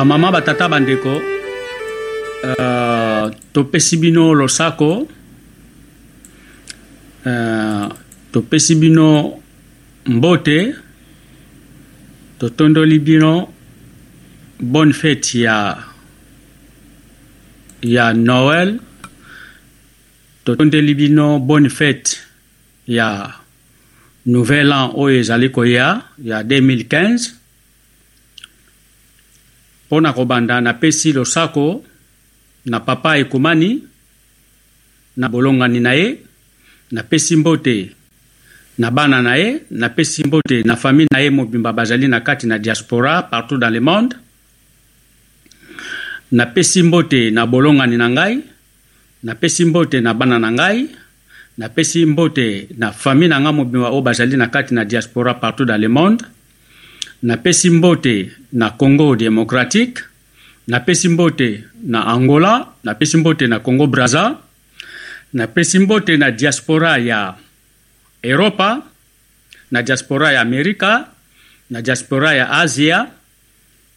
bamama batata bandeko uh, topesi bino losako. Uh, topesi bino mbote. Totondoli bino bonne fête ya ya noel totondeli bino bonne fête ya nouvel an oyo ezali koya ya 2015 mpo na kobanda napesi losako na papa ekomani na bolongani na ye napesi mbote na bana na ye napesi mbote na famille na ye mobimba bazali na kati na diaspora partout dans le monde. Napesi mbote na bolongani na ngai napesi mbote na bana na ngai napesi mbote na famille na ngai mobimba oyo bazali na kati na diaspora partout dans le monde napesi mbote na congo démocratique napesi mbote na angola napesi mbote na congo braza napesi mbote na diaspora ya eropa na diaspora ya amerika na diaspora ya asia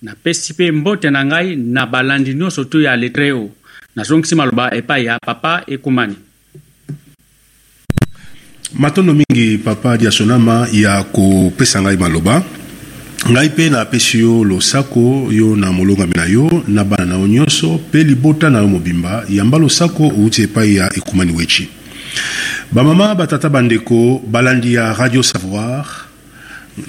napesi mpe mbote na ngai na balandi nyonso to ya letreo nazongisi maloba epai ya papa ekumani. Matondo mingi papa diasonama ya kopesa ngai maloba ngai mpe napesi yo losako yo na molongami na yo na bana na yo nyonso mpe libota na yo mobimba. Yamba losako outi epai ya ekumani wechi. Bamama batata bandeko balandi ya radio savoir.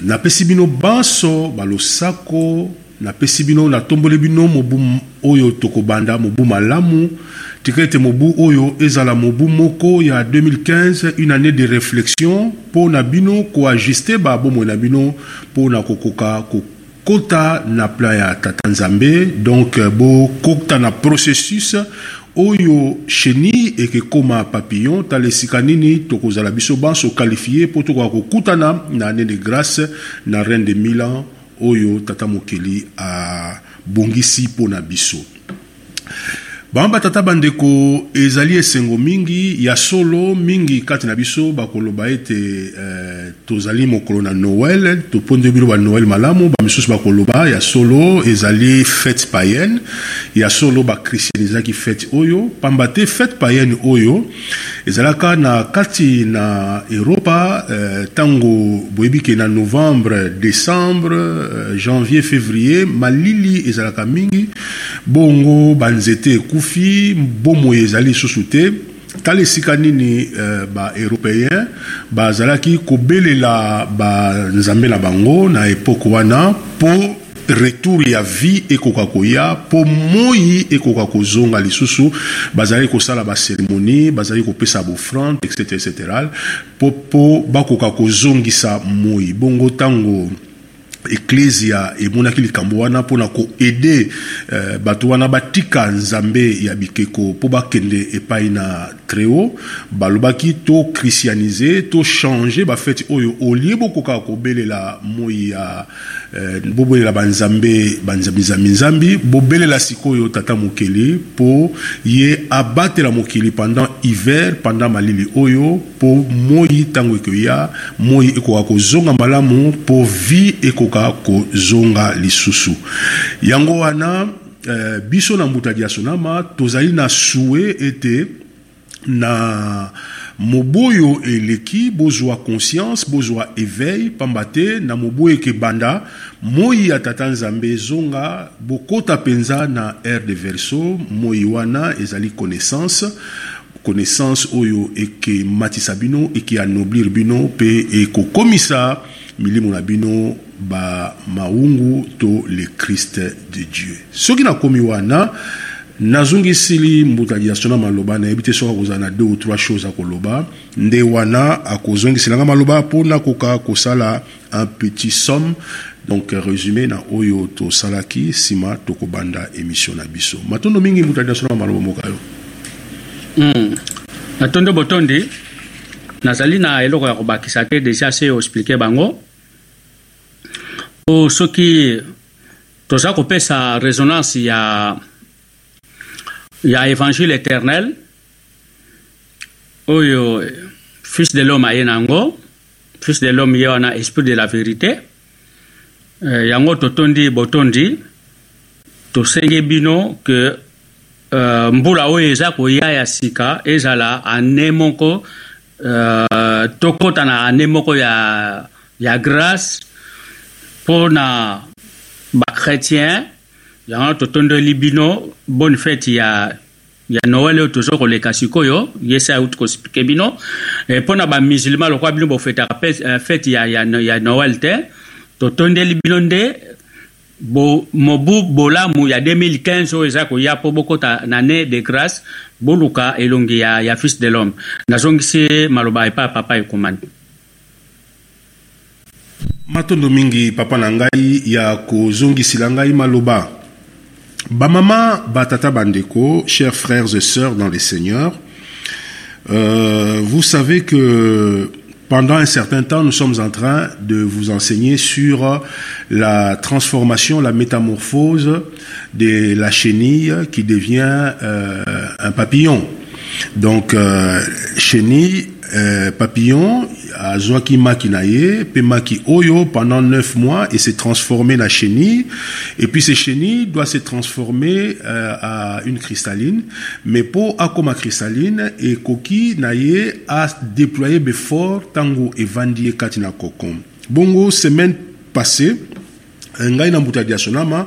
Napesi bino banso balosako napesi bino natomboli bino mobu oyo tokobanda mobu malamu. Tika ete mobu oyo ezala mobu moko ya 2015 une année de réflexion. Mpo na bino koajuste babomoi na bino mpo na kokoka kokota na plan ya tata nzambe. Donc bokota na processus oyo cheni ekekóma papillon. Tala esika nini tokozala biso banso qualifie mpo tokoka kokutana na année de grâce na reine de milan oyo tata mokeli abongisi mpo na biso bango batata bandeko ezali esengo mingi ya solo mingi kati na biso bakoloba ete eh, tozali mokolo na noel topondi bino ba noel malamu bamisusu bakoloba ya solo ezali fete païenne. Ya solo bakristianizaki fete oyo. Pamba te fete païenne oyo ezalaka na kati na eropa eh, ntango boyebi ke na novembre décembre eh, janvier février malili ezalaka mingi. Bongo banzete ekufi bomoi ezali lisusu te. Tala esika nini uh, baeuropéen bazalaki kobelela banzambe na bango na epoke wana mpo retour ya vie ekoka koya mpo moi ekoka kozonga lisusu. Bazali kosala baceremonie bazali kopesa bofrande etc etc mpo bakoka kozongisa moi. Bongo ntango eklesia emonaki likambo wana mpona koede uh, bato wana batika nzambe ya bikeko mpo bakende epai na treo. Balobaki to christianize to change bafete oyo olie bokoka kobelela moi ya uh, bobelela banzambe banzambi-nzambi bobelela sikoyo tata mokeli mpo ye abatela mokili pendant hiver pendant malili oyo mpo moi ntango ekoya moi ekoka kozonga malamu mpo vie ekoka kozonga lisusu. Yango wana eh, biso na mbuta diasonama tozali na sue ete na mobu oyo eleki bozwa conscience bozwa éveil pamba te na mobu oyo ekebanda moi ya tata nzambe ezonga bokota mpenza na aire de verso moi wana ezali connaissance connaissance oyo ekematisa bino ekeanoblir bino mpe ekokomisa milimo na bino bamaungu to le christ de dieu. Soki nakomi wana nazongisili mbuta diasona maloba nayebi te soki akozala na deux ou trois choses akoloba nde wana akozongiselanga maloba mpo nakoka kosala un petit somme. Donc résumé na oyo tosalaki nsima tokobanda émission na biso. Matondo mingi mbuta diasona maloba moka yo mm. natondo botondi nazali na eloko ya kobakisa te deja se oexplike bango. Po soki toza kopesa résonance ya ya évangile éternel. Oyo fils de l'homme aye nango. Fils de l'homme ye wana esprit de la vérité. Eh, yango totondi botondi. Tosenge bino ke uh, mbula oyo eza koya ya sika ezala ane moko uh, tokɔta na ane moko ya, ya grâce. Mpo na bachrétien yango totondeli bino bonne fête ya ya noel oyo toza koleka sikoyo ye se auti kosplike bino. Mpo na bamusulman lokwa bino bofetaka fete ya, ya, ya noel te totondeli bino nde bo, mobu bolamu ya 2015 oyo eza koya mpo bokɔta na ne de grâce boluka elongi ya, ya fils de l'homme. Nazongisi maloba epai papa ekomani matondo mingi papa na ngai ya kozongisila ngai maloba Bamama, Batata Bandeko, chers frères et sœurs dans les seigneurs, euh, vous savez que pendant un certain temps, nous sommes en train de vous enseigner sur la transformation, la métamorphose de la chenille qui devient euh, un papillon. Donc, euh, chenille, papillon, azwaki maki na ye pe maki oyo pendant neuf mois et s'est transformé na chenille. Et puis ces chenilles doit se transformer euh, à une cristalline. Mais pour akoma cristalline et koki na ye a déployé befort tango evandi ye kati na kokon bongo semaine passée ngai na mbuta diasonama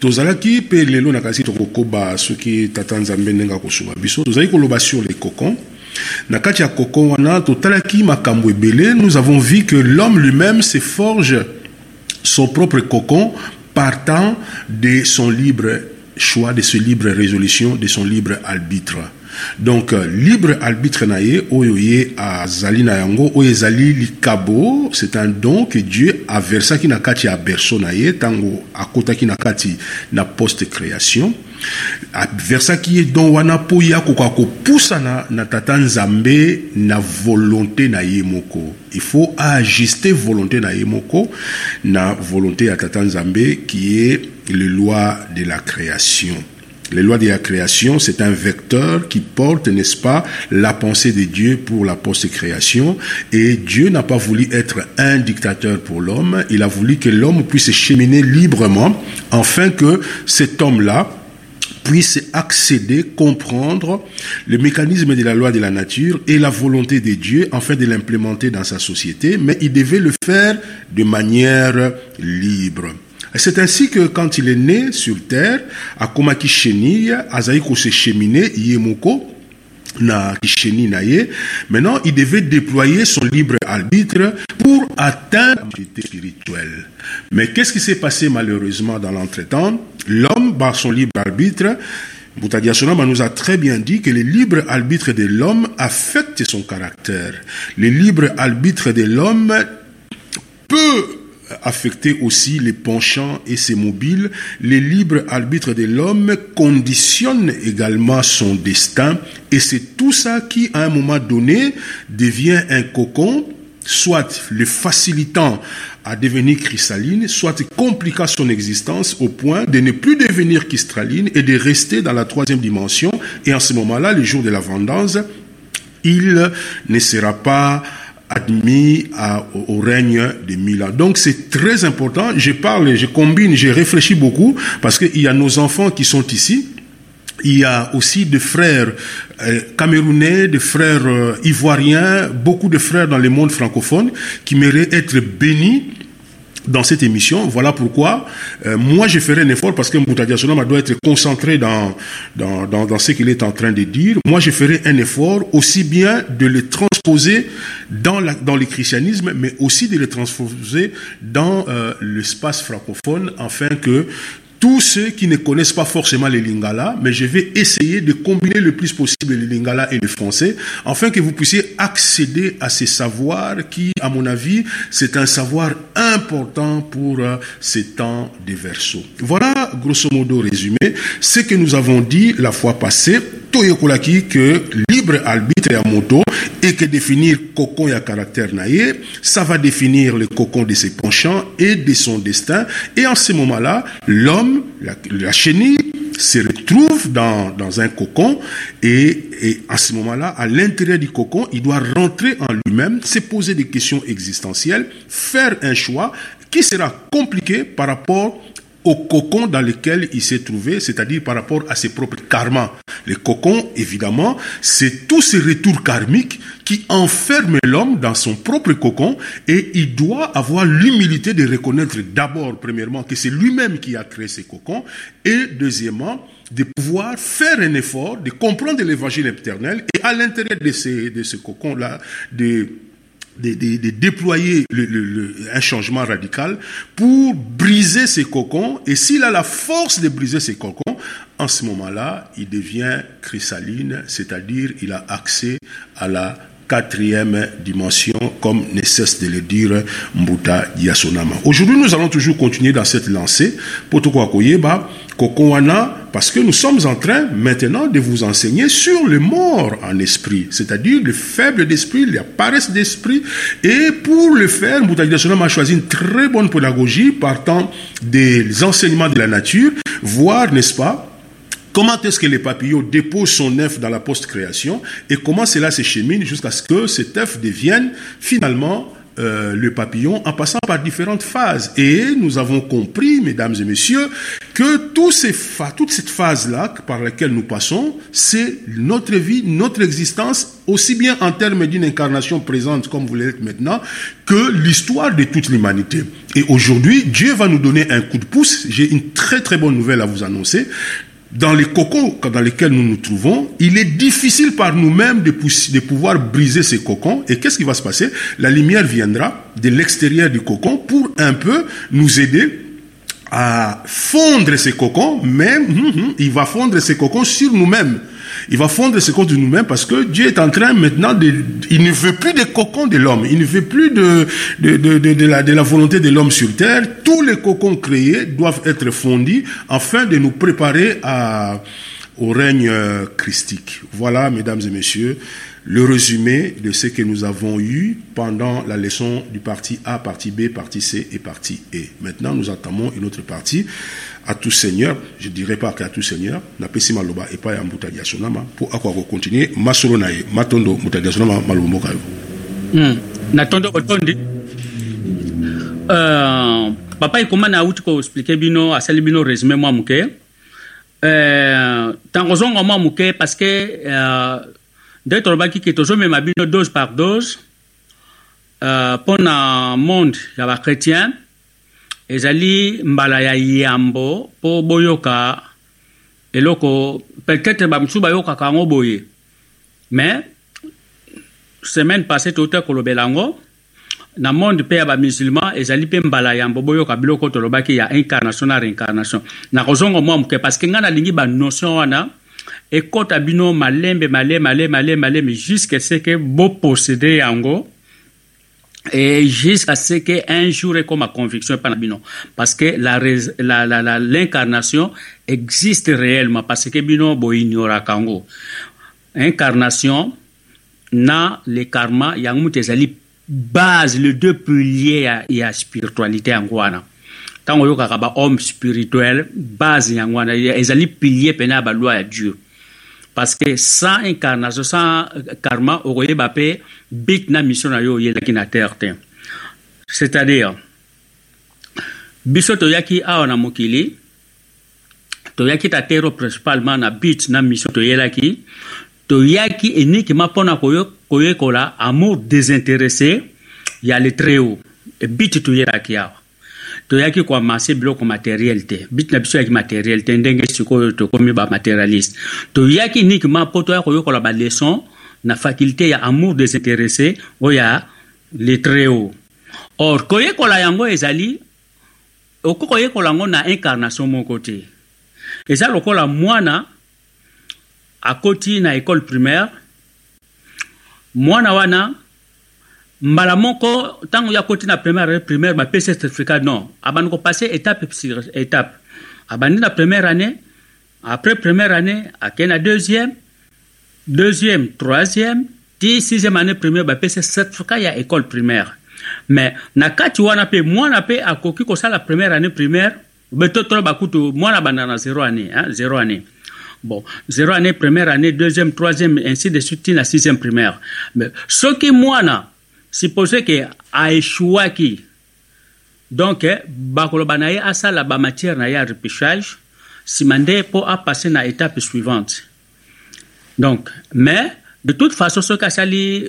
tozalaki mpe lelo na kasi tokokoba soki tata nzambe ndenge akosunga biso. Tozalaki koloba sur les cocons na kati ya koko wana totalaki nous avons vu que l'homme lui-même se forge son propre cocon partant de son libre choix de sa libre résolution de son libre arbitre. Donc libre arbitre na ye oyo ye azali na yango c'est un don que dieu aversaki na kati ya berceau na ye ntango akotaki na kati na post création aversaki ye don wana mpo ye akoka kopusana na tata nzambe na volonté na ye moko il faut ajuster volonté na ye na volonté ya tata qui est les lois de la création les lois de la création, c'est un vecteur qui porte, n'est-ce pas, la pensée de Dieu pour la post-création. Et Dieu n'a pas voulu être un dictateur pour l'homme. Il a voulu que l'homme puisse cheminer librement, afin que cet homme-là puisse accéder, comprendre le mécanisme de la loi de la nature et la volonté de Dieu afin de l'implémenter dans sa société, mais il devait le faire de manière libre. C'est ainsi que quand il est né sur terre, akomaki chenille, azali ko se cheminer yemoko na kisheni na ye. Maintenant, il devait déployer son libre arbitre pour atteindre la spirituelle. Mais qu'est-ce qui s'est passé malheureusement dans l'entretemps? L'homme, par son libre arbitre, Boutadia Sonama nous a très bien dit que le libre arbitre de l'homme affecte son caractère. Le libre arbitre de l'homme peut affecter aussi les penchants et ses mobiles. Le libre arbitre de l'homme conditionne également son destin et c'est tout ça qui, à un moment donné, devient un cocon, soit le facilitant à devenir cristalline, soit compliquant son existence au point de ne plus devenir cristalline et de rester dans la troisième dimension. Et en ce moment-là, le jour de la vendange, il ne sera pas admis au règne de Mila. Donc c'est très important. Je parle, je combine, je réfléchis beaucoup parce qu'il y a nos enfants qui sont ici. Il y a aussi des frères euh, camerounais, des frères euh, ivoiriens, beaucoup de frères dans le monde francophone qui méritent être bénis dans cette émission. Voilà pourquoi euh, moi je ferai un effort parce que Moutadia Sonama doit être concentré dans, dans, dans, dans ce qu'il est en train de dire. Moi je ferai un effort aussi bien de le transposer dans, la, dans le christianisme, mais aussi de le transposer dans euh, l'espace francophone afin que tous ceux qui ne connaissent pas forcément les lingala, mais je vais essayer de combiner le plus possible les lingala et le français, afin que vous puissiez accéder à ces savoirs qui, à mon avis, c'est un savoir important pour euh, ces temps des versos. Voilà, grosso modo résumé, ce que nous avons dit la fois passée, toyokolaki que libre arbitre à moto et que définir cocon à caractère naïe, ça va définir le cocon de ses penchants et de son destin. Et en ce moment-là, l'homme, la, la, chenille, se retrouve dans, dans un cocon et, et à ce moment-là, à l'intérieur du cocon, il doit rentrer en lui-même, se poser des questions existentielles, faire un choix qui sera compliqué par rapport au cocon dans lequel il s'est trouvé, c'est-à-dire par rapport à ses propres karmas. Les cocons, évidemment, c'est tous ces retours karmiques qui enferment l'homme dans son propre cocon et il doit avoir l'humilité de reconnaître d'abord, premièrement, que c'est lui-même qui a créé ces cocons et deuxièmement, de pouvoir faire un effort, de comprendre l'évangile éternel et à l'intérieur de ces, de ce cocon-là, de de, déployer un changement radical pour briser ces cocons. Et s'il a la force de briser ces cocons, en ce moment-là, il devient chrysaline, c'est-à-dire il a accès à la quatrième dimension, comme ne cesse de le dire Mbuta Yasonama. Aujourd'hui, nous allons toujours continuer dans cette lancée. Potoko Koyeba, Kokowana, parce que nous sommes en train maintenant de vous enseigner sur le mort en esprit, c'est-à-dire le faible d'esprit, la paresse d'esprit. Et pour le faire, Mbuta Yasonama a choisi une très bonne pédagogie partant des enseignements de la nature, voire, n'est-ce pas, Comment est-ce que les papillons déposent son œuf dans la post-création et comment cela se chemine jusqu'à ce que cet œuf devienne finalement euh, le papillon en passant par différentes phases? Et nous avons compris, mesdames et messieurs, que toute cette phase-là par laquelle nous passons, c'est notre vie, notre existence, aussi bien en termes d'une incarnation présente comme vous l'êtes maintenant, que l'histoire de toute l'humanité. Et aujourd'hui, Dieu va nous donner un coup de pouce. J'ai une très très bonne nouvelle à vous annoncer dans les cocons dans lesquels nous nous trouvons, il est difficile par nous-mêmes de, pouvoir briser ces cocons. Et qu'est-ce qui va se passer? La lumière viendra de l'extérieur du cocon pour un peu nous aider à fondre ces cocons, mais hum, hum, il va fondre ces cocons sur nous-mêmes. Il va fondre ce contre nous-mêmes parce que Dieu est en train maintenant de, il ne veut plus des cocons de l'homme, il ne veut plus de, de, de, de, la, de la volonté de l'homme sur terre. Tous les cocons créés doivent être fondus afin de nous préparer à, au règne euh, christique. Voilà, mesdames et messieurs, le résumé de ce que nous avons eu pendant la leçon du parti A, partie B, partie C et partie E. Maintenant, nous entamons une autre partie à tout seigneur, je dirais pas qu'à tout seigneur, na pesi maloba et pas ya mbuta dia sonama pour akwa continuer masolo na matondo mbuta dia sonama ka. Hmm. Na tondo otondi. Euh papa ikoma na uti ko expliquer bino asali bino résumé moi muke. Euh tango zongo moi muke parce que euh dès tolobaki ke bino dose par dose euh, mpo na monde ya bachrétien ezali mbala ya yambo mpo boyoka eloko peut-être bamosusu bayokaka yango boye. Mais semaine passé touta kolobela yango. Na monde mpe ya bamusulman ezali mpe mbala yambo boyoka biloko tolobaki ya incarnation na réincarnation nakozonga mwa moke parce que ngai nalingi banotion wana ekɔta bino malembe malembe malembe malembe malembe jusqu'à ce que boposséder yango jusqu'à ce qu'un jour ma conviction bino parce que la l'incarnation existe réellement. Parce que bino bo ignora kango. Incarnation na le karma yango ezali base le deux piliers ya, ya spiritualité yango wana ntango oyokaka bahomme spirituel base yango wana ezali pilier pene ya baloi ya dieu parce que sans incarnation sans karma okoyeba mpe bit na mission na yo oyelaki na terre te. C'est-à-dire biso toyaki awa na mokili toyaki ta terre principalement na bit na mission toyelaki toyaki uniquement mpona koyekola amour désintéressé ya le très haut bit toyelaki awa toyaki koamase biloko matériel te. Bit na biso yaki matériel te ndenge sikoyo tokomi bamaterialiste toyaki uniquement mpo toya koyokola baleson na faculté ya amour désintéressé oyo ya le très haut or koyekola yango ezali okoki koyekola yango na incarnation moko te. Eza lokola mwana akoti na école primaire mwana wana mbala moko ntango ya koti na primaire primaire bapesi certificat non. Abandi kopase étape sur étape. Abandi na première année après première année akei na deuxième deuxième troisième ti sixième année primaire bapesi certificat ya école primaire. Mais na kati wana mpe mwana mpe akoki kosala première année primaire betotolo bakutu mwana banda na zéro année hein, zéro année. Bon zéro année première année deuxième troisième ainsi de suite ti na sixième primaire. Mais soki mwana supposé ke aeshuwaki donc bakoloba na ye asala bamatière na ye ya repêchage nsima nde mpo apase na étape suivante. Donc mais de toute façon soki asali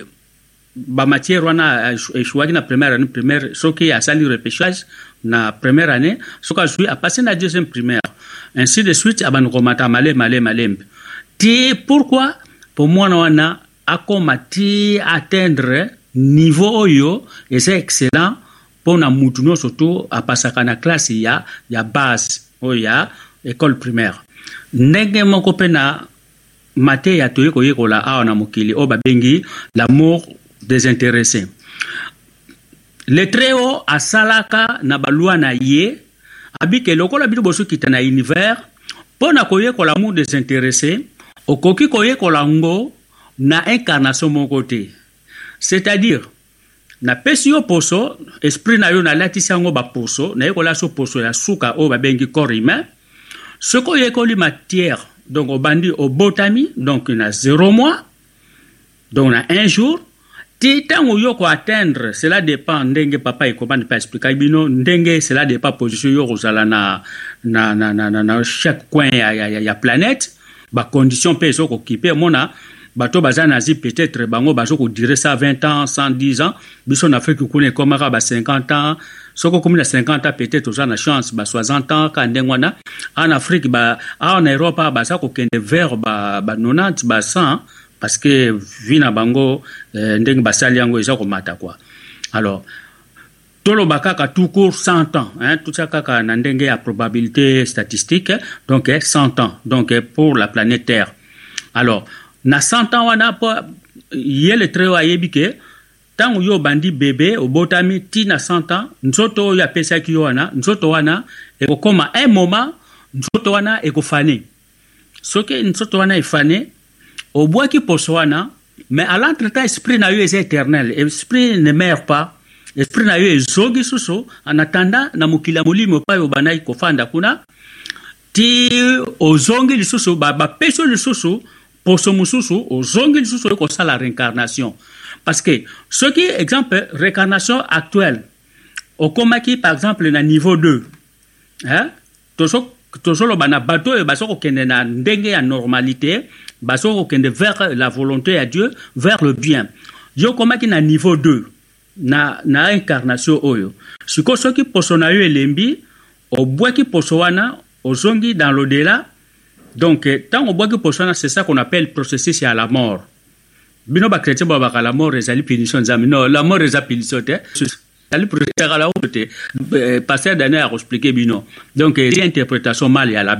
bamatière wana échouaki na première année primaire soki asali repêchage na première année soki azwi apase na deuxième primaire ainsi de suite abandi komata malembe malembe malembe ti pourquoi? Mpo mwana wana akóma ti atteindre niveau oyo eza excellent mpo na mutu nyonso tu apasaka na classe ya, ya base oyo ya école primaire. Ndenge moko mpe na mateya toye koyekola awa na mokili oyo babengi l'amour désintéressé letreo asalaka na balwa na ye abike lokola bino bozokita na univers mpo na koyekola amour désintéressé okoki koyekola ngo na incarnation moko te c'est-à-dire napesi yo poso esprit na yo nalatisi yango baposo nayekola so poso ya suka oyo babengi corps humain. Soki oyekoli matière donc obandi obotami donc na zéro mois donc na un jour ti ntango yo koatteindre cela dépend ndenge papa ekomandi mpe explikai bino ndenge cela dépend position yo kozala na, na, na, na, na, na chaque coin ya, ya, ya, ya planète bacondition mpe ezokokipe mona bato baza na zi peut-être bango bazokodire ça 20 ans 110 ans. Biso na afrique kuna ekomaka ba 50 ans. Soki okomi na 50 ans peut-être oza na chance ba 60 ans ka ndenge wana. Awa na afrique awa na europe awa baza kokende vers ba, ba 90 ba 100 parce que vi na bango eh, ndenge basali yango eza komata kwa alors toloba kaka tout court 100 ans hein, tout ça kaka na ndenge ya probabilité statistique donc 100 ans donc pour la planète terre. Alors na 100 ans wana mpo ye letre oyo ayebi ke ntango yo obandi bebe obotami ti na 100 ans nzoto oyo apesaki yo wana nzoto wana ekokóma un moment nzoto wana ekofane soki nzoto wana efane obwaki poso wana mais à l'entretemps esprit na yo eza éternel esprit ne meurt pas esprit na yo ezongi susu en attendant na mokili ya molimo epai obandaki kofanda kuna ti ozongi lisusu bapesi yo lisusu poso mosusu ozongi lisusu oyo kosala réincarnation parce que soki exemple réincarnation actuelle okomaki par exemple na niveau 2 hein? tozoloba na bato oyo baza kokende na ndenge ya normalité baza kokende vers la volonté ya dieu vers le bien yo okomaki na niveau 2 na, na incarnation oyo sikoyo soki poso na yo elembi obwaki poso wana ozongi dans l'au-delà donc ntango obwaki poso wana c'est ça qu'on appelle processus ya la mort. Bino bakretien babaka la mort ezali punition nzambe. Non la mort eza punition te. Ezali ezala oyo te. Paster dane akoexplike bino. Donc eza interprétation mal ya la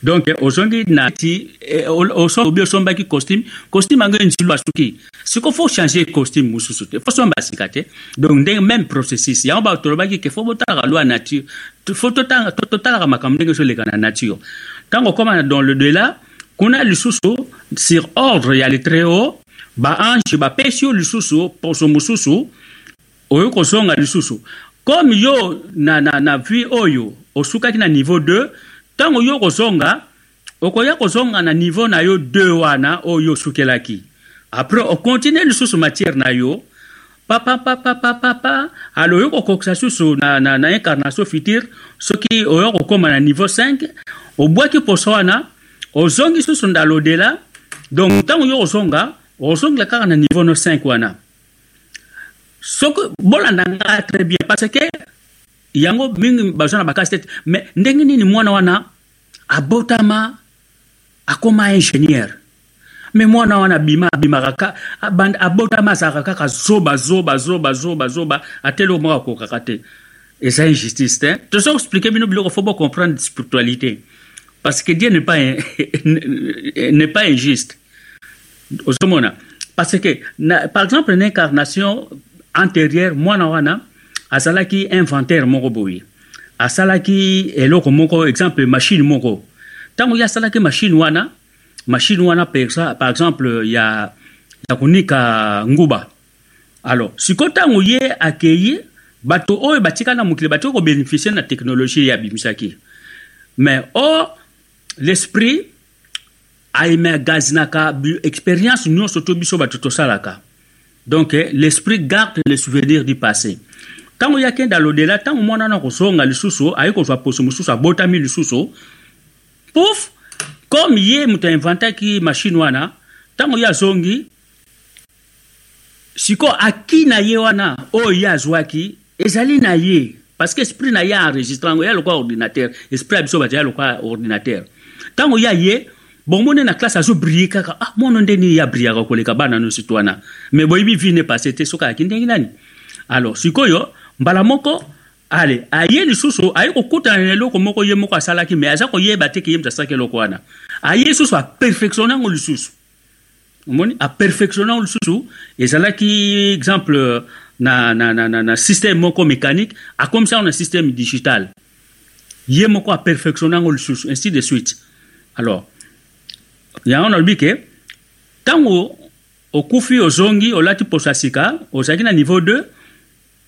donc ozongi na ti obi osombaki costume. Costume yango enzilo asuki siko fo changer costume mosusu te. Fo somba sika te. Donc ndenge même processus. Yango bato tolobaki ke fo botalaka loi nature. Fo totalaka makambo ndenge ezoleka na nature ntango okóma dans le delà kuna lisusu sur ordre ya letreo baange bapesi yo lisusu poso mosusu oyo kozonga lisusu. Comme yo na, na, na vie oyo osukaki na niveau 2 ntango yo kozonga okoya kozonga na niveau na yo 2 wana oyo osukelaki. Après okontinue lisusu matière na yo papapapapapa alo oyo kokokisa susu na, na, na incarnation future. Soki oyo kokóma na niveau 5 obwaki poso wana ozongi susu ndalo odela donc ntango yo kozonga ozongela kaka na niveau no 5 wana soki bolanda nga très bien parce que yango mingi bazwa na bakasi tete mais ndenge nini mwana wana abotama akóma ingénieur me mwana wana bima abimaka abotama azalaka kaka zoba zoba zoba zoba zoba. Ateli moko akokaka te eza injustice te tozo explike bino biloko fo bocomprendre spiritualité. Parce que dieu n'est pas, n'est pas injuste. Ozomona parce que na, par exemple na incarnation antérieure mwana wana azalaki inventaire moko boye asalaki eloko moko exemple machine moko ntango ye asalaki machine wana machine wana par exemple ya, ya konika nguba. Alors sikoyo ntango ye akei bato oyo batika na mokili batiki kobénéficie na technologie ye abimisaki mais or l'esprit aemagazinaka expérience nyonso to biso bato tosalaka. Donc l'esprit garde le souvenir du passé. Ntango ye akende alodela ntango mwana wana kozonga lisusu aye kozwa poso mosusu abotami lisusu pouf comme ye moto ainventaki machine wana ntango ye azongi sikoyo aki na ye wana oyo ye azwaki ezali na ye. Parce que esprit na ye enregistre yango ya lokwa ordinateur. Esprit ya biso batia ya lokwa ordinateur. Ntango ye aye bomone na classe azobrille kaka ah mono ndeni ye abrillaka koleka bana nyonso to wana. Mais boyebi vi ne passe te soki ayaki ndenge nani? Alors sikoyo mbala moko ale aye lisusu aye kokutana na eloko moko ye moko asalaki me aza koyeba te ke ye moto asalaki eloko wana. Aye lisusu aperfectionne yango lisusu omoni aperfectionne yango lisusu ezalaki exemple na, na, na, na, na système moko mécanique akomisa yango na système digital. Ye moko aperfectionne yango lisusu ainsi de suite. Alors yango nalobi ke ntango okufi ozongi olati poso ya sika ozalaki na niveau 2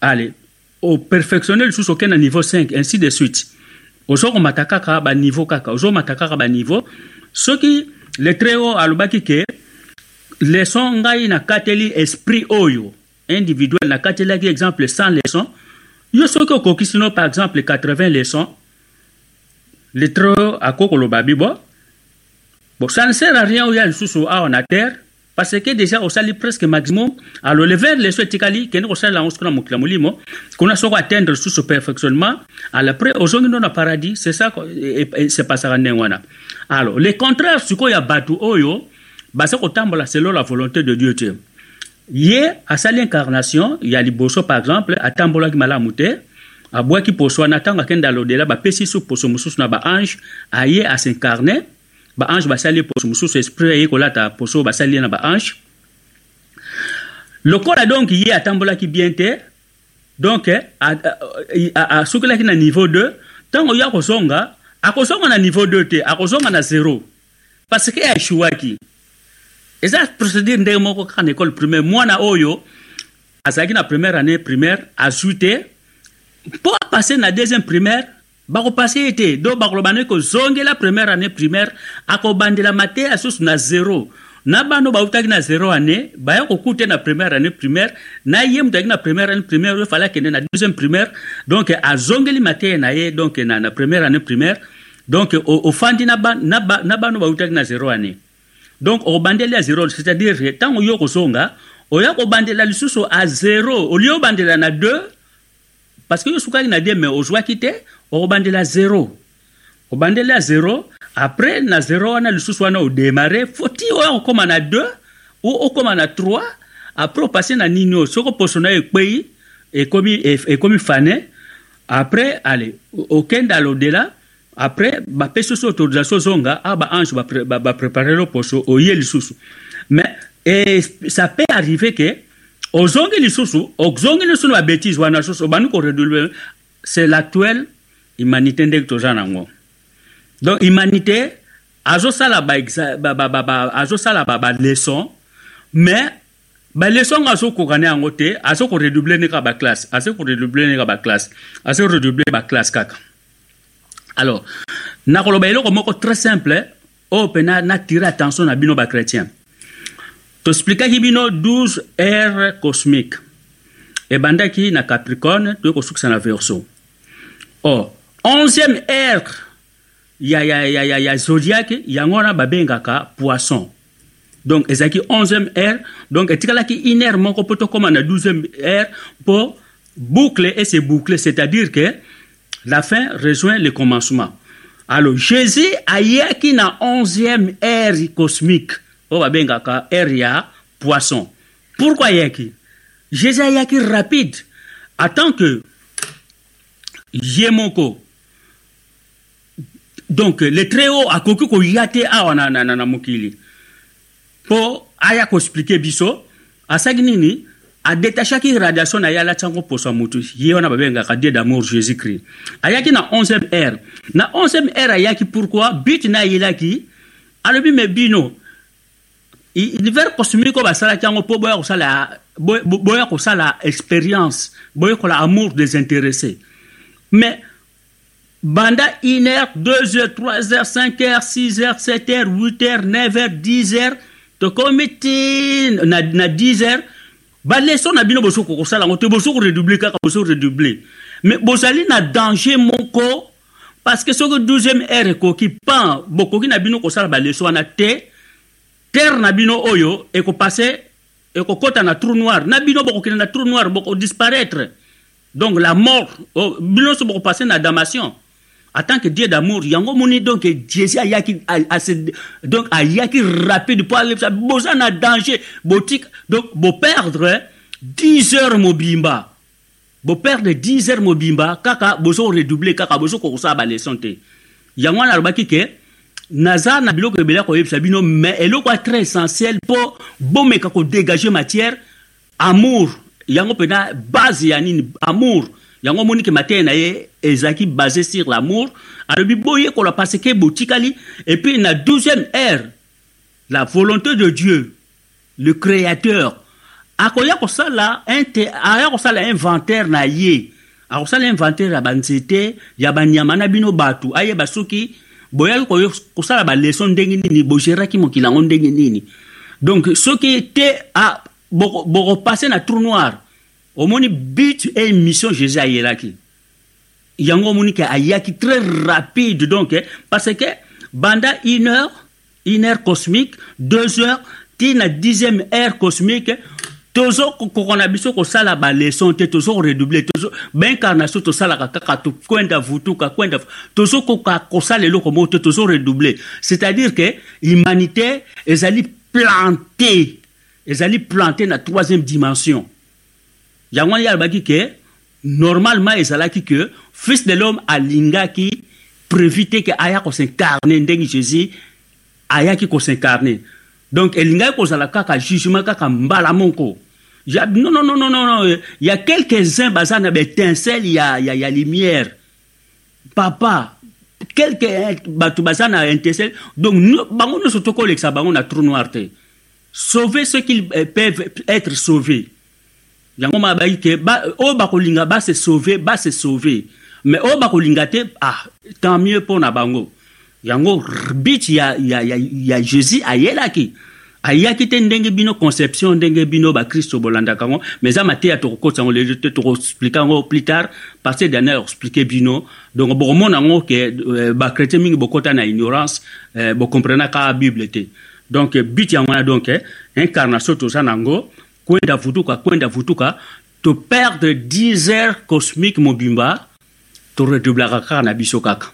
ale operfectionne lisusu okende na niveau 5 ainsi de suite. Ozokomata kaka baniveau kaka ozomata kaka baniveau soki le très haut alobaki ke leson ngai nakateli esprit oyo individuel nakatelaki exemple 100 leçons. Yo soki okokisi no par exemple 80 leçons le très haut akoki koloba bibo. Bon ça ne sert à rien oya lisusu awa na terre parce que déjà osali presque maximum alors le vers leso etikali kende kosalela yango soki na mokili ya molimo kuna soko atteindre lisusu perfectionnement alors après ozongi paradis c'est ça sepasaka ndenge wana alors le contraire sikoyo ya bato oyo baza kotambola selon la volonté de dieu incarnation ya liboso par exemple poso su poso na baange aye asincarne baange basali poso mosusu esprit aye kolata poso oyo basali ye na baange lokola donc ye atambolaki bien te donc asukelaki na niveau 2 ntango ye akozonga akozonga na niveau 2 te akozonga na 0 parce que aeshuwaki eza procédure ndenge moko kaka na école primaire mwana oyo azalaki na première année primaire azwi te. Mpo apase na deuxième primaire bakopase ye te do bakoloba première année primaire akobandelama te asusu na zero na bano bautaki na zero année baya kokuta na première année primaire na ye ayaki na première année primaire oyo fali akende na deuxième primaire. Donc azongeli mateye na ye donc na, na première année primaire. Donc ofandi na, ba, na, ba, bautaki na zero année. Donc okobandeli ya zero c'est-à-dire ntango yo kozonga oya kobandela lisusu a zero olie obandela na 2 parce que yo sukaki na 2 mais ozwaki te okobandela zero obandeli ya zero après na zero wana lisusu wana odemare foti oya kokóma na 2 ou okóma na 3 après opase na nini oyo soki poso na yo ekwei ekomi, fane après ale okende alodela après bapesi oso autorisation ozonga a baange baprépare lo poso oye lisusu mais ça peut arriver ke ozongi lisusu ozongi lisusu na babétise wana lisusu obandi koredouble c'est l'actuelle humanité ndenge toza nango. Donc humanité azosala azosala baleson mais baleson ngo azokoka ne yango te azokoredouble ne kaka baklasse azokoredouble ne kaka baklasse azokoredouble baklasse kaka. Alors nakoloba eloko moko très simple oyo mpe natire attention na bino bachrétien tosplikaki bino 12 aire cosmique ebandaki na capricorne toye kosukisa na verso or 11e aire ya, ya, ya, ya, ya zodiaque yango wana babengaka poisson donc ezalaki 11e aire donc etikalaki une aire moko mpo tokóma na 12e aire mpo boucle et se boucle c'est-à-dire que la fin rejoint le commencement. Alors, Jésus ayaki na 11e ère cosmique. O babengaka ère ya poisson. Pourquoi ayaki? Jésus ayaki rapide. Attends que Yemoko. Donc, le très haut akoki koya te awa na, na, na, na mokili. Po aya koexplike biso, asaki nini? adetachaki radiation na ye alati yango poso ya motu ye wana babengaka dieu d'amour jésus christ ayaki na 11e ère na 11e ère ayaki pourquoi but na ayelaki alobi me bino univers cosmique basalaki yango mpo boya kosala boya kosala expérience boyekola amour désintéressé mais banda 1 heure 2 heures 3 heures 5 heures 6 heures 7 heures 8 heures 9 heures 10 heures tokomi ti na, na 10 heures baleson na bino boso kokosala yango te boso koredouble kaka boso redouble mais bozali na danger moko parce que soki 12e heure ekoki pan bokoki na bino kosala baleson wana te terre na bino oyo ekopase ekokɔta na trou noir. Na bino bokokende na trou noir bokodisparaitre donc la mort oh, bino nyonso bokopase na damation. En que dieu d'amour yango moni donc jésus ayaki donc ayaki rapide mpo alebisa boza na danger botika donc boperdre 10 heures mobimba boperdre 10 heures mobimba kaka bozo redouble kaka bozo kokosala baleson te yango wana alobaki ke naza na biloko ebele ya koyebisa bino mais eloko ya très essentiel mpo bomeka kodégage matière. Amour yango mpena base ya nini? Amour. Yango omoni ke mateya na ye ezalaki basé sur l'amour. Alobi boyekola parce ke botikali. Et puis na 12e heure la volonté de dieu le créateur akoya kosala aya kosala inventaire na ye. Akosala inventaire ya banzete ya banyama na bino bato ayeba soki boyaki kosala baleson ndenge nini bogeraki mokili yango ndenge nini. Donc soki te bokopase na trou noir omoni but e mission jésus ayelaki yango omoni ke ayaki très rapide donc parce que banda une heure une heure cosmique deux heures ti na dixième heure cosmique tozokoko na biso kosala baleson te tozokoredouble baincarnation tosalaka kaka tokwenda vutuka kwenda tozokoka kosala eloko moko te tozoredouble c'est-à-dire que humanité ezali planté ezali planté na troisième dimension. Yango wana ye alobaki ke normalement ezalaki ke fils de l'homme alingaki prévu te ke aya kosincarne ndenge jésus ayaki kosincarne donc elingaki kozala kaka jugement kaka mbala moko. ya, non, non, non, non, non, non. Il y a quelques-uns baza na étincelle, il y a, il y a, il y a lumière. Papa, quelques bato baza na étincelle. Donc, bango no soto koleksa bango na trou noir te. Sauver ceux qui peuvent être sauvés. yango mabayi ke ba, oyo bakolinga base sauve base sauve mais oyo bakolinga te ah tant mieux mpo na bango yango bit ya, ya, ya, ya jésus ayelaki ayaki te ndenge bino conception ndenge bino bakristo bolandaka yango mais eza mateya tokokotisa yango lelo te tokoexplike yango plus tard. Parce dernier explike bino. Donc bokomona yango ke euh, bakretien mingi bokɔta na ignorance euh, bokomprenaka bible te. Donc but yango wana donc incarnation toza nango kwenda vutuka kwenda vutuka. Toperdre 10 heures cosmique mobimba toredoublaka kaka na biso kaka.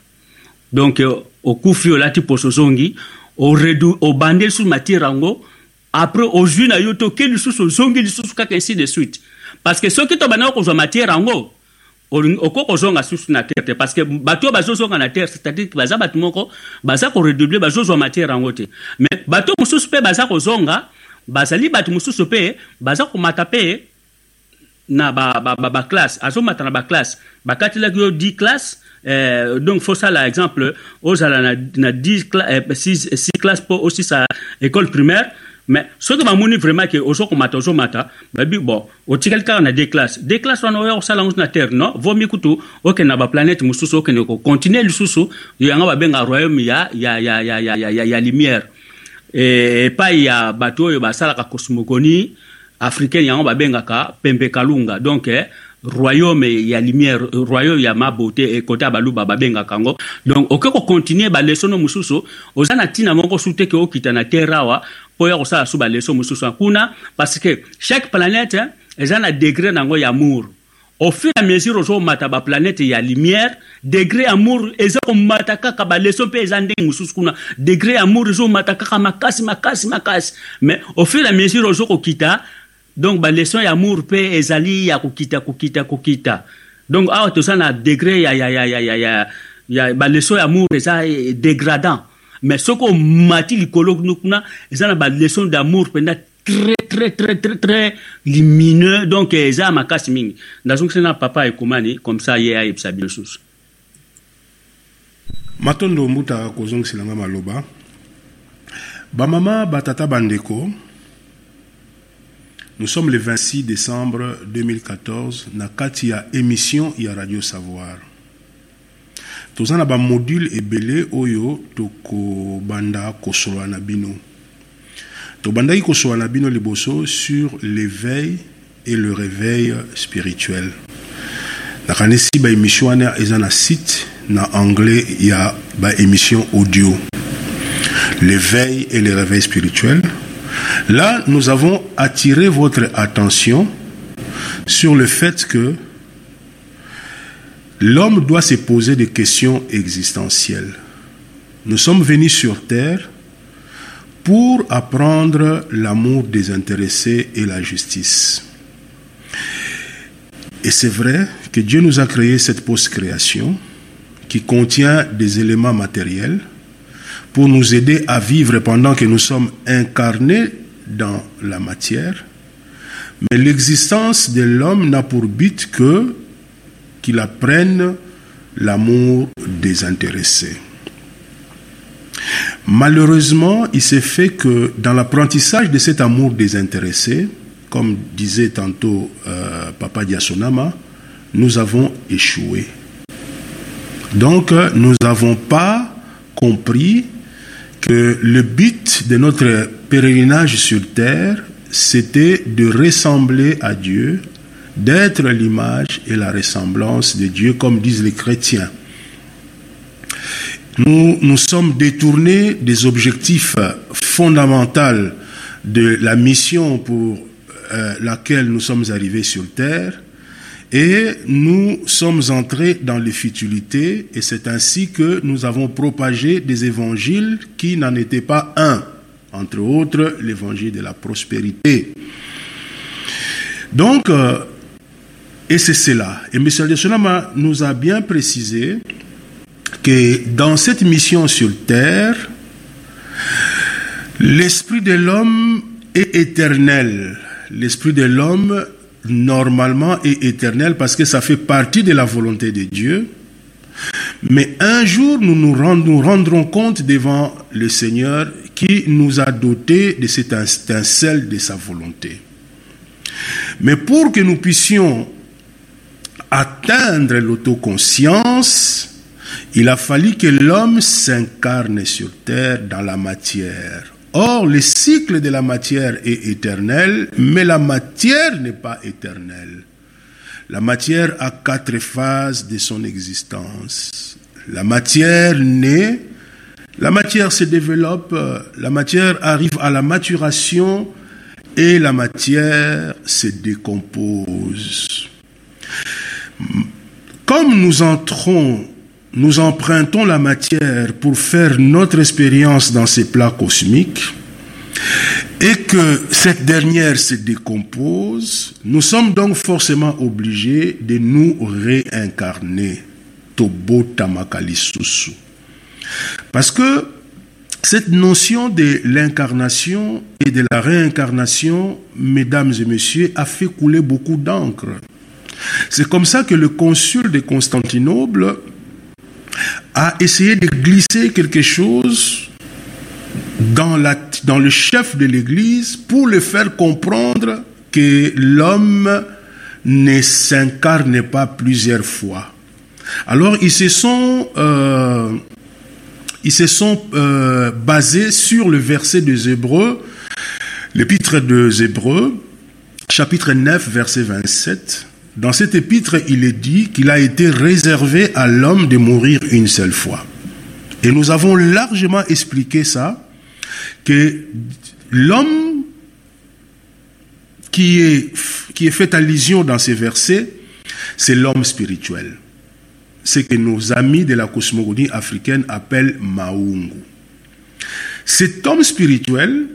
Donc okufi olati poso ozongi obande lisusu matière yango après ozwi na yo te oke lisusu ozongi lisusu kaka ainsi de suite. Parce que soki tobandaki kozwa matière yango okoki kozonga susu na terre te parce que bato oyo bazozonga na terre c'est-à-dire baza bato moko baza koredouble bazozwa matière yango te mais bato mosusu mpe baza kozonga bazali bato mosusu mpe baza komata mpe na baklasse ba, ba, azomata na baklasse bakatelaki yo 10 classe euh, donc fosala exemple ozala na, na 10 euh, 6, 6 classe mpo osisa école primaire mais soki bamoni vraiment ke ozokomata ozomata babi bon otikali kaka na deux classes deux classes wana oya kosala yango na terre non vomi kutu okende na baplanète mosusu okende kocontinue lisusu yango babenga royaume ya, ya, ya, ya, ya, ya, ya, ya lumière epai ya bato oyo basalaka cosmogonie africaine yango babengaka pembe kalunga donc eh, royaume ya lumière royaume ya mabote ekota ya baluba babengaka yango. Donc oke kocontinue balesono mosusu oza na ntina moko su te ke okita na terre awa mpo ya kosala su baleso mosusu. Kuna parce que chaque planète eza na degré nango ya amour. Au fur et à mesure ozomata baplanète ya lumière degré amour eza komata kaka baleso mpe eza ndenge mosusu kuna. Degré amour ezomata kaka makasi makasi makasi. Mais au fur et à mesure ozokokita donc baleson ya amour mpe ezali ya kokita kokita kokita. Donc awa toza na degré ya, ya, ya, ya, ya, ya, ya baleson ya amour eza dégradant. Mais soki omati likolo kuna eza na baleson d'amour mpenza très très très très très lumineux. Donc eza ya makasi mingi. Ndazongisi na papa ekomani comme ça ye ayebisa bino susu. Matondo mbuta kozongiselanga maloba. Bamama batata bandeko Nous sommes le 26 décembre 2014 na kati ya émission ya Radio Savoir. toza na bamodule ebele oyo tokobanda kosolola na bino tobandaki kosolola na bino liboso sur l'éveil et le réveil spirituel. nakanisi baémission wana eza na site na anglais ya baémission audio l'éveil et le réveil spirituel là nous avons attiré votre attention sur le fait que l'homme doit se poser des questions existentielles nous sommes venus sur terre pour apprendre l'amour désintéressé et la justice. Et c'est vrai que Dieu nous a créé cette post-création qui contient des éléments matériels pour nous aider à vivre pendant que nous sommes incarnés dans la matière. Mais l'existence de l'homme n'a pour but que qu'il apprenne l'amour désintéressé. Malheureusement, il s'est fait que dans l'apprentissage de cet amour désintéressé, comme disait tantôt euh, Papa Diasonama, nous avons échoué. Donc, nous n'avons pas compris que le but de notre pèlerinage sur terre, c'était de ressembler à Dieu, d'être l'image et la ressemblance de Dieu, comme disent les chrétiens. Nous nous sommes détournés des objectifs fondamentaux de la mission pour euh, laquelle nous sommes arrivés sur Terre et nous sommes entrés dans les futilités et c'est ainsi que nous avons propagé des évangiles qui n'en étaient pas un, entre autres l'évangile de la prospérité. Donc, euh, et c'est cela. Et M. Sonama nous a bien précisé que dans cette mission sur terre, l'esprit de l'homme est éternel. L'esprit de l'homme, normalement, est éternel parce que ça fait partie de la volonté de Dieu. Mais un jour, nous nous, rendrons compte devant le Seigneur qui nous a dotés de cette étincelle de sa volonté. Mais pour que nous puissions atteindre l'autoconscience, il a fallu que l'homme s'incarne sur terre dans la matière. Or, le cycle de la matière est éternel, mais la matière n'est pas éternelle. La matière a quatre phases de son existence. La matière naît, la matière se développe, la matière arrive à la maturation et la matière se décompose. Comme nous entrons nous empruntons la matière pour faire notre expérience dans ces plats cosmiques et que cette dernière se décompose, nous sommes donc forcément obligés de nous réincarner. Tobo Tamakalisusu. Parce que cette notion de l'incarnation et de la réincarnation, mesdames et messieurs, a fait couler beaucoup d'encre. C'est comme ça que le consul de Constantinople a essayé de glisser quelque chose dans, la, dans le chef de l'Église pour le faire comprendre que l'homme ne s'incarne pas plusieurs fois. Alors ils se sont, euh, ils se sont euh, basés sur le verset des Hébreux, l'épître des Hébreux, chapitre 9, verset 27. Dans cet épître, il est dit qu'il a été réservé à l'homme de mourir une seule fois. Et nous avons largement expliqué ça, que l'homme qui est, qui est fait allusion dans ces versets, c'est l'homme spirituel. C'est que nos amis de la cosmogonie africaine appellent Maungu. Cet homme spirituel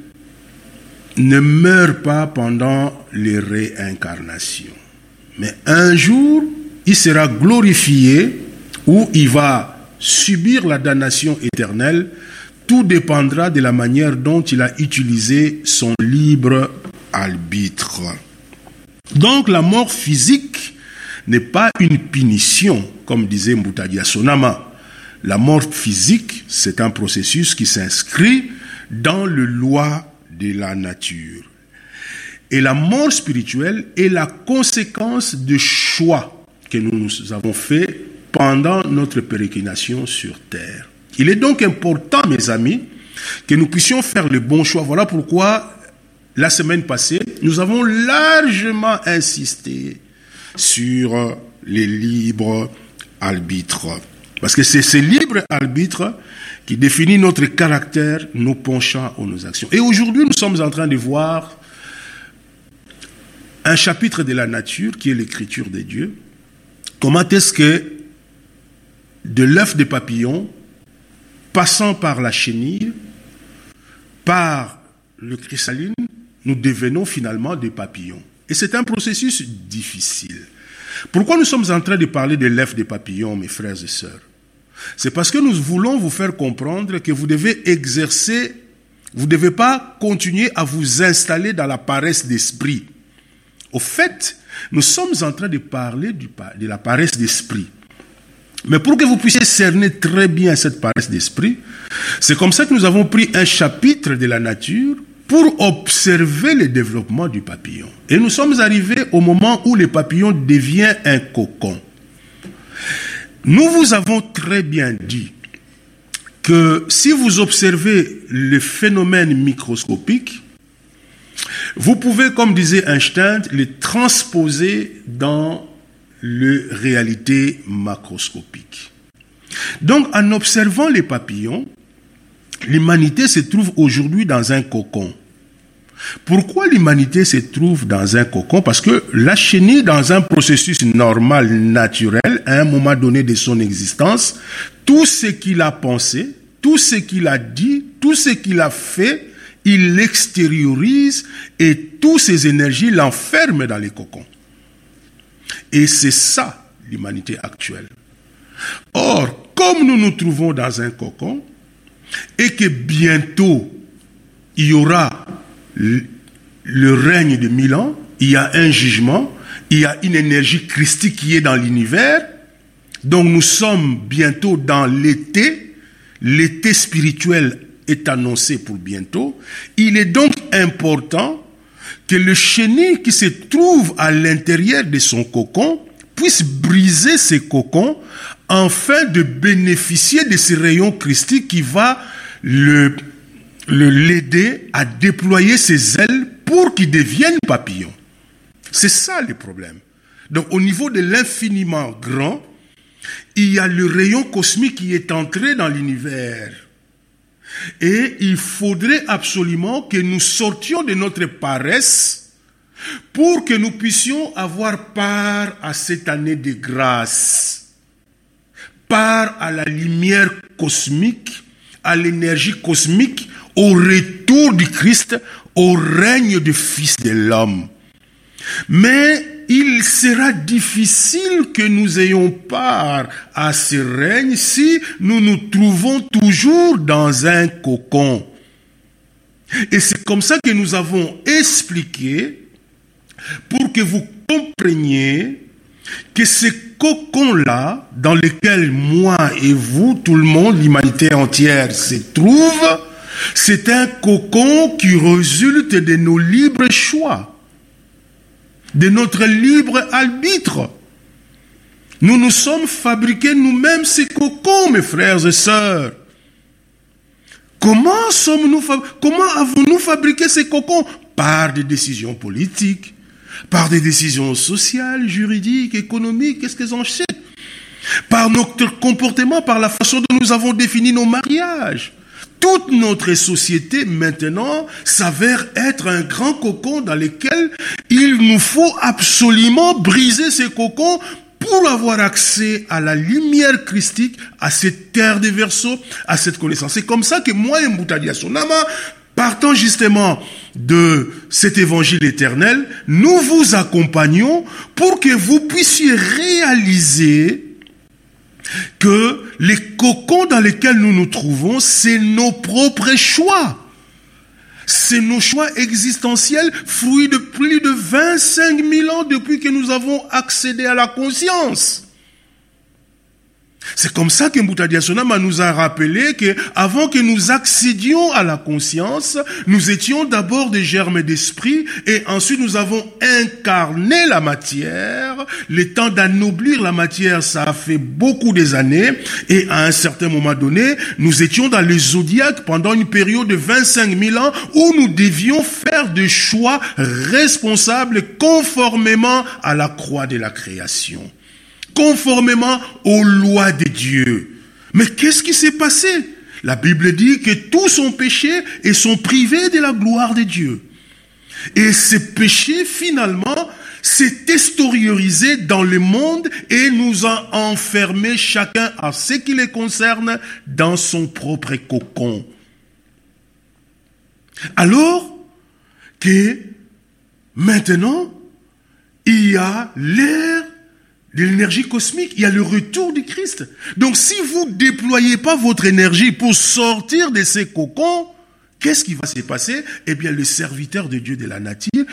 ne meurt pas pendant les réincarnations. Mais un jour, il sera glorifié ou il va subir la damnation éternelle. Tout dépendra de la manière dont il a utilisé son libre arbitre. Donc la mort physique n'est pas une punition, comme disait Mbutadia Sonama. La mort physique, c'est un processus qui s'inscrit dans le loi de la nature. Et la mort spirituelle est la conséquence de choix que nous avons fait pendant notre pérégrination sur terre. Il est donc important, mes amis, que nous puissions faire le bon choix. Voilà pourquoi la semaine passée, nous avons largement insisté sur les libres arbitres. Parce que c'est ce libre arbitre qui définit notre caractère, nos penchants ou nos actions. Et aujourd'hui, nous sommes en train de voir un chapitre de la nature qui est l'écriture de Dieu. Comment est-ce que de l'œuf de papillon, passant par la chenille, par le chrysaline, nous devenons finalement des papillons. Et c'est un processus difficile. Pourquoi nous sommes en train de parler de l'œuf des papillons, mes frères et sœurs? C'est parce que nous voulons vous faire comprendre que vous devez exercer, vous ne devez pas continuer à vous installer dans la paresse d'esprit. Au fait, nous sommes en train de parler de la paresse d'esprit. Mais pour que vous puissiez cerner très bien cette paresse d'esprit, c'est comme ça que nous avons pris un chapitre de la nature pour observer le développement du papillon. Et nous sommes arrivés au moment où le papillon devient un cocon. Nous vous avons très bien dit que si vous observez le phénomène microscopique, vous pouvez, comme disait Einstein, le transposer dans la réalité macroscopique. Donc, en observant les papillons, l'humanité se trouve aujourd'hui dans un cocon. Pourquoi l'humanité se trouve dans un cocon? Parce que la chenille, dans un processus normal, naturel, à un moment donné de son existence, tout ce qu'il a pensé, tout ce qu'il a dit, tout ce qu'il a fait, il l'extériorise et toutes ses énergies l'enferment dans les cocons. Et c'est ça l'humanité actuelle. Or, comme nous nous trouvons dans un cocon, et que bientôt il y aura le règne de mille ans, il y a un jugement, il y a une énergie christique qui est dans l'univers, donc nous sommes bientôt dans l'été, l'été spirituel est annoncé pour bientôt, il est donc important que le chenille qui se trouve à l'intérieur de son cocon puisse briser ses cocons afin de bénéficier de ce rayon christique qui va le l'aider à déployer ses ailes pour qu'il devienne papillon. C'est ça le problème. Donc au niveau de l'infiniment grand, il y a le rayon cosmique qui est entré dans l'univers. Et il faudrait absolument que nous sortions de notre paresse pour que nous puissions avoir part à cette année de grâce, part à la lumière cosmique, à l'énergie cosmique, au retour du Christ, au règne du Fils de l'homme. Mais il sera difficile que nous ayons part à ce règne si nous nous trouvons toujours dans un cocon. Et c'est comme ça que nous avons expliqué pour que vous compreniez que ce cocon-là, dans lequel moi et vous, tout le monde, l'humanité entière se trouve, c'est un cocon qui résulte de nos libres choix de notre libre arbitre. Nous nous sommes fabriqués nous-mêmes ces cocons, mes frères et sœurs. Comment avons-nous fabriqué ces cocons Par des décisions politiques, par des décisions sociales, juridiques, économiques, qu'est-ce que j'en sais? Par notre comportement, par la façon dont nous avons défini nos mariages, toute notre société maintenant s'avère être un grand cocon dans lequel il nous faut absolument briser ces cocons pour avoir accès à la lumière christique, à cette terre des versos, à cette connaissance. C'est comme ça que moi et Moutadia Sonama, partant justement de cet évangile éternel, nous vous accompagnons pour que vous puissiez réaliser que les cocons dans lesquels nous nous trouvons, c'est nos propres choix. C'est nos choix existentiels, fruits de plus de 25 000 ans depuis que nous avons accédé à la conscience. C'est comme ça que Mboutadia Sonama nous a rappelé que avant que nous accédions à la conscience, nous étions d'abord des germes d'esprit et ensuite nous avons incarné la matière. Le temps d'anoblir la matière, ça a fait beaucoup des années et à un certain moment donné, nous étions dans les zodiaques pendant une période de 25 000 ans où nous devions faire des choix responsables conformément à la croix de la création conformément aux lois de Dieu. Mais qu'est-ce qui s'est passé? La Bible dit que tous ont péché et sont privés de la gloire de Dieu. Et ce péché, finalement, s'est extériorisé dans le monde et nous a enfermés chacun à ce qui les concerne dans son propre cocon. Alors que maintenant, il y a l'air de l'énergie cosmique, il y a le retour du Christ. Donc si vous déployez pas votre énergie pour sortir de ces cocons, qu'est-ce qui va se passer? Eh bien, le serviteur de Dieu de la nature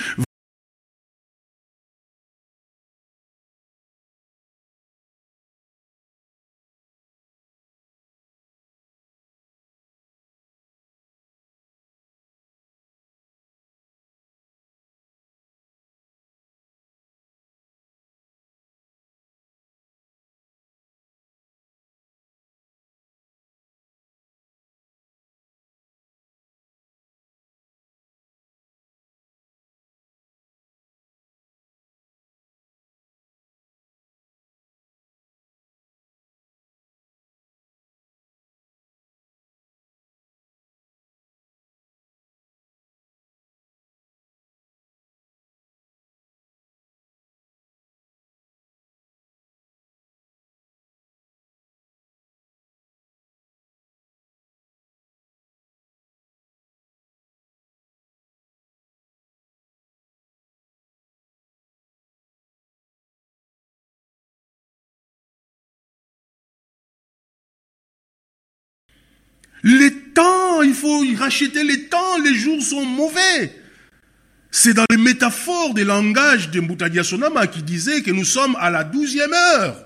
Les temps, il faut racheter les temps, les jours sont mauvais. C'est dans les métaphores des langages de Mboutadia Sonama qui disait que nous sommes à la douzième heure.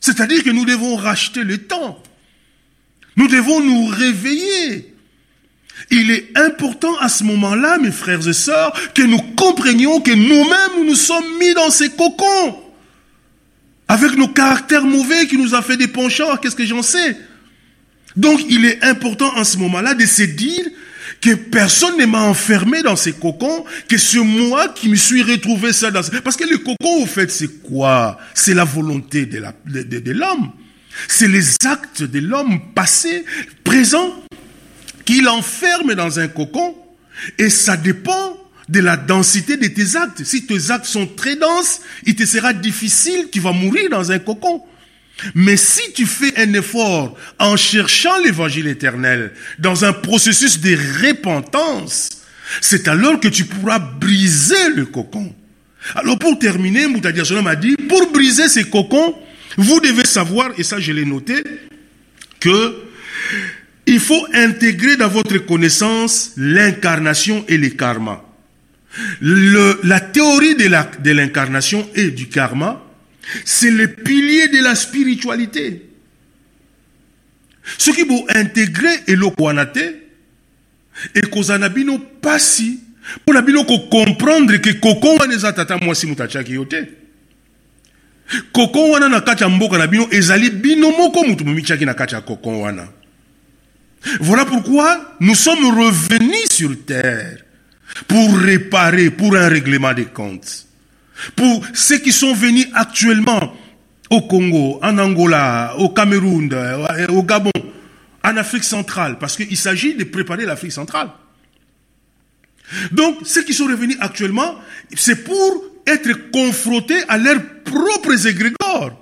C'est-à-dire que nous devons racheter le temps. Nous devons nous réveiller. Il est important à ce moment-là, mes frères et sœurs, que nous comprenions que nous-mêmes, nous nous sommes mis dans ces cocons. Avec nos caractères mauvais qui nous a fait des penchants, qu'est-ce que j'en sais? Donc il est important en ce moment-là de se dire que personne ne m'a enfermé dans ces cocons, que c'est moi qui me suis retrouvé ça dans... Parce que le cocon, au fait, c'est quoi? C'est la volonté de l'homme. De, de, c'est les actes de l'homme passé, présent, qu'il enferme dans un cocon. Et ça dépend de la densité de tes actes. Si tes actes sont très denses, il te sera difficile, tu vas mourir dans un cocon. Mais si tu fais un effort en cherchant l'évangile éternel dans un processus de repentance, c'est alors que tu pourras briser le cocon. Alors pour terminer, Moutadia m'a dit, pour briser ces cocons, vous devez savoir, et ça je l'ai noté, que il faut intégrer dans votre connaissance l'incarnation et le karma. Le, la théorie de l'incarnation et du karma c'est le pilier de la spiritualité. Ce qui vous intégrer et le et kozana bino pasi pour la bino comprendre que kokon wana eza tata mwasi mutachaki yote. Kokon wana na kati na bino ezali bino moko na wana. Voilà pourquoi nous sommes revenus sur terre pour réparer, pour un règlement des comptes. Pour ceux qui sont venus actuellement au Congo, en Angola, au Cameroun, euh, au Gabon, en Afrique centrale, parce qu'il s'agit de préparer l'Afrique centrale. Donc, ceux qui sont revenus actuellement, c'est pour être confrontés à leurs propres égrégores.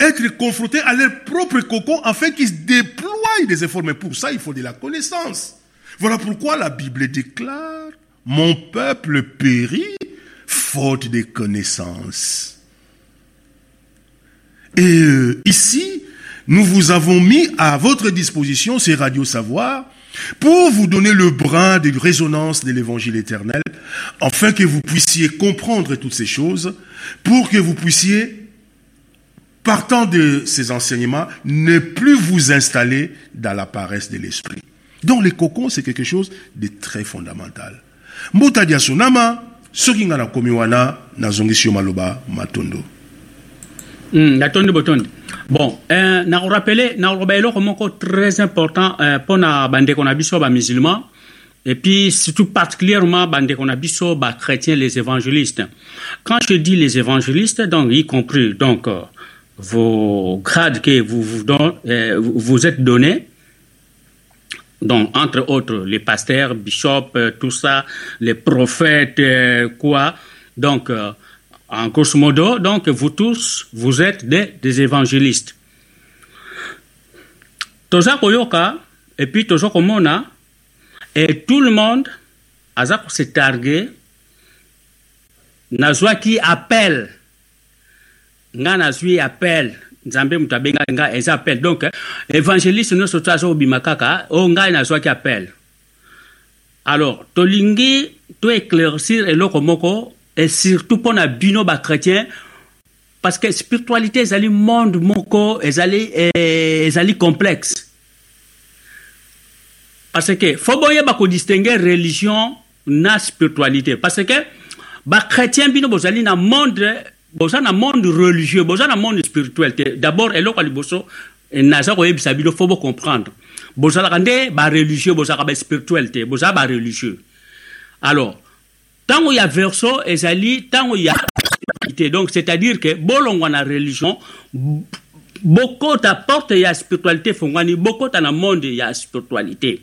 Être confrontés à leurs propres cocons afin qu'ils déploient des efforts. Mais pour ça, il faut de la connaissance. Voilà pourquoi la Bible déclare, mon peuple périt faute de connaissances. Et euh, ici, nous vous avons mis à votre disposition ces radios savoir pour vous donner le brin de résonance de l'évangile éternel, afin que vous puissiez comprendre toutes ces choses, pour que vous puissiez partant de ces enseignements, ne plus vous installer dans la paresse de l'esprit. Donc les cocons, c'est quelque chose de très fondamental. Soki nga na komi wana nazongisi yo maloba matondo. Mm, natondi botondi. Bon, euh, na rappeler na roba eloko moko très important euh, pona bandeko na biso ba musulmans et puis surtout particulièrement bandeko na biso ba chrétiens les évangélistes. Quand je dis les évangélistes, donc y compris donc euh, vos grades que vous vous, don, euh, vous êtes donnés, donc entre autres les pasteurs, bishops, euh, tout ça, les prophètes, euh, quoi. Donc euh, en grosso modo, donc vous tous, vous êtes des, des évangélistes. Toza koyoka, et puis toza komona, et tout le monde, aza se targuer, nazwaki appel, nga nazwi appel, nzambe mutu abenga nga eza appel. Donc, évangéliste nyonso to aza kobima kaka, o ngai nazwaki appel. Alors, tolingi to éclaircir eloko moko et surtout pour bino ba chrétien parce que spiritualité ezali monde moko ezali eh, ezali complexe parce que faut boyeba kodistingue religion na spiritualité parce que ba chrétien bino bozali na monde boza na monde religieux boza na monde spirituel. Te d'abord eloko ya liboso naza koyebisa bino fo bocomprendre bozalaka nde bareligieux bozalaka baspirituel te bozala bareligieux alors ntango ya verso ezali ntango ya spiritualité. Donc c'est-à-dire que bolongwa na religion bokota porte ya spiritualité efongwani bokota na monde ya spiritualité.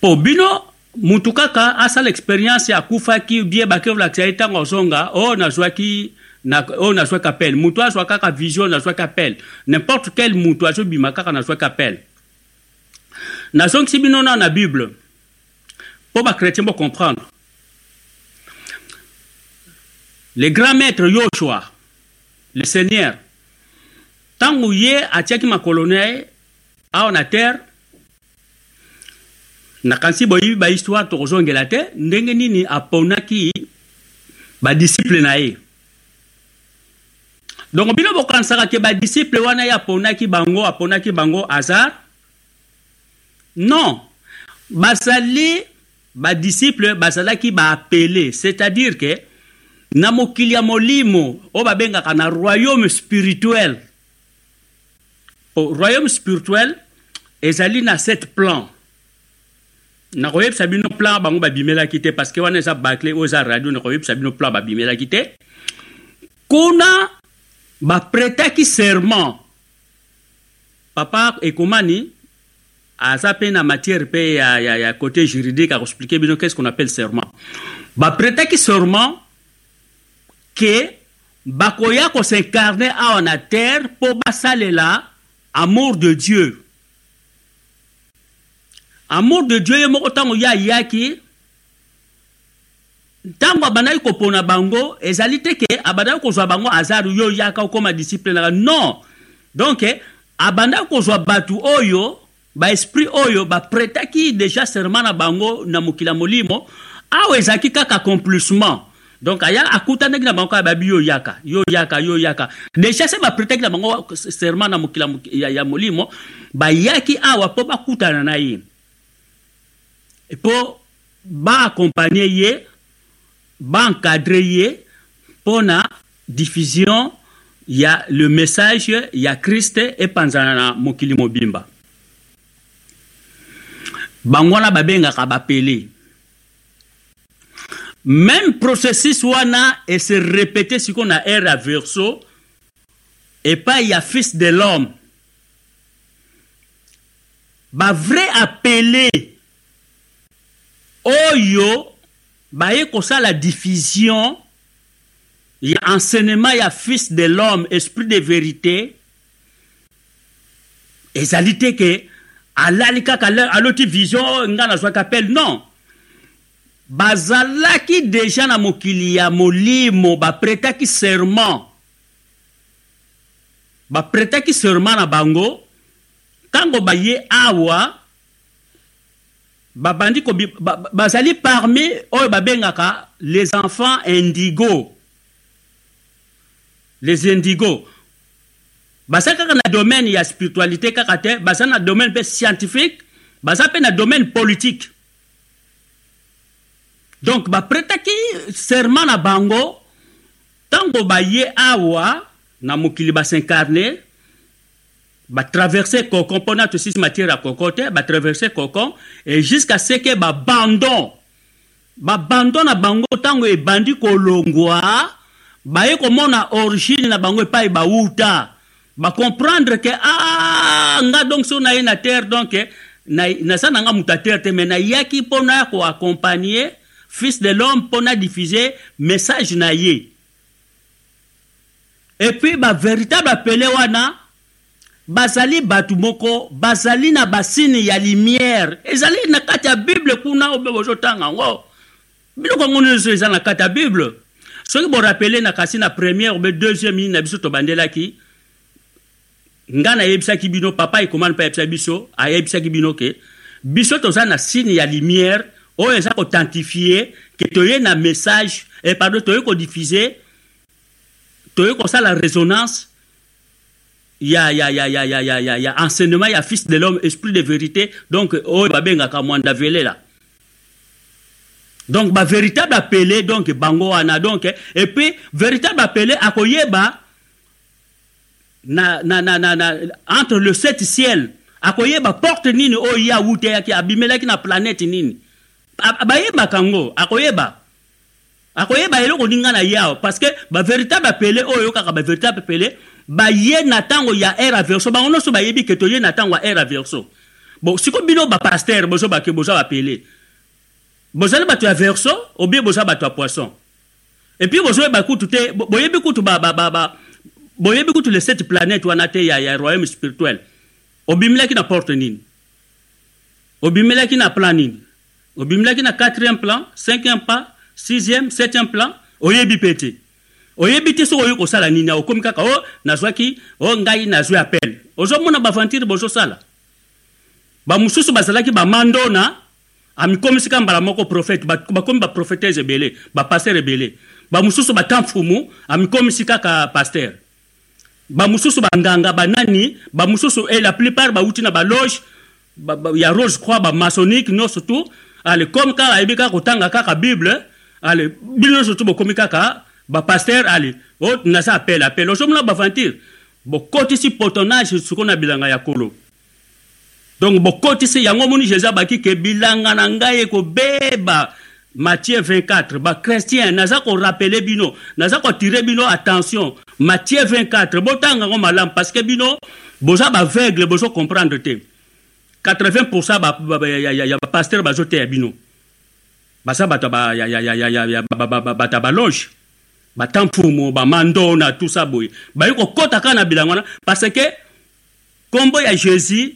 Po bino mutu kaka asala expérience akufaki bie bakeolakisa ye ntango azonga o oh, nazwaki na, o oh, nazwaki appel mutu azwa kaka vision nazwaki appel n'importe quel mutu azobima kaka nazwaki appel nazongisi bino na na bible mpo bachrétien bocomprendre le grand maître yoshua le seigneur ntango ye atiaki makolo na ye awa na terre nakanisi boyebi bahistoire tokozongela te ndenge nini aponaki badisiple na ye. Donc bino bokanisaka ke badisiple wana ye aponaki bango aponaki bango hasard non bazali badisiple bazalaki baapele c'est-à-dire que na mokili ya molimo oyo babengaka na royaume spirituel. O royaume spirituel ezali na sept plan nakoyebisa bino plan bango babimelaki te parce que wana eza bakle oyo eza radio nakoyebisa bino plan babimelaki te. Kuna bapretaki serment. Papa ekomani aza mpe na matière mpe ya, ya, ya côté juridique akoexplike bino qu'est ce qu'on appelle serment. Bapretaki serment ke bakoya kosincarne awa na terre mpo basalela amour de dieu amour de dieu ye moko ntango ye ayaki ntango abandaki kopona bango ezali te ke abandaki kozwa bango azar yo yaka okóma disciple naka non. Donc abandaki kozwa bato oyo baesprit oyo bapretaki déjà serment na bango na mokili ya molimo. Awa ezalaki kaka accomplissement. Donc aya akutanaki na bango kaka babi yo yaka yo yaka yo yaka. Déjà se bapretaki na bango serment na mokili ya, ya molimo bayaki awa mpo bakutana na ye mpo baakompagne ye baencadre ye mpona diffusion ya le message ya kriste epanzana na mokili mobimba. Bango wana babengaka bapele. Même processus wana ese répété sikoyo na ere ya verso epai ya fils de l'homme. Bavrai apele oyo baye kosala diffusion ya enseignement ya fils de l'homme esprit de vérité ezali te ke alali kaka aloti vision nga nazwaki appel non. Bazalaki deja na mokili ya molimo bapretaki serment. Bapretaki serment na bango ntango baye awa babandi ba, bazali parmi oyo babengaka les enfants indigo. Les indigo. Baza kaka na domaine ya spiritualité kaka te baza na domaine mpe scientifique baza mpe na domaine politique. Donc bapretaki serment na bango ntango baye awa na mokili basincarne batraverse cocon. Mpona tosisi matière ya cocon te batraverse cocon. Et jusqu'à ce que babandon babandon na bango ntango ebandi kolongwa baye komona origine na bango epai bauta bacomprendre ke ah, nga donc so naye na terre donc naza na nga moto ya terre te mais nayaki mpona koaccompagne fils de l'homme mpona diffuse message na ye. Epuis bavéritable apele wana bazali bato moko bazali na basini ya lumière. Ezali na kati ya bible kuna obe bozotanga yango biloko yango nyonso eza na kati ya bible? Soki borapele na kasi na première obe deuxième nini na biso tobandelaki. Nga nayebisaki bino papa ekomani mpe ayebisa biso ayebisaki bino ke. Biso toza na signe ya lumière oyo eza kotantifie ke toye na message eh, pardon toye kodiffuse toye kosala résonance il y a, y a, y a, y a, y a, y a, y a enseignement, il y a fils de l'homme, esprit de vérité. Donc, oh, babenga kamwanda vele là. Donc, ba véritable appelé, donc, bango ana, donc, eh. et puis, véritable appelé, akoyeba, na, na, na, na, na, entre le sept ciel, akoyeba porte nini, oh, ya, ou, te, ki, abimelaki na planète nini? Abayeba kango, akoyeba. Akoyeba, eloko ninga na yao, parce que, ba véritable appelé, oh, yo, kaka, ba véritable appelé, baye na ntango ya ere averso bango nyonso bayebi ke toye na ntango ya ere averso bon siko bino bapaster bozo bake boza bapele bozali bato ya verso obie boza bato ya poisson. Epuis bozoyeba kutu te boyebi kutu boyebi kutu le sept planète wana te ya, ya royaume spirituel. Obimelaki na porte nini? Obimelaki na plan nini? Obimelaki na quatrième plan cinquième plan sixième septième plan oyebi mpe te oyebi te soki oyoki kosala nini? Okomi kaka. O nazwaki o ngai nazwi appel. Ozomona bavantire bozosala. Bamosusu bazalaki bamandona amikomisi ka mbala moko prophète. Bakomi baprofetese ebele bapaster ebele. Bamosusu bata mfumu amikomisi kaka paster bamosusu banganga banani bamosusu e la plupart bauti na baloge ba, ba, ya rose croix bamasonique nyonso tu ale comme kaka ayebi kaka kotanga kaka bible. Ale bino nyonso tu bokomi kaka bapaster ale o naza apele apele ozomona bavantire bokotisi potonnage siko na bilanga ya kolo. Donc bokotisi yango moni jésus abaki ke bilanga na ngai ekobeba matthieu 24 bachrétien naza korapele bino. Naza kotire bino attention. Matthieu 24 botanga yango malamu parce que bino boza baveugle bozo comprendre te. 80 ya bapaster bazoteya bino. Baza bato ya baloge bata mfumu bamandona tout ça boye bayi kokɔta kaka na bilanga wana parce que nkombo ya jésus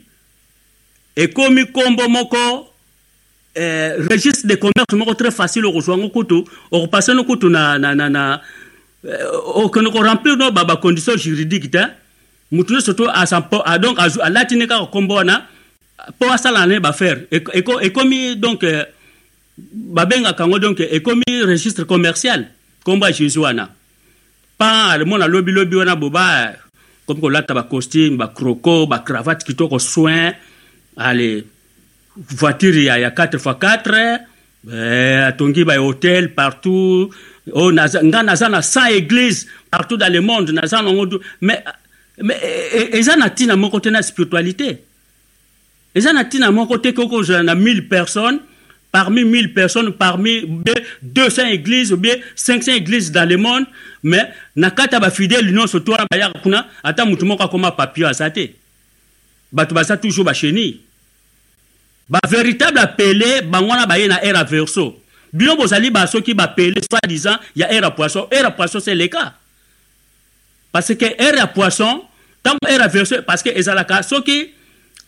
ekomi nkombo moko eh, registre de commerce moko très facile okozwa yango kutu okopase no kutu na, na, na, na eh, okende koremplir no bacondition juridique te. Mutu nyonso to donc alatini kaka nkombo wana mpo asala na ye baffaire ekomi donc eh, babengaka yango donc ekomi registre commercial nkombo ya jésus wana. Pa alemona lobilobi wana boba komi kolata bacostume bacroco bacravate kitoko soin. Ale voiture ya, ya 4 x 4 eh, atongi bahotel partout. Oh, naza, nga naza na 100 église partout dans le monde naza nango mais, mais eza na ntina moko te na spiritualité. Eza na ntina moko te kokozala na 1000 personnes parmi 1000 personnes, parmi 200 églises ou bien 500 églises dans le monde, mais nakata ba fidèle non soto na baya kuna ata mutu moko akoma papio asate. Batu basa toujours ba chenille. Ba véritable appelé bangwana baye na era verso. Bino bozali ba soki ba appelé soi-disant ya era poisson, era poisson c'est le cas. Parce que era poisson tant era verso parce que ezalaka soki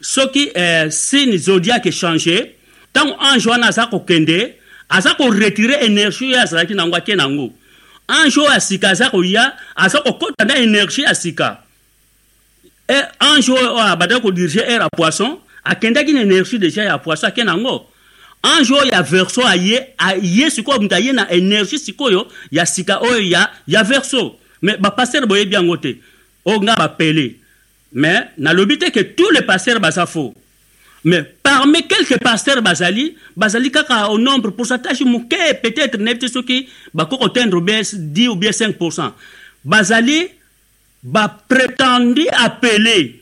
soki eh, signe zodiaque changé ntango ange wana aza kokende aza koretire énergie oyo azalaki nango ake nango ange oyo ya sika aza koya aza kokɔta na énergie ya sika. E ange oyo abandaki kodirige ere ya poisson akendaki na énergie déjà ya poisson ake nango ange oyo ya verso aye aye sikoyo moto aye na énergie sikoyo ya sika oyo ya, ya verso. Me bapaster boyebi yango te oyo nga bapele mais nalobi te que tous les pasteurs baza faux mais parmi quelques pasteurs bazali bazali kaka au nombre pourcentage moke peut-être nayebi te soki bakoki kotendre bien 10 ou bien 5 bazali baprétendu appelé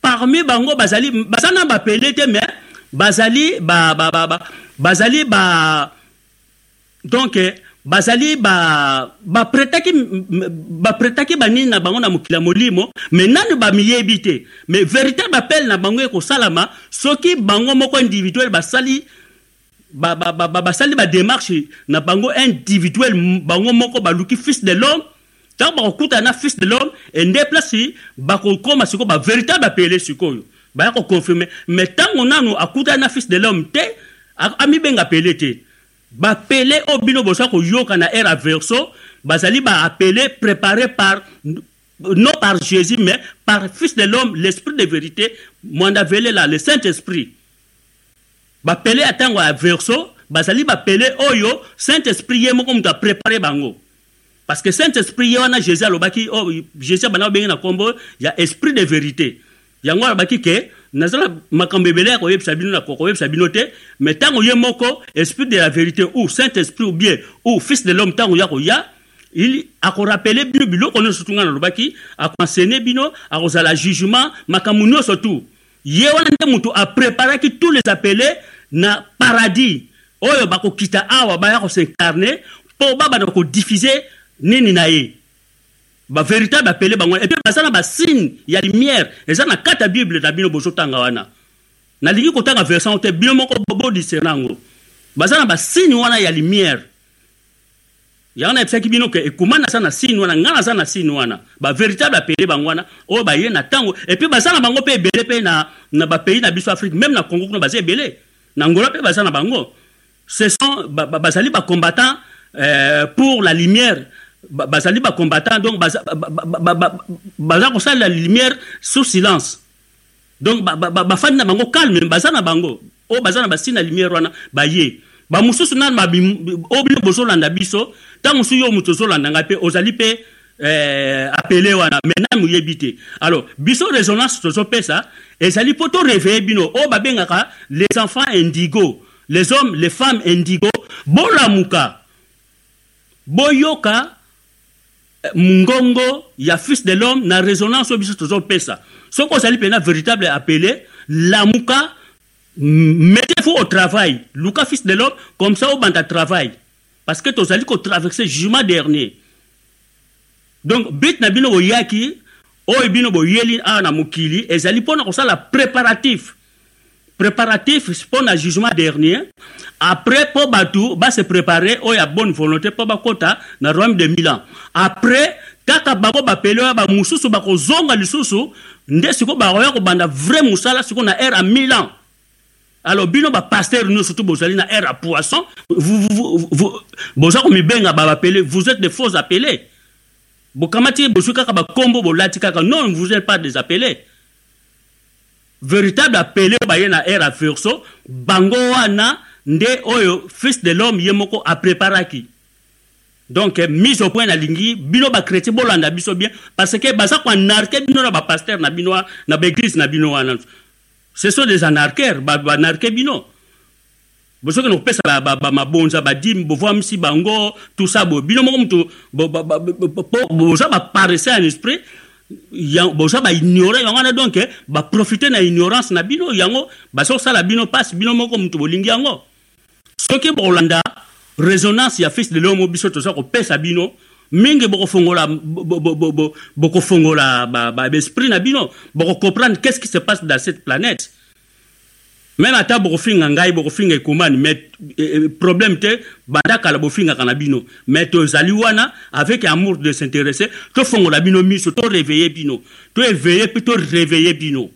parmi bango bazali baza na bapele te mais bazali ba, ba, ba, ba, bazali ba donc bazali bapretaki ba bapretaki banini na bango na mokili ya molimo me nani bamiyebi te. Me véritable appel na bango ekosalama soki bango moko individuel basali basali ba, ba, ba, badémarche na bango individuel bango moko baluki fils de l'homme ntango bakokutana na fils de l'homme ende place bakokóma sikoyo bavéritable apele sikoyo. Baya koconfirme mais ntango nanu akutana na fils de l'homme te amibenga apele te bapele oyo bino boza koyoka na ere averso bazali baapele préparé par non par jésus mais par fils de l'homme l'esprit de vérité mwanda vele la le saint esprit bapele ya ntango ya verso bazali bapele oyo saint esprit ye moko moto apréparé bango. Parce que saint esprit ye wana jésus alobaki oh, jésus abanda obengi na nkombo ya esprit de vérité. Yango alobaki ke nazala makambo ebele ya koyebisa bino na koyebisa bino te mais ntango ye moko esprit de la vérité ou saint esprit ou bien ou fils de l'homme ntango ya koya il akorapele bino biloko nyonso tu ngai nalobaki akoenseigne bino akozala jugement makambo nyonso tu. Ye wana nde moto apréparaki tous les appelés na paradis. Oyo bakokita awa baya kosincarne mpo babanda kodiffuze nini na ye bavéritable apele bango epuis baza na basigne ya lumière. Eza na kati ya bible na bino bozotanga wana. Nalingi kotanga version te bino moko bodiscerne yango. Baza na basigne wana ya lumière. Yango nayebisaki bino ke ekuma naza na signe wana ngai naza na signe wana bavéritable apele bango wana oyo baye na ntango. Epuis baza na bango mpe ebele mpe na, na bapays na biso afrique même na congo kuna baza ebele. Na ngola mpe baza na bango. Ce sont bazali bacombattant euh, pour la lumière bazali bacombattant donc baza kosala la lumière sous silence. Donc bafandi na bango calme baza na bango. Oyo baza na basine na lumière wana baye. Bamosusu nano oyo bino bozolanda biso. Ntango mosusu yo moto ozolanda ngai mpe ozali mpe eh, apele wana. Me nani moyebi te. Alors biso résonance tozopesa ezali mpo toréveille bino. Oyo babengaka les enfants indigo. Les hommes les femmes indigo. Bolamuka. Boyoka ngongo ya fils de l'homme na résonance oyo biso tozopesa. Soki ozali mpena véritable appelé lamuka mettez-vous au travail. Luka fils de l'homme comme ça obanda travail. Parce que tozali kotraverse jugement dernier. Donc bit na bino boyaki oyo bino boyeli awa na mokili ezali mpona kosala préparatif préparatif mpo na jugement dernier. Après mpo bato base prépare oyo ya bonne volonté mpo bakɔta na royaume de milan. Après kaka bango bapele oyo bamosusu bakozonga lisusu nde sikoyo bakoya kobanda vrai mosala sikoyo na ere ya milan. Alors bino bapaster nyonso tu bozali na ere ya poisson. Boza komibenga babapele vous êtes de faux appelés. Bokamati bozwi kaka bakombo bolati kaka. Non vous êtes pas des appelés véritable apele oyo baye na ere ya verso bango wana nde oyo fils de l'homme ye moko apréparaki donc mise au point nalingi bino bakrétien bolanda biso bien parce que baza koanarke bino na bapaster na bino na baeglise na bino wana ce sont des anarqueurs banarke bino bosoki na kopesa bamabonza badime bovwamisi bango tout ça bo bino moko moto boza baparese en esprit boza baignore yango wana donc baprofite na ignorance na bino yango baza kosala bino mpasi bino moko moto bolingi yango. Soki bokolanda résonance ya fils de l'homme biso toza kopesa bino mingi bokofongola bokofongola baesprit na bino bokocomprendre qu'est ce qui se passe dans cette planète même ata bokofinga ngai bokofinga ekomani mais problème te banda kala bofingaka na bino. Mais tozali wana avec amour de s'intéresser tofongola bino miso toréveille bino. Toéveille mpe toréveille bino.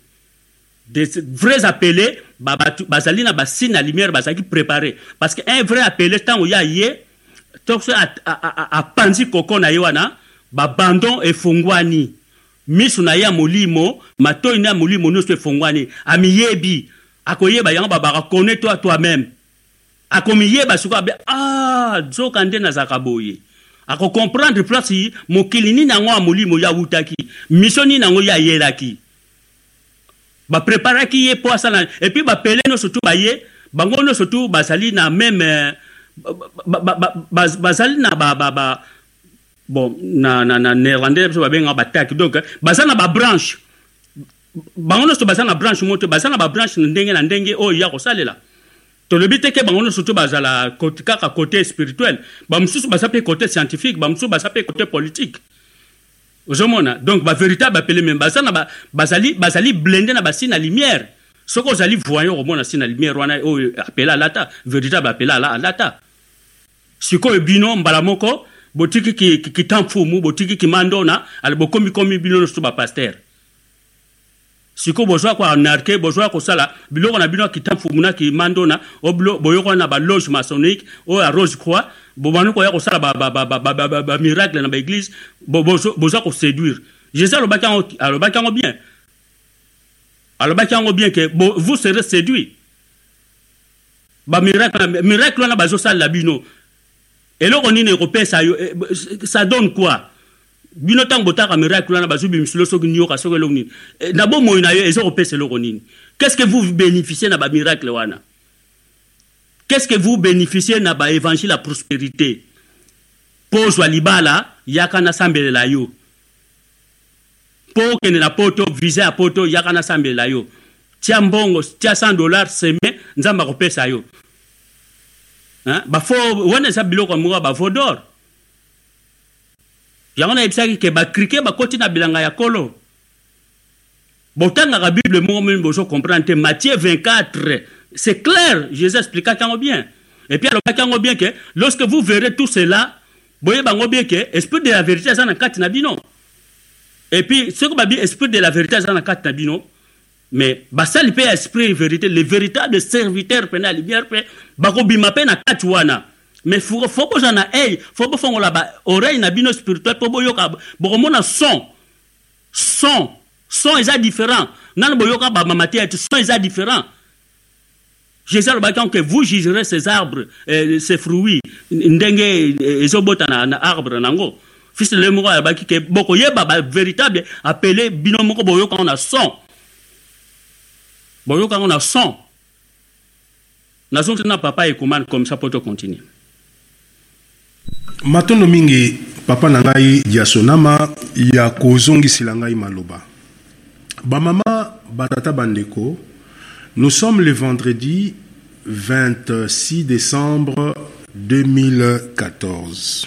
Des vrais appelés bazali na basine na lumière bazalaki préparé parce que un vrai appelé ntango ya ye toso apanzi koko na ye wana babandon efongwani miso na ye ya molimo matoi na ya molimo nyonso efongwani amiyebi akoyeba yango babaka kone toi toi-même. Akomiyeba sikoyo abe ah nzoka nde nazalaka boye. Akocomprendre place mokili nini yango ya molimo ye awutaki mission nini yango ye ayelaki bapreparaki ye mpo asala epuis bapele nyonso tu baye bango nyonso tu bazali na meme bazali na bon na néerlandais biso babengaka bataki donc baza na babranche bango nyonso baza na branche mo te baza na babranche na ndenge na ndenge oyo ya kosalela. Tolobi te ke bango nyonso to bazala kaka côté spirituel. Bamosusu baza mpe côté scientifique bamosusu baza mpe côté politique. Ozomona. Donc bavéritable apele meme baza na bazali bazali blende na basi na lumière. Soki ozali voyant komona si na lumière wana oyo apele alata. Véritable apele alata. Sikoyo bino mbala moko botiki kita mfumu botiki kimandona ala bokomikomi bino nyonso bapaster sikoyo bozwa koanarke bozwa kosala biloko na bino kita mfumu na kimandona boyoka na baloge maçonnique oyo ya rose croix. Bobandi koya kosala bamiracle na baeglise bozwa koséduire jésus alobaki yango bien. Alobaki yango bien ke vous serez séduit bamiracle miracle wana bazosalela bino. Eloko nini ekopesa yo? Ça donne quoi bino ntango botaka miracle wana bazobimisilo soki nioka soki eloko nini. Na bomoi na yo eza kopesa eloko nini? Qu'est ce que vous bénéficiez na bamiracle wana? Qu'est ce que vous bénéficiez na baévangile ya prospérité? Mpo ozwa libala yaka nasambelela yo. Mpo okende na poto visa ya poto yaka nasambelela yo. Tia mbongo tia 100 dollar seme nzambe akopesa yo. Bafo wana eza biloko moko ya bavo dor yango nayebisaki ke bakrike bakoti na bilanga ya kolo. Botangaka bible moko mini bozocomprendre te matthieu 24 c'est clair jésus explikaki yango bien. Et puis alobaki yango bien ke lorsque vous verrez tout cela boyeba yango bien ke esprit de la vérité aza na kati na bino. Et puis soki babi esprit de la vérité aza na kati na bino mais basali mpe ya esprit vérité le véritable serviteur mpe na lumière mpe bakobima mpe na kati wana mais fo bozwa na eye fo bofongola baoreille na bino spirituel mpo boyoka bokomona son. Son son eza différent. Nani boyoka bamama te ete son eza différent. Jésus alobaki yango ke vous jugerez ces arbres euh, ces fruits ndenge ezobota na, na arbre nango. Fils de moko alobaki ke bokoyeba bavéritable apele bino moko boyoka yango na son. Boyoka yango na son. Nazongi na papa ekomane comme ça mpo tocontinue matondo mingi papa na ngai diasonama ya kozongisela ngai maloba. Bamama batata bandeko nous sommes le vendredi 26 décembre 2014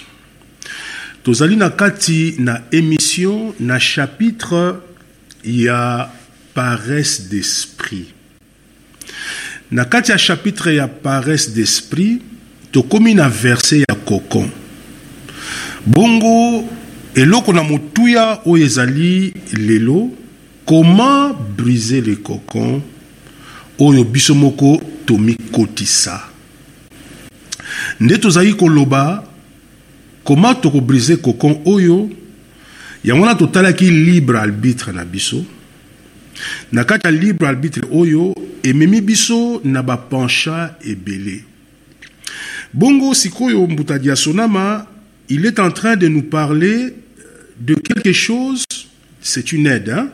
tozali na kati na émission na chapitre ya paresse d'esprit. Na kati ya chapitre ya paresse d'esprit tokomi na verset ya cocon bongo eloko na motuya oyo ezali lelo comment briser le cocon oyo biso moko tomikotisa nde tozali koloba comment tokobrise cocon oyo yango wana totalaki libre arbitre na biso. Na kati ya libre arbitre oyo ememi biso na bapencha ebele. Bongo sikoyo mbuta diasonama il est en train de nous parler de quelque chose c'est une aide hein?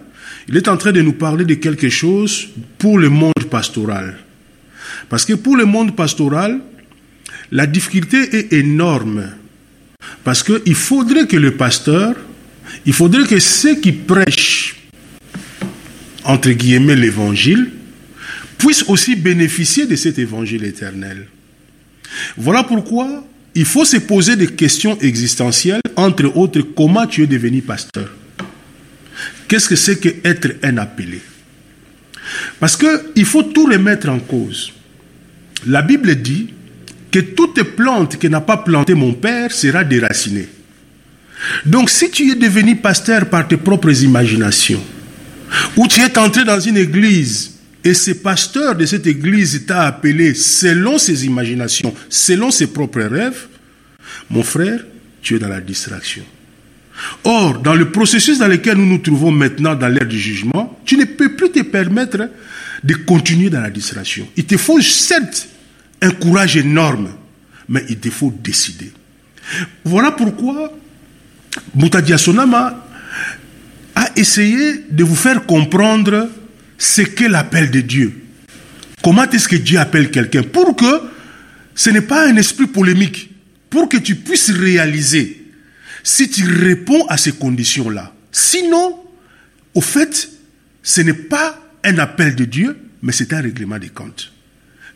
il est en train de nous parler de quelque chose pour le monde pastoral parce que pour le monde pastoral la difficulté est énorme parce qu'il faudrait que le pasteur il faudrait que ceux qui prêchent entre guillemets l'évangile puissent aussi bénéficier de cet évangile éternel. Voilà pourquoi il faut se poser des questions existentielles, entre autres, comment tu es devenu pasteur? Qu'est-ce que c'est que être un appelé? Parce qu'il faut tout remettre en cause. La Bible dit que toute plante que n'a pas planté mon père sera déracinée. Donc si tu es devenu pasteur par tes propres imaginations, ou tu es entré dans une église et ce pasteur de cette église t'a appelé selon ses imaginations, selon ses propres rêves, mon frère, tu es dans la distraction. Or, dans le processus dans lequel nous nous trouvons maintenant dans l'ère du jugement, tu ne peux plus te permettre de continuer dans la distraction. Il te faut certes un courage énorme, mais il te faut décider. Voilà pourquoi Moutadia Sonama a essayé de vous faire comprendre ce qu'est l'appel de Dieu. Comment est-ce que Dieu appelle quelqu'un Pour que ce n'est pas un esprit polémique, pour que tu puisses réaliser si tu réponds à ces conditions-là. Sinon, au fait, ce n'est pas un appel de Dieu, mais c'est un règlement des comptes.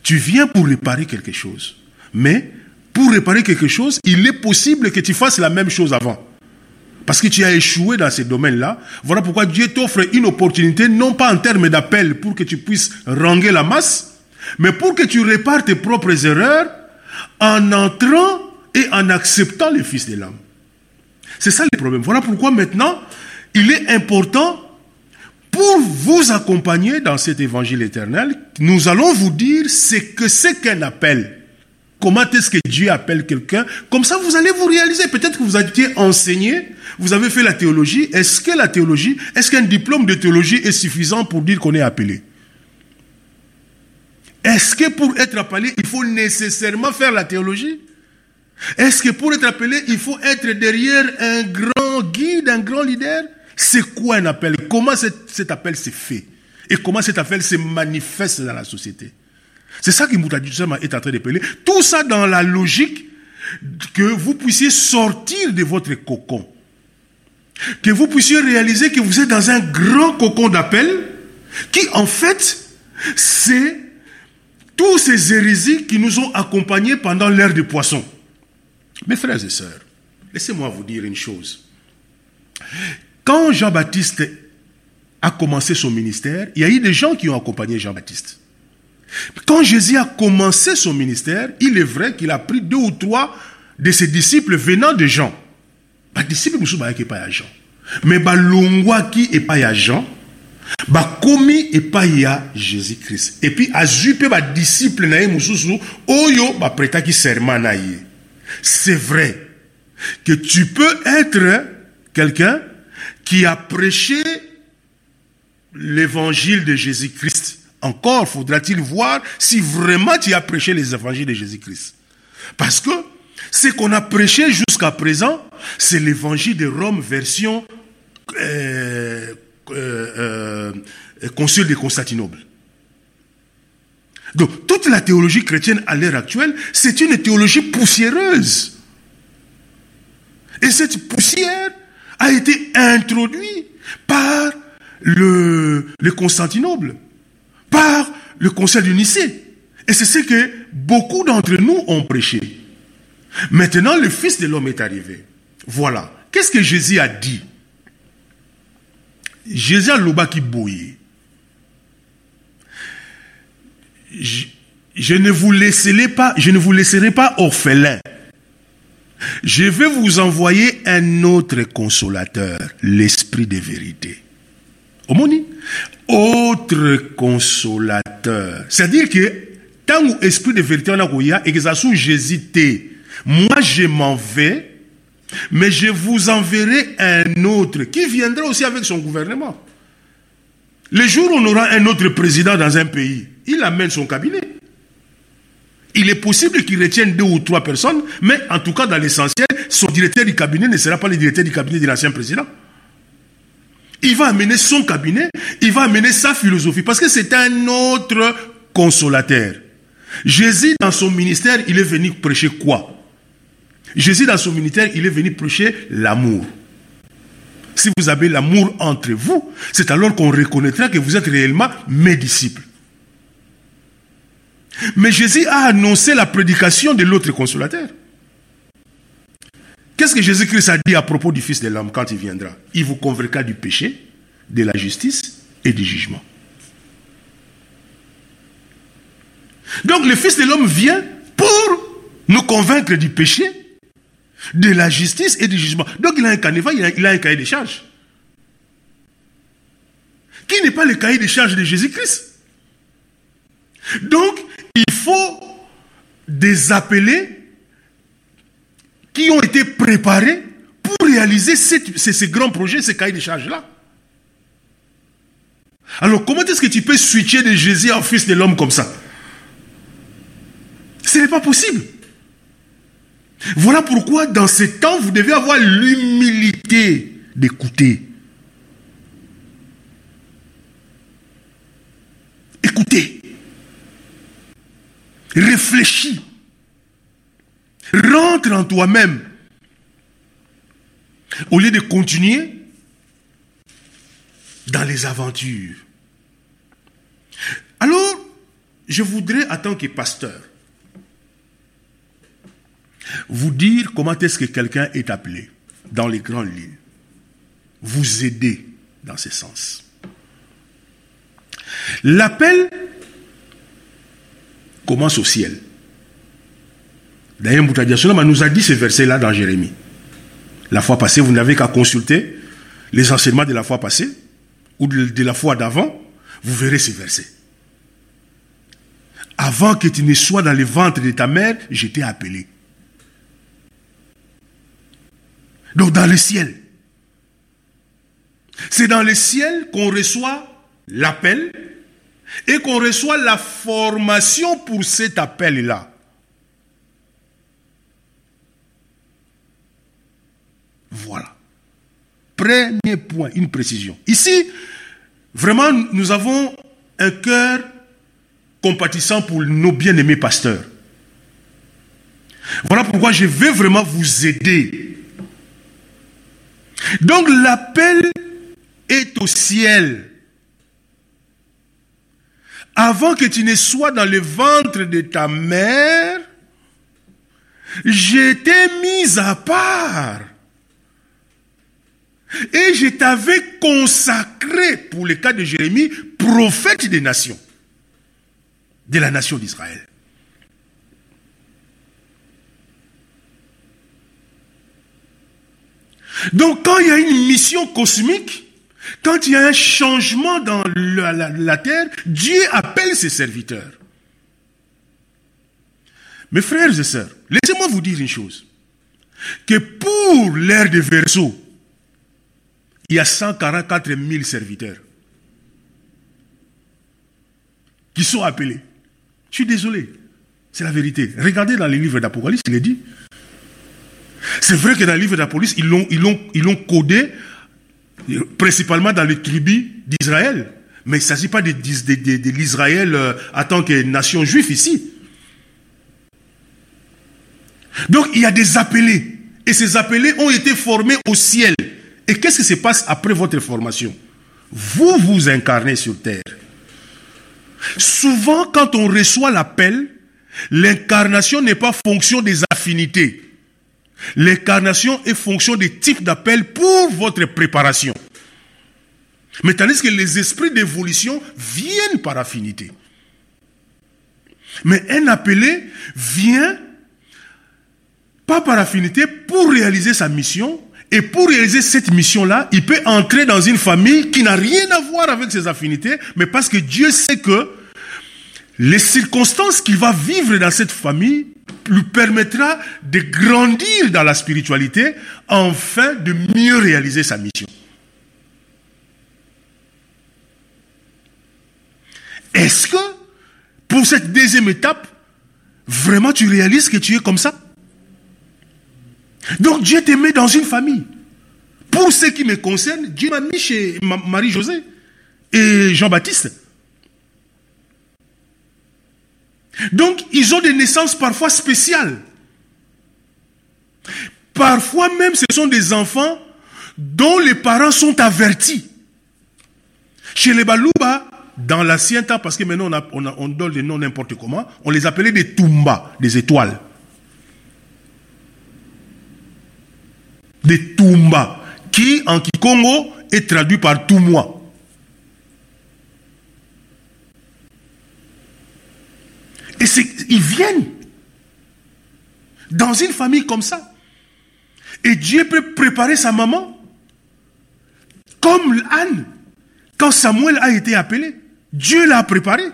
Tu viens pour réparer quelque chose. Mais pour réparer quelque chose, il est possible que tu fasses la même chose avant. Parce que tu as échoué dans ces domaines-là. Voilà pourquoi Dieu t'offre une opportunité, non pas en termes d'appel pour que tu puisses ranger la masse, mais pour que tu répares tes propres erreurs en entrant et en acceptant le Fils de l'homme. C'est ça le problème. Voilà pourquoi maintenant, il est important pour vous accompagner dans cet évangile éternel, nous allons vous dire ce que c'est qu'un appel. Comment est-ce que Dieu appelle quelqu'un Comme ça, vous allez vous réaliser. Peut-être que vous avez enseigné, vous avez fait la théologie. Est-ce que la théologie, est-ce qu'un diplôme de théologie est suffisant pour dire qu'on est appelé Est-ce que pour être appelé, il faut nécessairement faire la théologie Est-ce que pour être appelé, il faut être derrière un grand guide, un grand leader c'est quoi un appel Comment cet, appel s'est fait Et comment cet appel se manifeste dans la société C'est ça que Moutadjoussama est en train d'appeler. Tout ça dans la logique que vous puissiez sortir de votre cocon. Que vous puissiez réaliser que vous êtes dans un grand cocon d'appel qui, en fait, c'est tous ces hérésies qui nous ont accompagnés pendant l'ère des poissons. Mes frères et sœurs, laissez-moi vous dire une chose. Quand Jean-Baptiste a commencé son ministère, il y a eu des gens qui ont accompagné Jean-Baptiste. Quand Jésus a commencé son ministère, il est vrai qu'il a pris deux ou trois de ses disciples venant de Jean. Ba disciple musu ba pas à Jean. Mais ba longwa qui est pas Jean, ba komi et pas Jésus-Christ. Et puis azu pe ba disciple na mususu oyo ba prêta qui serment C'est vrai que tu peux être quelqu'un qui a prêché l'évangile de Jésus-Christ. Encore faudra-t-il voir si vraiment tu as prêché les évangiles de Jésus-Christ. Parce que ce qu'on a prêché jusqu'à présent, c'est l'évangile de Rome version euh, euh, euh, concile de Constantinople. Donc toute la théologie chrétienne à l'heure actuelle, c'est une théologie poussiéreuse. Et cette poussière a été introduit par le Constantinople, par le Conseil du Nicée. Et c'est ce que beaucoup d'entre nous ont prêché. Maintenant, le Fils de l'homme est arrivé. Voilà. Qu'est-ce que Jésus a dit? Jésus a l'oba qui bouillit. Je, ne vous laisserai pas, je orphelin. Je vais vous envoyer un autre consolateur, l'esprit de vérité. Omoni Autre consolateur. C'est-à-dire que tant que l'esprit de vérité on a et que ça Jésus moi je m'en vais, mais je vous enverrai un autre qui viendra aussi avec son gouvernement. Le jour où on aura un autre président dans un pays, il amène son cabinet. Il est possible qu'il retienne deux ou trois personnes, mais en tout cas, dans l'essentiel, son directeur du cabinet ne sera pas le directeur du cabinet de l'ancien président. Il va amener son cabinet, il va amener sa philosophie, parce que c'est un autre consolateur. Jésus, dans son ministère, il est venu prêcher quoi? Jésus, dans son ministère, il est venu prêcher l'amour. Si vous avez l'amour entre vous, c'est alors qu'on reconnaîtra que vous êtes réellement mes disciples. Mais Jésus a annoncé la prédication de l'autre consolateur. Qu'est-ce que Jésus-Christ a dit à propos du Fils de l'homme quand il viendra? Il vous convaincra du péché, de la justice et du jugement. Donc le Fils de l'homme vient pour nous convaincre du péché, de la justice et du jugement. Donc il a un canevas, il a, un cahier de charges. Qui n'est pas le cahier de charges de Jésus-Christ? Donc, il faut des appelés qui ont été préparés pour réaliser ces, grands projets, ces cahiers de charges-là. Alors, comment est-ce que tu peux switcher de Jésus en fils de l'homme comme ça? Ce n'est pas possible. Voilà pourquoi dans ces temps, vous devez avoir l'humilité d'écouter. Écoutez. Réfléchis. Rentre en toi-même. Au lieu de continuer dans les aventures. Alors, je voudrais, en tant que pasteur, vous dire comment est-ce que quelqu'un est appelé dans les grandes lignes. Vous aider dans ce sens. L'appel commence au ciel. D'ailleurs, Moutadiasonama nous a dit ce verset-là dans Jérémie. La fois passée, vous n'avez qu'à consulter les enseignements de la fois passée ou de la fois d'avant, vous verrez ces versets. Avant que tu ne sois dans le ventre de ta mère, je t'ai appelé. Donc dans le ciel. C'est dans le ciel qu'on reçoit l'appel et qu'on reçoit la formation pour cet appel-là. Voilà. Premier point, une précision. Ici, vraiment, nous avons un cœur compatissant pour nos bien-aimés pasteurs. Voilà pourquoi je vais vraiment vous aider. Donc l'appel est au ciel. Avant que tu ne sois dans le ventre de ta mère, je t'ai mis à part. Et je t'avais consacré, pour le cas de Jérémie, prophète des nations, de la nation d'Israël. Donc quand il y a une mission cosmique, quand il y a un changement dans la, terre, Dieu appelle ses serviteurs. Mes frères et sœurs, laissez-moi vous dire une chose. Que pour l'ère des Verseaux, il y a 144 000 serviteurs qui sont appelés. Je suis désolé, c'est la vérité. Regardez dans les livres d'Apocalypse, il est dit. C'est vrai que dans le livre d'Apocalypse, ils l'ont, ils, ils codé principalement dans les tribus d'Israël. Mais il ne s'agit pas de, de l'Israël euh, en tant que nation juive ici. Donc il y a des appelés. Et ces appelés ont été formés au ciel. Et qu'est-ce qui se passe après votre formation? Vous vous incarnez sur terre. Souvent, quand on reçoit l'appel, l'incarnation n'est pas fonction des affinités. L'incarnation est fonction des types d'appels pour votre préparation. Mais tandis que les esprits d'évolution viennent par affinité. Mais un appelé vient pas par affinité pour réaliser sa mission, et pour réaliser cette mission-là, il peut entrer dans une famille qui n'a rien à voir avec ses affinités, mais parce que Dieu sait que les circonstances qu'il va vivre dans cette famille lui permettra de grandir dans la spiritualité afin de mieux réaliser sa mission. Est-ce que pour cette deuxième étape, vraiment tu réalises que tu es comme ça? Donc Dieu te dans une famille. Pour ce qui me concerne, Dieu m'a mis chez Marie-Josée et Jean-Baptiste. Donc, ils ont des naissances parfois spéciales. Parfois même, ce sont des enfants dont les parents sont avertis. Chez les Balouba, dans l'ancien temps, parce que maintenant on, on, donne des noms n'importe comment, on les appelait des Tumba, des étoiles. Des Tumba, qui en Kikongo est traduit par Toumois. Et ils viennent dans une famille comme ça. Et Dieu peut préparer sa maman comme Anne. Quand Samuel a été appelé, Dieu l'a préparé.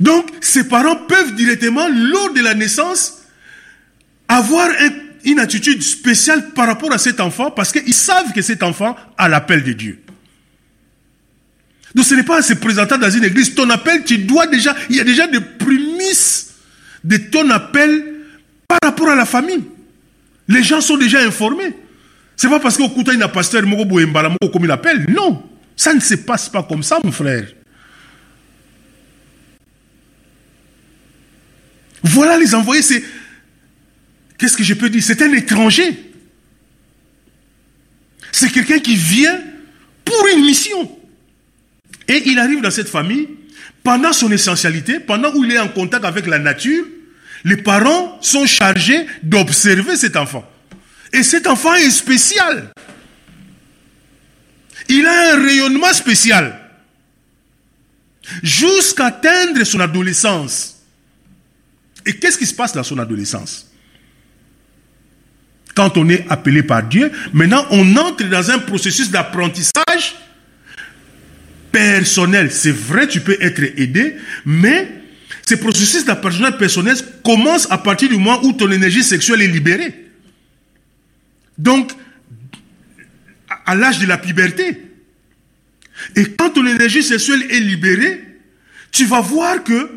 Donc, ses parents peuvent directement, lors de la naissance, avoir une attitude spéciale par rapport à cet enfant parce qu'ils savent que cet enfant a l'appel de Dieu. Donc ce n'est pas en se présentant dans une église. Ton appel, tu dois déjà, il y a déjà des prémices de ton appel par rapport à la famille. Les gens sont déjà informés. C'est pas parce qu'au Kouta, il y a un pasteur, comme il appelle. Non. Ça ne se passe pas comme ça, mon frère. Voilà les envoyés, c'est. Qu'est-ce que je peux dire? C'est un étranger. C'est quelqu'un qui vient pour une mission. Et il arrive dans cette famille, pendant son essentialité, pendant où il est en contact avec la nature, les parents sont chargés d'observer cet enfant. Et cet enfant est spécial. Il a un rayonnement spécial. Jusqu'à atteindre son adolescence. Et qu'est-ce qui se passe dans son adolescence? Quand on est appelé par Dieu, maintenant on entre dans un processus d'apprentissage personnel. C'est vrai, tu peux être aidé, mais ce processus d'apprentissage personnel commence à partir du moment où ton énergie sexuelle est libérée. Donc, à l'âge de la puberté. Et quand ton énergie sexuelle est libérée, tu vas voir que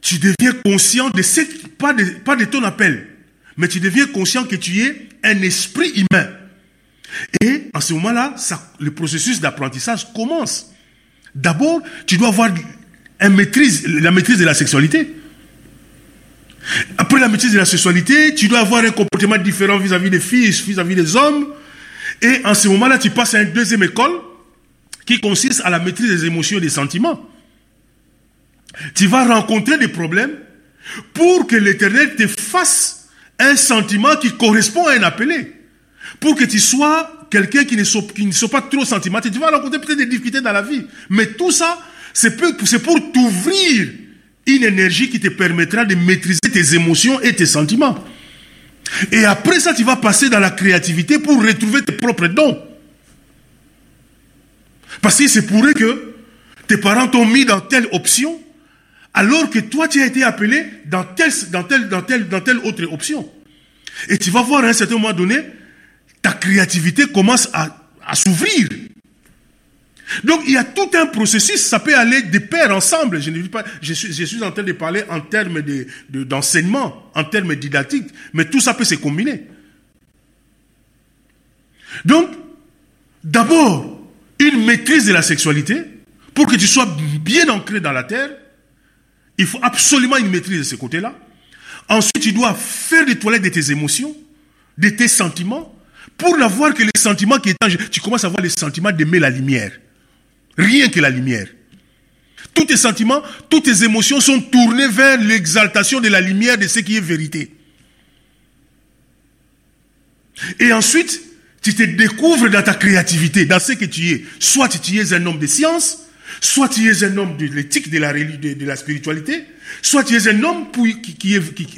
tu deviens conscient de ce, pas de, pas de ton appel, mais tu deviens conscient que tu es un esprit humain. Et en ce moment-là, le processus d'apprentissage commence. D'abord, tu dois avoir la maîtrise de la sexualité. Après la maîtrise de la sexualité, tu dois avoir un comportement différent vis-à-vis des filles, vis-à-vis des hommes. Et en ce moment-là, tu passes à une deuxième école qui consiste à la maîtrise des émotions et des sentiments. Tu vas rencontrer des problèmes pour que l'Éternel te fasse un sentiment qui correspond à un appelé. Pour que tu sois quelqu'un qui ne soit, pas trop sentimental. Tu vas rencontrer peut-être des difficultés dans la vie. Mais tout ça, c'est pour t'ouvrir une énergie qui te permettra de maîtriser tes émotions et tes sentiments. Et après ça, tu vas passer dans la créativité pour retrouver tes propres dons. Parce que c'est pourrait que tes parents t'ont mis dans telle option, alors que toi, tu as été appelé dans telle, dans telle, dans telle, dans telle autre option. Et tu vas voir à un certain moment donné, ta créativité commence à, à s'ouvrir. Donc il y a tout un processus, ça peut aller de pair ensemble. Je ne dis pas, je suis, je suis en train de parler en termes d'enseignement, de, en termes didactiques, mais tout ça peut se combiner. Donc, d'abord, une maîtrise de la sexualité, pour que tu sois bien ancré dans la terre, il faut absolument une maîtrise de ce côté-là. Ensuite, tu dois faire des toilettes de tes émotions, de tes sentiments, pour n'avoir que les sentiments qui est Tu commences à avoir les sentiments d'aimer la lumière. Rien que la lumière. Tous tes sentiments, toutes tes émotions sont tournés vers l'exaltation de la lumière de ce qui est vérité. Et ensuite, tu te découvres dans ta créativité, dans ce que tu es. Soit tu es un homme de science, soit tu es un homme de l'éthique, de la, spiritualité, soit tu es un homme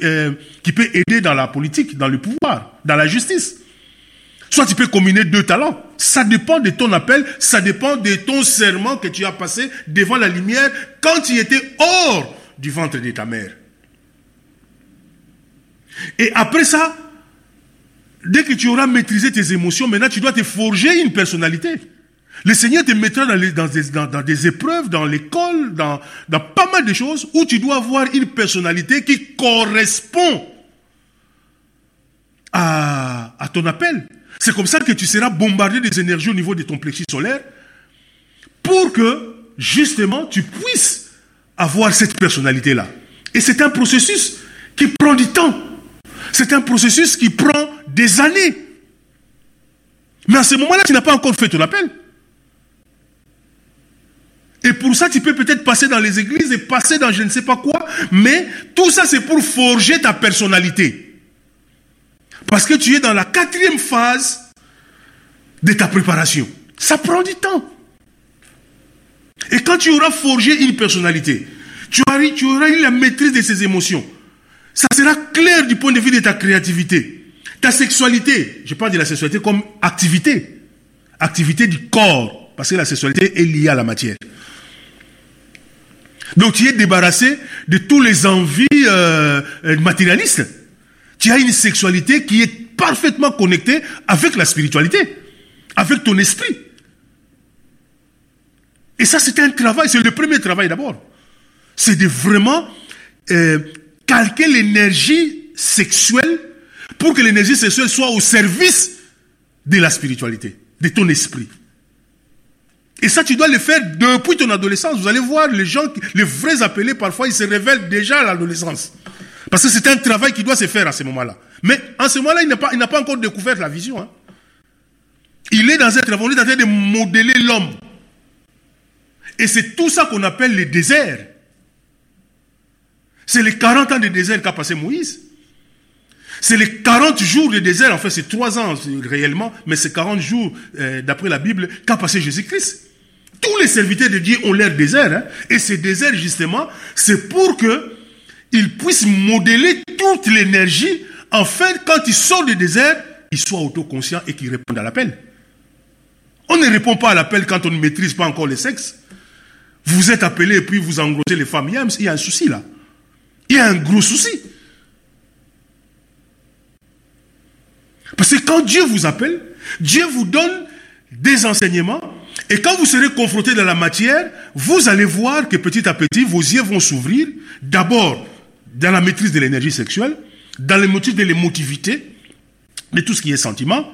euh, qui peut aider dans la politique, dans le pouvoir, dans la justice. Soit tu peux combiner deux talents. Ça dépend de ton appel, ça dépend de ton serment que tu as passé devant la lumière quand tu étais hors du ventre de ta mère. Et après ça, dès que tu auras maîtrisé tes émotions, maintenant tu dois te forger une personnalité. Le Seigneur te mettra dans, des, épreuves, dans l'école, dans, pas mal de choses où tu dois avoir une personnalité qui correspond à ton appel. C'est comme ça que tu seras bombardé des énergies au niveau de ton plexus solaire pour que, justement, tu puisses avoir cette personnalité-là. Et c'est un processus qui prend du temps. C'est un processus qui prend des années. Mais à ce moment-là, tu n'as pas encore fait ton appel. Pour ça, tu peux peut-être passer dans les églises et passer dans je ne sais pas quoi, mais tout ça, c'est pour forger ta personnalité. Parce que tu es dans la quatrième phase de ta préparation. Ça prend du temps. Et quand tu auras forgé une personnalité, tu auras, tu auras eu la maîtrise de ses émotions. Ça sera clair du point de vue de ta créativité. Ta sexualité, je parle de la sexualité comme activité. Activité du corps. Parce que la sexualité est liée à la matière. Donc tu es débarrassé de tous les envies euh, matérialistes tu as une sexualité qui est parfaitement connectée avec la spiritualité, avec ton esprit. Et ça, c'est un travail, c'est le premier travail d'abord. C'est de vraiment euh, calquer l'énergie sexuelle pour que l'énergie sexuelle soit au service de la spiritualité, de ton esprit. Et ça, tu dois le faire depuis ton adolescence. Vous allez voir, les gens, les vrais appelés, parfois, ils se révèlent déjà à l'adolescence. Parce que c'est un travail qui doit se faire à ce moment-là. Mais en ce moment-là, il n'a pas, pas encore découvert la vision. Hein. Il est dans un travail, on est en train de modeler l'homme. Et c'est tout ça qu'on appelle le désert. C'est les 40 ans de désert qu'a passé Moïse. C'est les 40 jours de désert, en fait c'est 3 ans réellement, mais c'est 40 jours, euh, d'après la Bible, qu'a passé Jésus-Christ. Tous les serviteurs de Dieu ont l'air désert. Hein, et ces déserts, justement, c'est pour que ils puissent modeler toute l'énergie, afin, quand ils sortent du désert, ils soient autoconscients et qu'ils répondent à l'appel. On ne répond pas à l'appel quand on ne maîtrise pas encore le sexe. Vous êtes appelé et puis vous engrossez les femmes. Il y a un souci là. Il y a un gros souci. Parce que quand Dieu vous appelle, Dieu vous donne des enseignements. Et quand vous serez confronté dans la matière, vous allez voir que petit à petit, vos yeux vont s'ouvrir. D'abord, dans la maîtrise de l'énergie sexuelle, dans les motifs de l'émotivité, de tout ce qui est sentiment,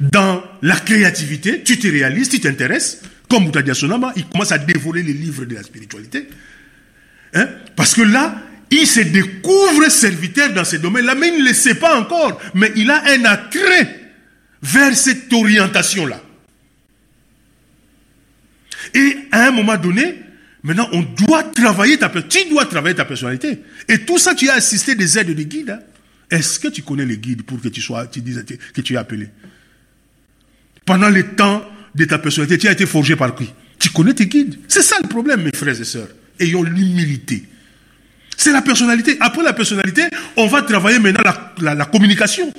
dans la créativité, tu te réalises, tu t'intéresses, comme Moutadia Sonama, il commence à dévorer les livres de la spiritualité. Hein? Parce que là, il se découvre serviteur dans ce domaine-là, mais il ne le sait pas encore. Mais il a un attrait vers cette orientation-là. Et à un moment donné, maintenant, on doit travailler ta personnalité. Tu dois travailler ta personnalité. Et tout ça, tu as assisté des aides de guides. Hein. Est-ce que tu connais les guides pour que tu sois, dises que tu es appelé? Pendant le temps de ta personnalité, tu as été forgé par qui? Tu connais tes guides. C'est ça le problème, mes frères et sœurs. Ayons l'humilité. C'est la personnalité. Après la personnalité, on va travailler maintenant la, communication.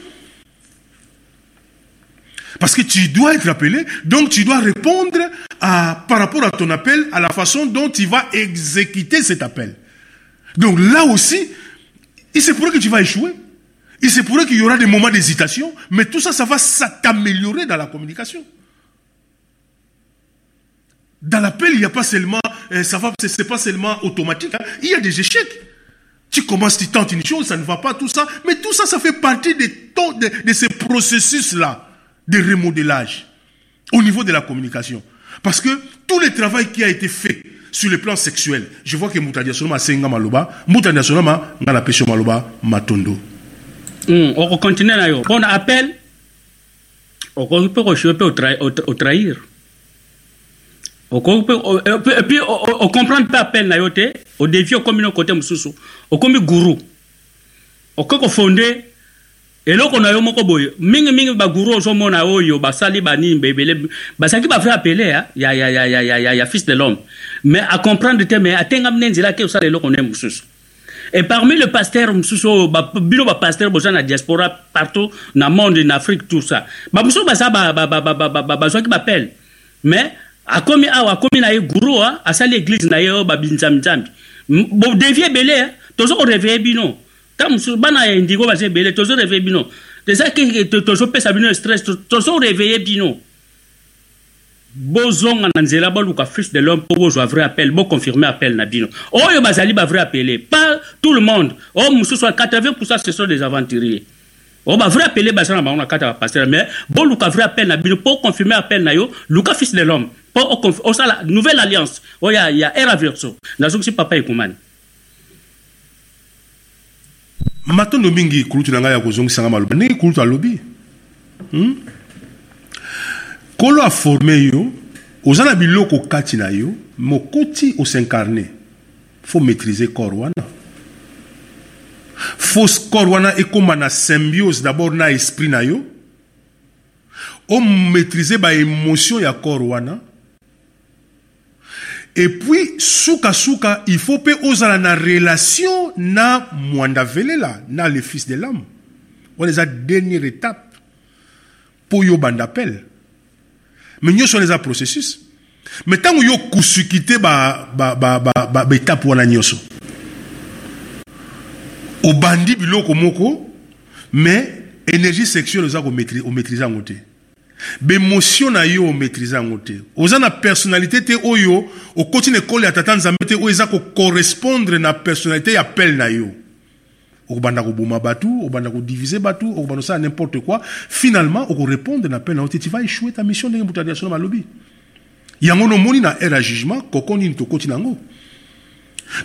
Parce que tu dois être appelé, donc tu dois répondre à, par rapport à ton appel, à la façon dont tu vas exécuter cet appel. Donc là aussi, il se pourrait que tu vas échouer. Il se pourrait qu'il y aura des moments d'hésitation, mais tout ça, ça va s'améliorer dans la communication. Dans l'appel, il n'y a pas seulement, euh, ça va, c'est pas seulement automatique. Hein. Il y a des échecs. Tu commences, tu tentes une chose, ça ne va pas, tout ça. Mais tout ça, ça fait partie de, de, de ces processus-là de remodelage au niveau de la communication. Parce que tout le travail qui a été fait sur le plan sexuel, je vois que Moutadia Sonoma Senga Maloba, Moutadia Ngala Pesho Maloba Matondo. Mm, on continue là. On appelle, on peut au trahir. et puis ocomprendre mpe appel na odevie okomi no kote mosusu okomi guru okoki kofonde eloko na yo moko boye mingimingi baguru ozomona oyo basali banimba ebele bazalaki bavrai apele ya, ya, ya, ya, ya, ya, ya fils de l'homme. Mais acomprendre te mais atengami ne nzela ake osala eloko na ye mosusu. Et parmi le pasteur mosusu oyo bino bapasteur boza na diaspora partout na monde na afrique tout ça. Bamosusu baza bazwaki bapele mais akomi awa akomi na ye guru asali église na ye oyo babinzamizambi bodevie ebele tozo koreveye bino ta mosusu bana ya indigo baza ebele tozo reveye bino. Eza keke tozopesa bino stress tozo reveye bino. Bozonga na nzela boluka fils de l'homme mpo bozwa vrai appel boconfirme appel na bino. Oyo bazali bavrai appelé. Pas tout le monde. Oyo mosusu 80 ce sont des aventuriers. O bavrai appelé baza na bango na kati ya bapaster mais boluka vrai appel na bino mpo confirme appel na yo luka fils de l'homme. Mpo osala nouvelle alliance. Oyo ya, era verso. Nazokisi papa ekumani matondo mingi kulutu na ngai ya kozongisanga maloba. Ndenge kulutu alobi? Hmm? kolo aforme yo oza na biloko kati na yo mokoti osincarne fo maîtriser corps wana. Fausse corps wana ekóma na symbiose d'abord na esprit na yo. Omaîtrise ya corps wana et puis suka-suka il faut mpe ozala na relation na mwanda velela na le fils de l'homme. Wana eza dernière étape mpo yo banda appel. Me nyonso wana eza processus. Me ntango yo kusuki te baétape ba, ba, ba, ba, wana nyonso obandi biloko moko me énergie sexuelle oza komaîtrise yango te bemotion na yo omaîtrise yango te. Oza na personnalité te oyo okoti na ekolo ya tata nzambe te oyo eza na personnalité ya pele na yo. Okobanda koboma batu okobanda kodivize batu okobanda kosala n'importe quoi. Finalement okorépondre na appel na yo te tu échouer ta mission ndenge moto ya diaspora malobi. Yango na ere jugement koko nini tokoti na yango.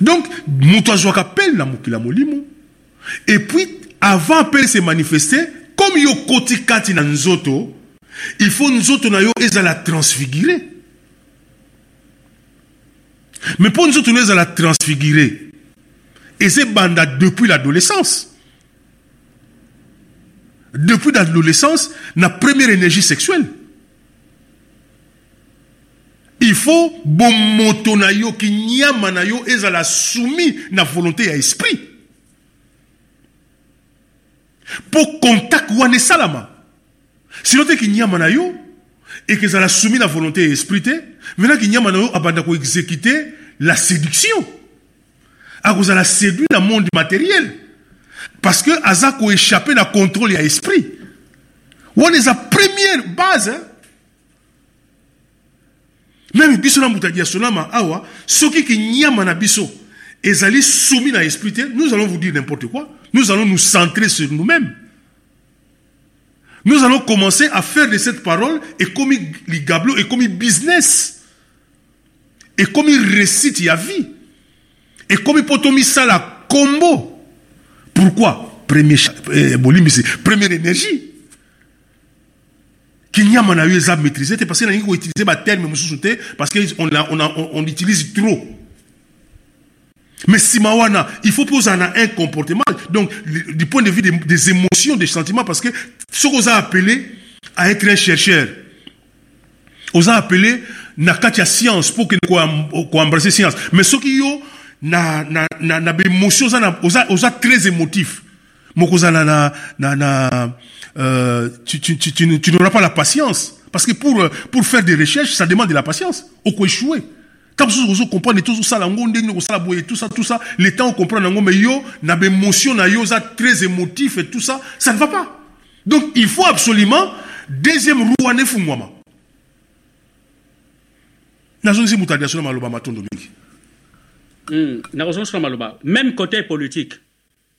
Donc moto azwaka appel na mokili ya molimo. Et puis avant appel se manifester comme yo koti kati na nzoto il faut nzoto na yo ezala transfiguré. Mais mpo nzoto na yo ezala transfiguré eza ebanda depuis l'adolescence. Depuis l'adolescence na première énergie sexuelle. Il faut bomoto na yo kinyama na yo ezala soumis na volonté ya esprit. Mpo contact wana esalama sino te kinyama na yo ekezala soumis na volonté ya esprit te maintenant kinyama na yo abanda koexécute la séduction. Akozala séduit na monde matériel. Parce que aza koéchappe na contrôle ya esprit wana eza première base hein? même biso na moto ya diasonama awa soki kinyama na biso ezali soumis na esprit nous allons vous dire n'importe quoi. Nous allons nous centrer sur nous-mêmes nous allons commencer à faire de cette parole et comme ligablo et comme business. Et comme récite ya vie. Et comme potomisala combo. Pourquoi? Eh, première énergie. Parce que nalingi koutilize baterme mosusu te parce on, a, on, a, on, on utilise trop mais nsima wana il faut na un comportement donc du point de vue des, émotions des sentiments parce que soki oza appelé à être un chercheur oza appelé na kati ya science mpo okende koembrasse science. Mais soki yo na, na, na, na baémotion oza, na, oza, oza très émotif. Moko ozala na, na, na euh, tu, tu, tu, tu, n'auras pas la patience. Parce que pour, pour faire des recherches ça demande de la patience. Okoéchouer tant mosusu ozocomprendre tozosala yango ndenge kosala boye tout ça tout ça le temps ocomprendre yango mais yo na baémotion na yo oza très émotif et tout ça ça ne va pas. Donc il faut absolument deuxième roue wana efungwama nazongisi moto adiation na maloba matondo mingi. Mm, nakozongisila maloba. Même côté politique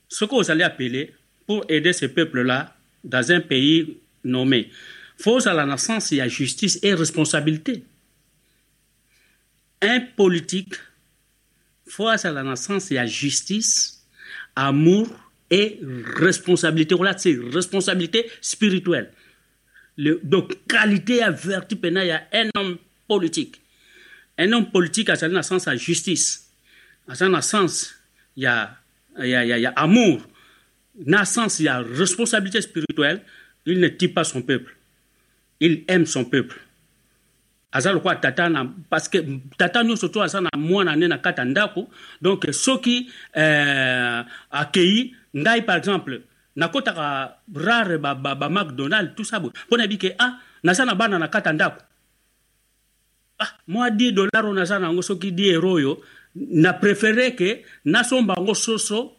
ce que vous allez appeler pour aider ce peuple là dans un pays nommé faut à la naissance il y a justice et responsabilité un politique faut à la naissance il y justice amour et responsabilité. Voilà c'est responsabilité spirituelle. Le, donc qualité à vertu il y a un homme politique. Un homme politique a sa naissance à justice. À sa naissance il y a il y il y a, amour. Naissance il y a responsabilité spirituelle. Il ne tue pas son peuple. Il aime son peuple aza lokola tata na parce que tata nyonso to aza na mwana ne na kati ya ndako. Donc soki euh, akei ngai par exemple nakotaka rare bamacdonald ba, ba tout ça boye mpo nayebi ke ah naza na bana na kati ya ndako. Ah mwa 10 dollar oyo naza na yango soki 10 euro oyo na préféré ke nasomba yango soso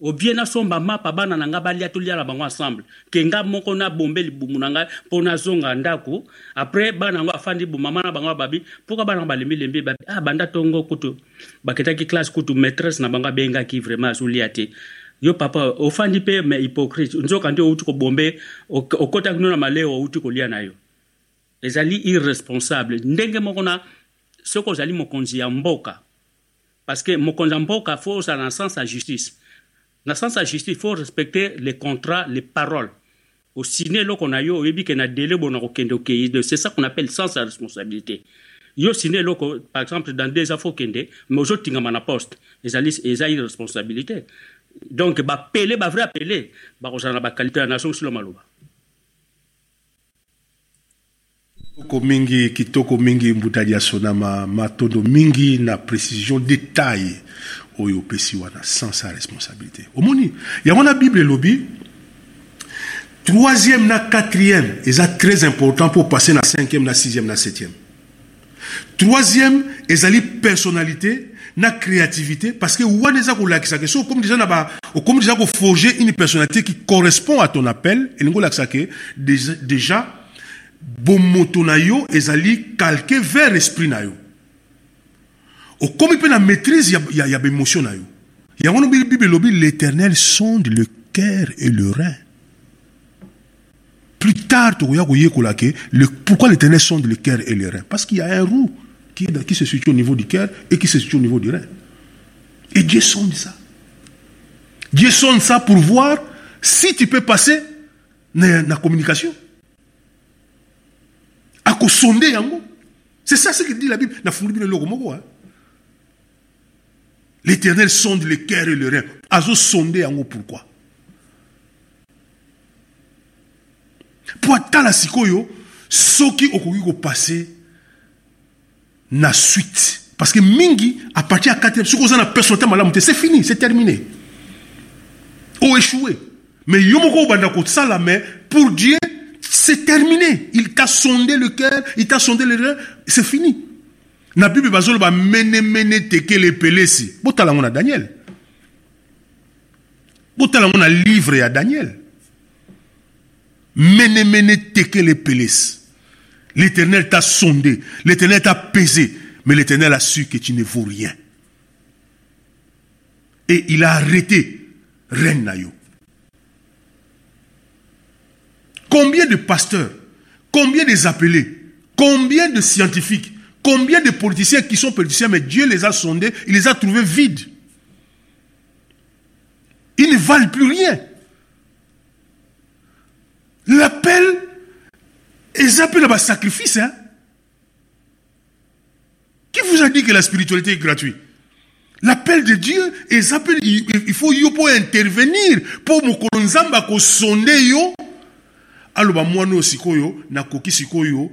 obie nasomba mapa bana na ngai balia tolia na bango ensemble. Ke nga moko nabombe libumu na ngai mpo nazonga ndako après bana yango afandi bomama na bango babi mpoka bana yango balembilembi babi? Ah banda tongo kutu. Baketaki classe kutu maîtresse na bango abengaki vraiment azolia te. Yo papa ofandi mpe ma hypocrite. Nzoka nde outi kobombe okotaki no na maleo outi kolia na yo. Ezali irresponsable. Ndenge moko na soki ozali mokonzi ya mboka. Parce que mokonzi ya mboka fo ozala na sens ya justice sens ya justice il faut respecter les contrats les paroles. Ke na dele bona kokende okei c'est ça qu'on appelle sens ya responsabilité. Yo sine eloko par exemple dans fo okende mais ozotingama na poste ezali eza irresponsabilité donc bapele bavrai apele bakozala na bakalite ya nation silo maloba. Kitoko mingi kitoko mingi mbutadi ya sonama matondo mingi na précision détail oyo opesi wana sans sa responsabilité. Omoni yango na bible elobi troisième na quatrième eza très important pour passer na cinquième na sixième na septième. Troisième ezali personnalité na créativité parce que wana eza kolakisa ke so okomi déjà na ba okomi déjà koforger une personnalité qui correspond à ton appel elingi olakisa ke déjà bomoto na yo ezali calqué vers esprit na yo okomi mpe na maîtrise ya, ya, ya baémotion na yo. Yango wana bible l'éternel sonde le cœur et le rein. Plus tard pourquoi l'éternel sonde le cœur et le rein? Parce qu'il y a un roux qui, se situe au niveau du cœur et qui se situe au niveau du rein. Et Dieu sonde ça. Dieu sonde ça pour voir si tu peux passer na, na communication. Akosonde yango. C'est ça ce que dit la bible. Nafunguli bino eloko moko hein? L'éternel sonde le cœur et le rein. Azosonde yango pourquoi? Mpo atala sikoyo soki okoki kopase na suite. Parce que mingi à partir oza na personnalité malamu te c'est fini c'est terminé. Oéchoué mais yo moko obanda kosala mais pour dieu c'est terminé. Il t'a sondé le cœur il t'a sondé le rein c'est fini na bible bazoloba menemene tekele epelesi botala yango na daniel. Botala yango livre ya daniel. Menemene tekele epelesi l'éternel t'a sondé l'éternel t'a pesé mais l'éternel a su que tu ne vaux rien. Et il a arrêté reine Combien de pasteurs, combien des appelés, combien de scientifiques, combien de politiciens qui sont politiciens, mais Dieu les a sondés, il les a trouvés vides. Ils ne valent plus rien. L'appel est appelé à sacrifice. Hein? Qui vous a dit que la spiritualité est gratuite? L'appel de Dieu est appelé, il faut yo pour intervenir, pour me nzamba ko sonder yo, aloba mwana oyo sikoyo nakoki sikoyo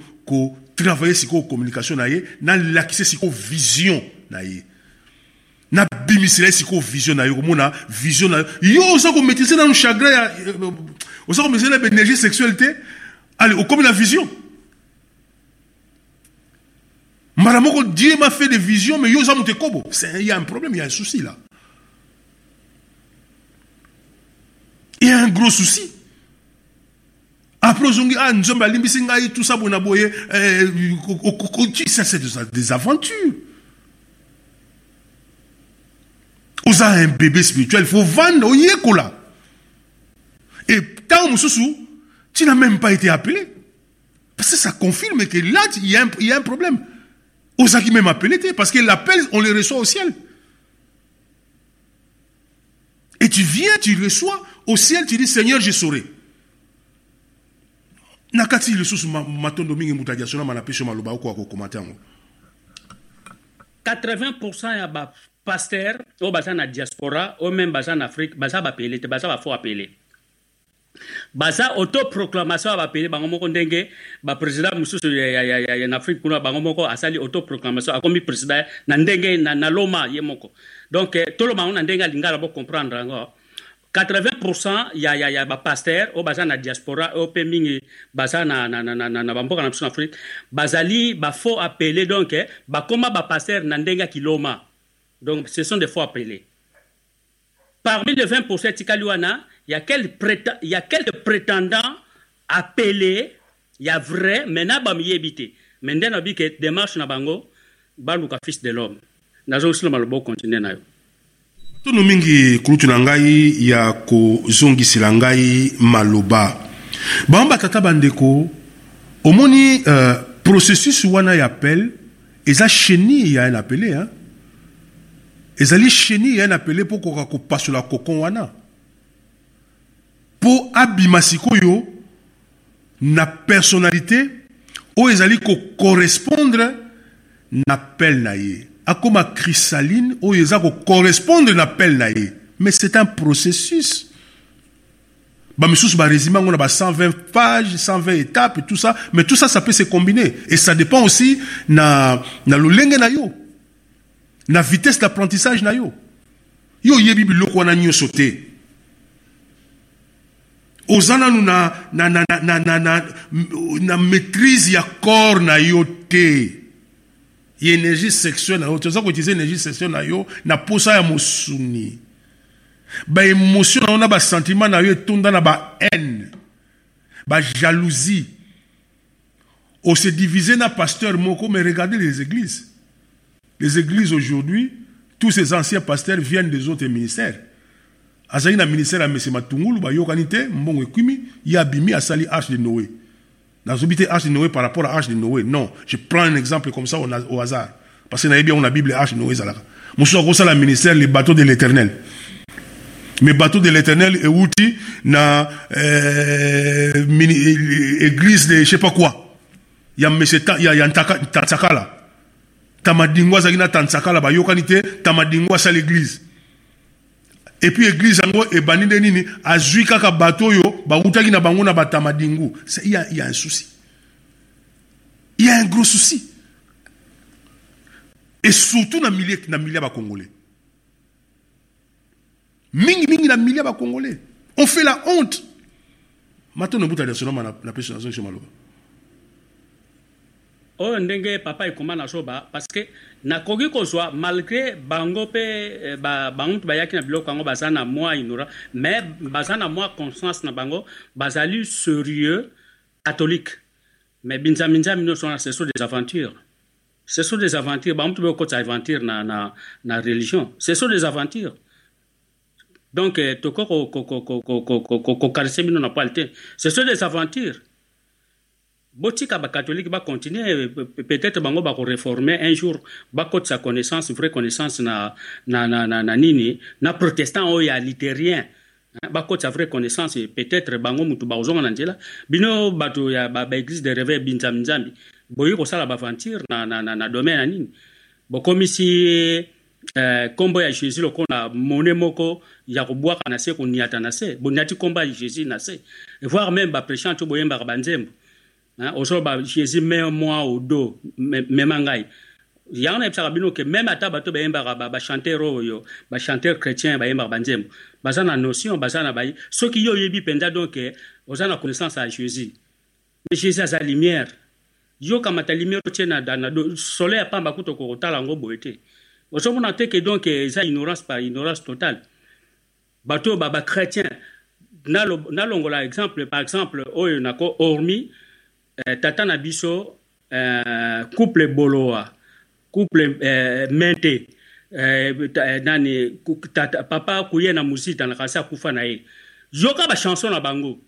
kotravaille sikoyo communication na ye nalakise sikoyo vision na ye nabimisela ye vision na ye komona vision na yo yo oza komaitrise nanu chagrin ya oza komaitrise na sexuelle vision. Mbala dieu m'a fait des visions mais yo il y a un problème il y a un souci là. Il y a un gros souci après ozongi ah c'est des aventures. Oza un bébé spirituel faut vendre oyekola. Et ntango mosusu tu n'as même pas été appelé. Parce que ça confirme que là il y a un, il y a un problème. Même appelé parce que l'appel on le reçoit au ciel. Et tu viens tu reçois au ciel tu dis seigneur je saurai na kati lisusu matondo mingi moto adiasona manapesi yo maloba okoka kokomata yango. 80 ya bapaster oyo baza na diaspora oyo meme baza na afrique baza bapele te baza bafo apele. Baza autoproclamation ya bapele bango moko ndenge baprésident mosusu na afrique kuna bango moko asali autoproclamation akomi président na ndenge na, na loma ye moko. Donc toloba yango na ndenge alingala bocomprendre yango 80% ya, ya, ya bapaster oyo baza na diaspora oyo mpe mingi baza na, na, na, na, na bamboka na biso na afrique bazali bafaux appelé donc eh, bakóma bapaster na ndenge ya kiloma. Donc ce sont des faux appelés. Parmi les 20% etikali wana ya quelques ya quelques prétendants appelés ya vrai mais na bamiyebi te. Mais nde nabi ke démarche na bango baluka fils de l'homme. Nazongisilo maloba okontinue na yo tono mingi kulutu na ngai ya kozongisela ngai maloba. Bango batata bandeko omoni uh, processus wana ya appel eza chenille ya un appelé hein? ezali chenille ya un appelé mpo koka kopasola kokon wana. Mpo abima sikoyo na personnalité oyo ezali kocorrespondre na appel na ye akoma cristalline oyo eza kocorrespondre na appel na ye. Mais c'est un processus. Bamisusu barésime yango na ba 120 pages 120 étapes et tout ça. Mais tout ça ça peut se combiner. Et ça dépend aussi na, na lolenge na yo. Na vitesse d'apprentissage na yo. Yo oyebi biloko wana nyonso te. Oza nanu na, na, na, na, na, na, na maîtrise ya corps na yo te énergie sexuelle na yo toza koutilize énergie sexuelle na yo na posa ya mosuni baémotion na yo na basentiment na yo etonda na bahaine bajalousie ose divise na pasteur moko mais regardez les églises. Les églises aujourd'hui tous ces anciens pasteurs viennent des autres ministères. Azali na ministère ya mese matungulu bayokani te mbongo ekwimi ye abimi asali arche de noé nazobi te arche de noé par rapport à arche de noé non. Je prends un exemple comme ça au, hasard. Parce que nayebi yango na bible arche de noé ezalaka mosusu akosala ministère les bateaux de l'éternel. Mais bateau de l'éternel euti na euh, mini, église de je sais pas quoi. Ya mese ya, ya ntatsakala tamadingo azalaki na tantsakala bayokani te tamadingo asala église et puis église yango ebandi nde nini? Azwi kaka bato oyo bautaki na bango na batamadingu il y a, y a un souci. Il y a un gros souci. Et surtout na milieu na milieu ya bacongolais mingi mingi na milieu ya bacongolais on fait la honte. Matono buta nasonama na pesi nazo maloba oyo ndenge papa ekoma na parce que nakoki kozwa malgré bango mpe eh, ba, bango mutu bayaki na biloko yango baza na mwa mais baza na conscience na bango bazali sérieux catholique mais binzambinzambi nyonso wana ce sont des aventures ce sont des aventures bango mutu bekokotisa aventure na, na, na religion ce sont des aventures donc eh, tokoki kokarise bino na poile te ce sont des aventures botika bacatholique bacontinue peut-être bango bakoreforme un jour bakotisa connaissance vraie connaissance na, na, na, na, na nini na protestant oyo ya littérien bakotisa vraie connaissance peut-être bango mutu bakozonga na nzela. Bino bato ya baeglise de réveil binzambi nzambi boyi kosala baventure na, na, na, na domaine na nini. Bokomisi eh, kombo ya jésus lokola mone moko ya kobwaka na se koniata na se boniati kombo ya jésus na se. Voire même bapréchant to boyembaka banzembo osoba jésus met moi au dos mema ngai yango nayebisaka bino ke meme ata bato bachanteur oyo bachanteur chrétien bayembaka banzembo baza na notion na bayi soki yo oyebi donc oza na connaissance ya jésus. Mais jésus aza lumière. Yo kamata lumière otie na, na soleil ya pamba kuta kokotala yango boye te ozomona te ke donc eza ignorance par ignorance totale. Bato oyo bachrétien nalongola exemple par exemple hormis eh, tata na biso eh, couple boloa couple eh, mente papa kuye na musita na kasi akufa na ye. Yoka bachanson na bango.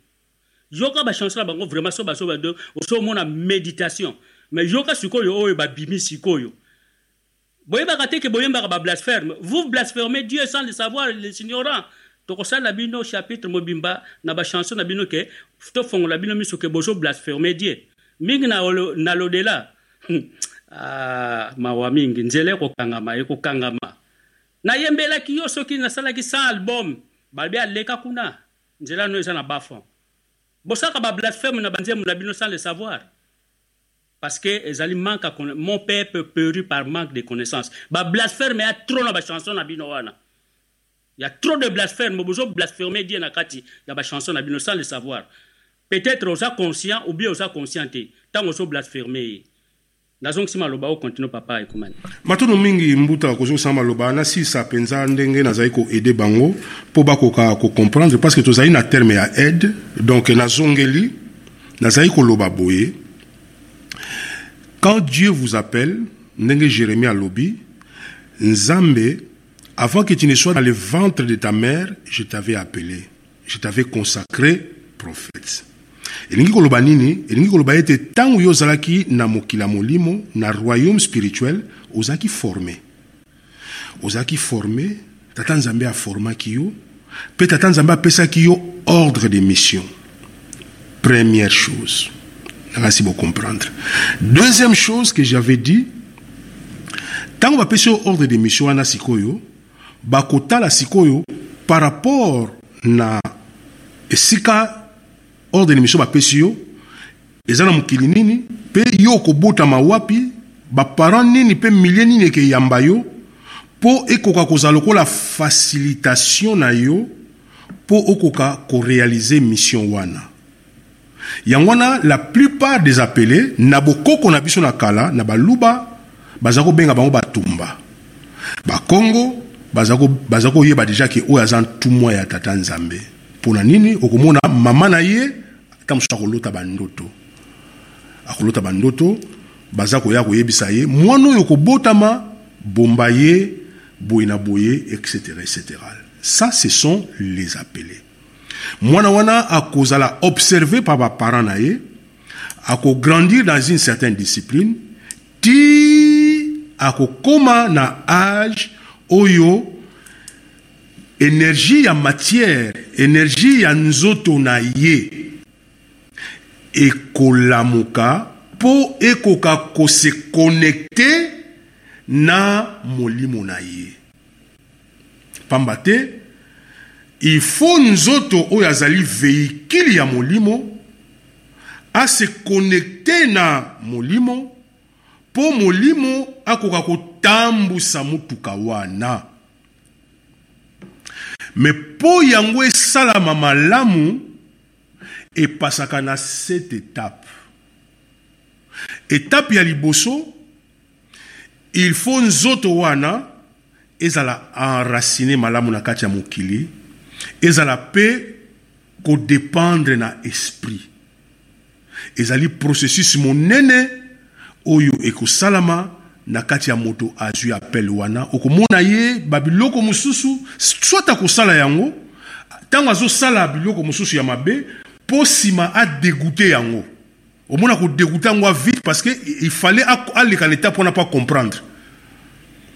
Yoka bachanson na bango vraiment so baso bado osomona méditation. Mais yoka sikoyo oyo babimi sikoyo. Boyebaka te ke boyembaka bablasphème vous blasphémez dieu sans le savoir les ignorants tokosala bino chapitre mobimba na bachanson na bino ke tofongola bino miso ke bozo blasphéme die mingi nalodela ah, mawa mingi. Nzela ekokangama ekokangama. Nayembelaki yo soki nasalaki 100 album balobi aleka kuna. Nzela no eza na bafond. Bosaka bablasphème na banzembo na bino sans le savoir. Parce que ezali manque mon peuple péri par manque de connaissance bablasphème ya trop na bachanson na bino wana Il y a trop de blasphème. Mais vous blasphémer Dieu na kati. Il y a des chansons na bino sans le savoir. Peut-être osa conscient ou bien osa conscienté. Tant osa blasphémer. nazongi nsima aloba okontinue papa ekomani matono mingi mbuta kozosala maloba nasisa mpenza ndenge nazali koaide bango mpo bakoka kocomprendre parce que tozali na terme ya aide donc nazongeli nazali koloba boye quand dieu vous appelle ndenge jérémie alobi nzambe Avant que tu ne sois dans le ventre de ta mère, je t'avais appelé. Je t'avais consacré prophète. elingi koloba nini? Elingi koloba ete ntango yo ozalaki na mokili ya molimo na royaume spirituel ozalaki forme ozalaki forme tata nzambe aformaki yo mpe tata nzambe apesaki yo ordre de mission première chose nangasi bocomprendre deuxième chose que j'avais dit ntango bapesi yo ordre de mission wana sikoyo bakotala sikoyo par rapport na esika ordre mission bapesi yo eza na mokili nini mpe yo okobotama wapi baparent nini mpe milie nini ekeyamba yo mpo ekoka kozala lokola facilitation na yo mpo okoka korealize mission wana. Yango wana la plupart des appelés na bokoko na biso na kala na baluba baza kobenga bango batumba. Bakongo baza koyeba deja ke oyo aza ntumwa ya tata nzambe. Mpona nini? Okomona mama na ye ata mosusu akolota bandoto. Akolota bandoto baza koya koyebisa ye mwana oyo kobotama bomba ye boye na boye etc etc ça ce sont les appelés. Mwana wana akozala observé par baparent na ye akograndir dans une certaine discipline ti akokóma na age oyo énergie ya matière énergie ya nzoto na ye ekolamuka mpo ekoka kose connecte na molimo na ye. Pamba te faut nzoto oyo azali véhicule ya molimo ase connecte na molimo mpo molimo akoka kotambusa motuka wana me mpo yango esalama malamu epasaka na cette étape étape ya liboso il faut nzoto wana ezala enracine malamu na kati ya mokili ezala mpe kodépendre na esprit. Ezali processus monene oyo ekosalama na kati ya moto azwi appel wana. Okomona ye babiloko mosusu soit akosala yango. Ntango azosala biloko mosusu ya mabe mpo nsima adégoute yango. Omona kodégoute yango vite parce que fallait aleka na étape wana mpo acomprendre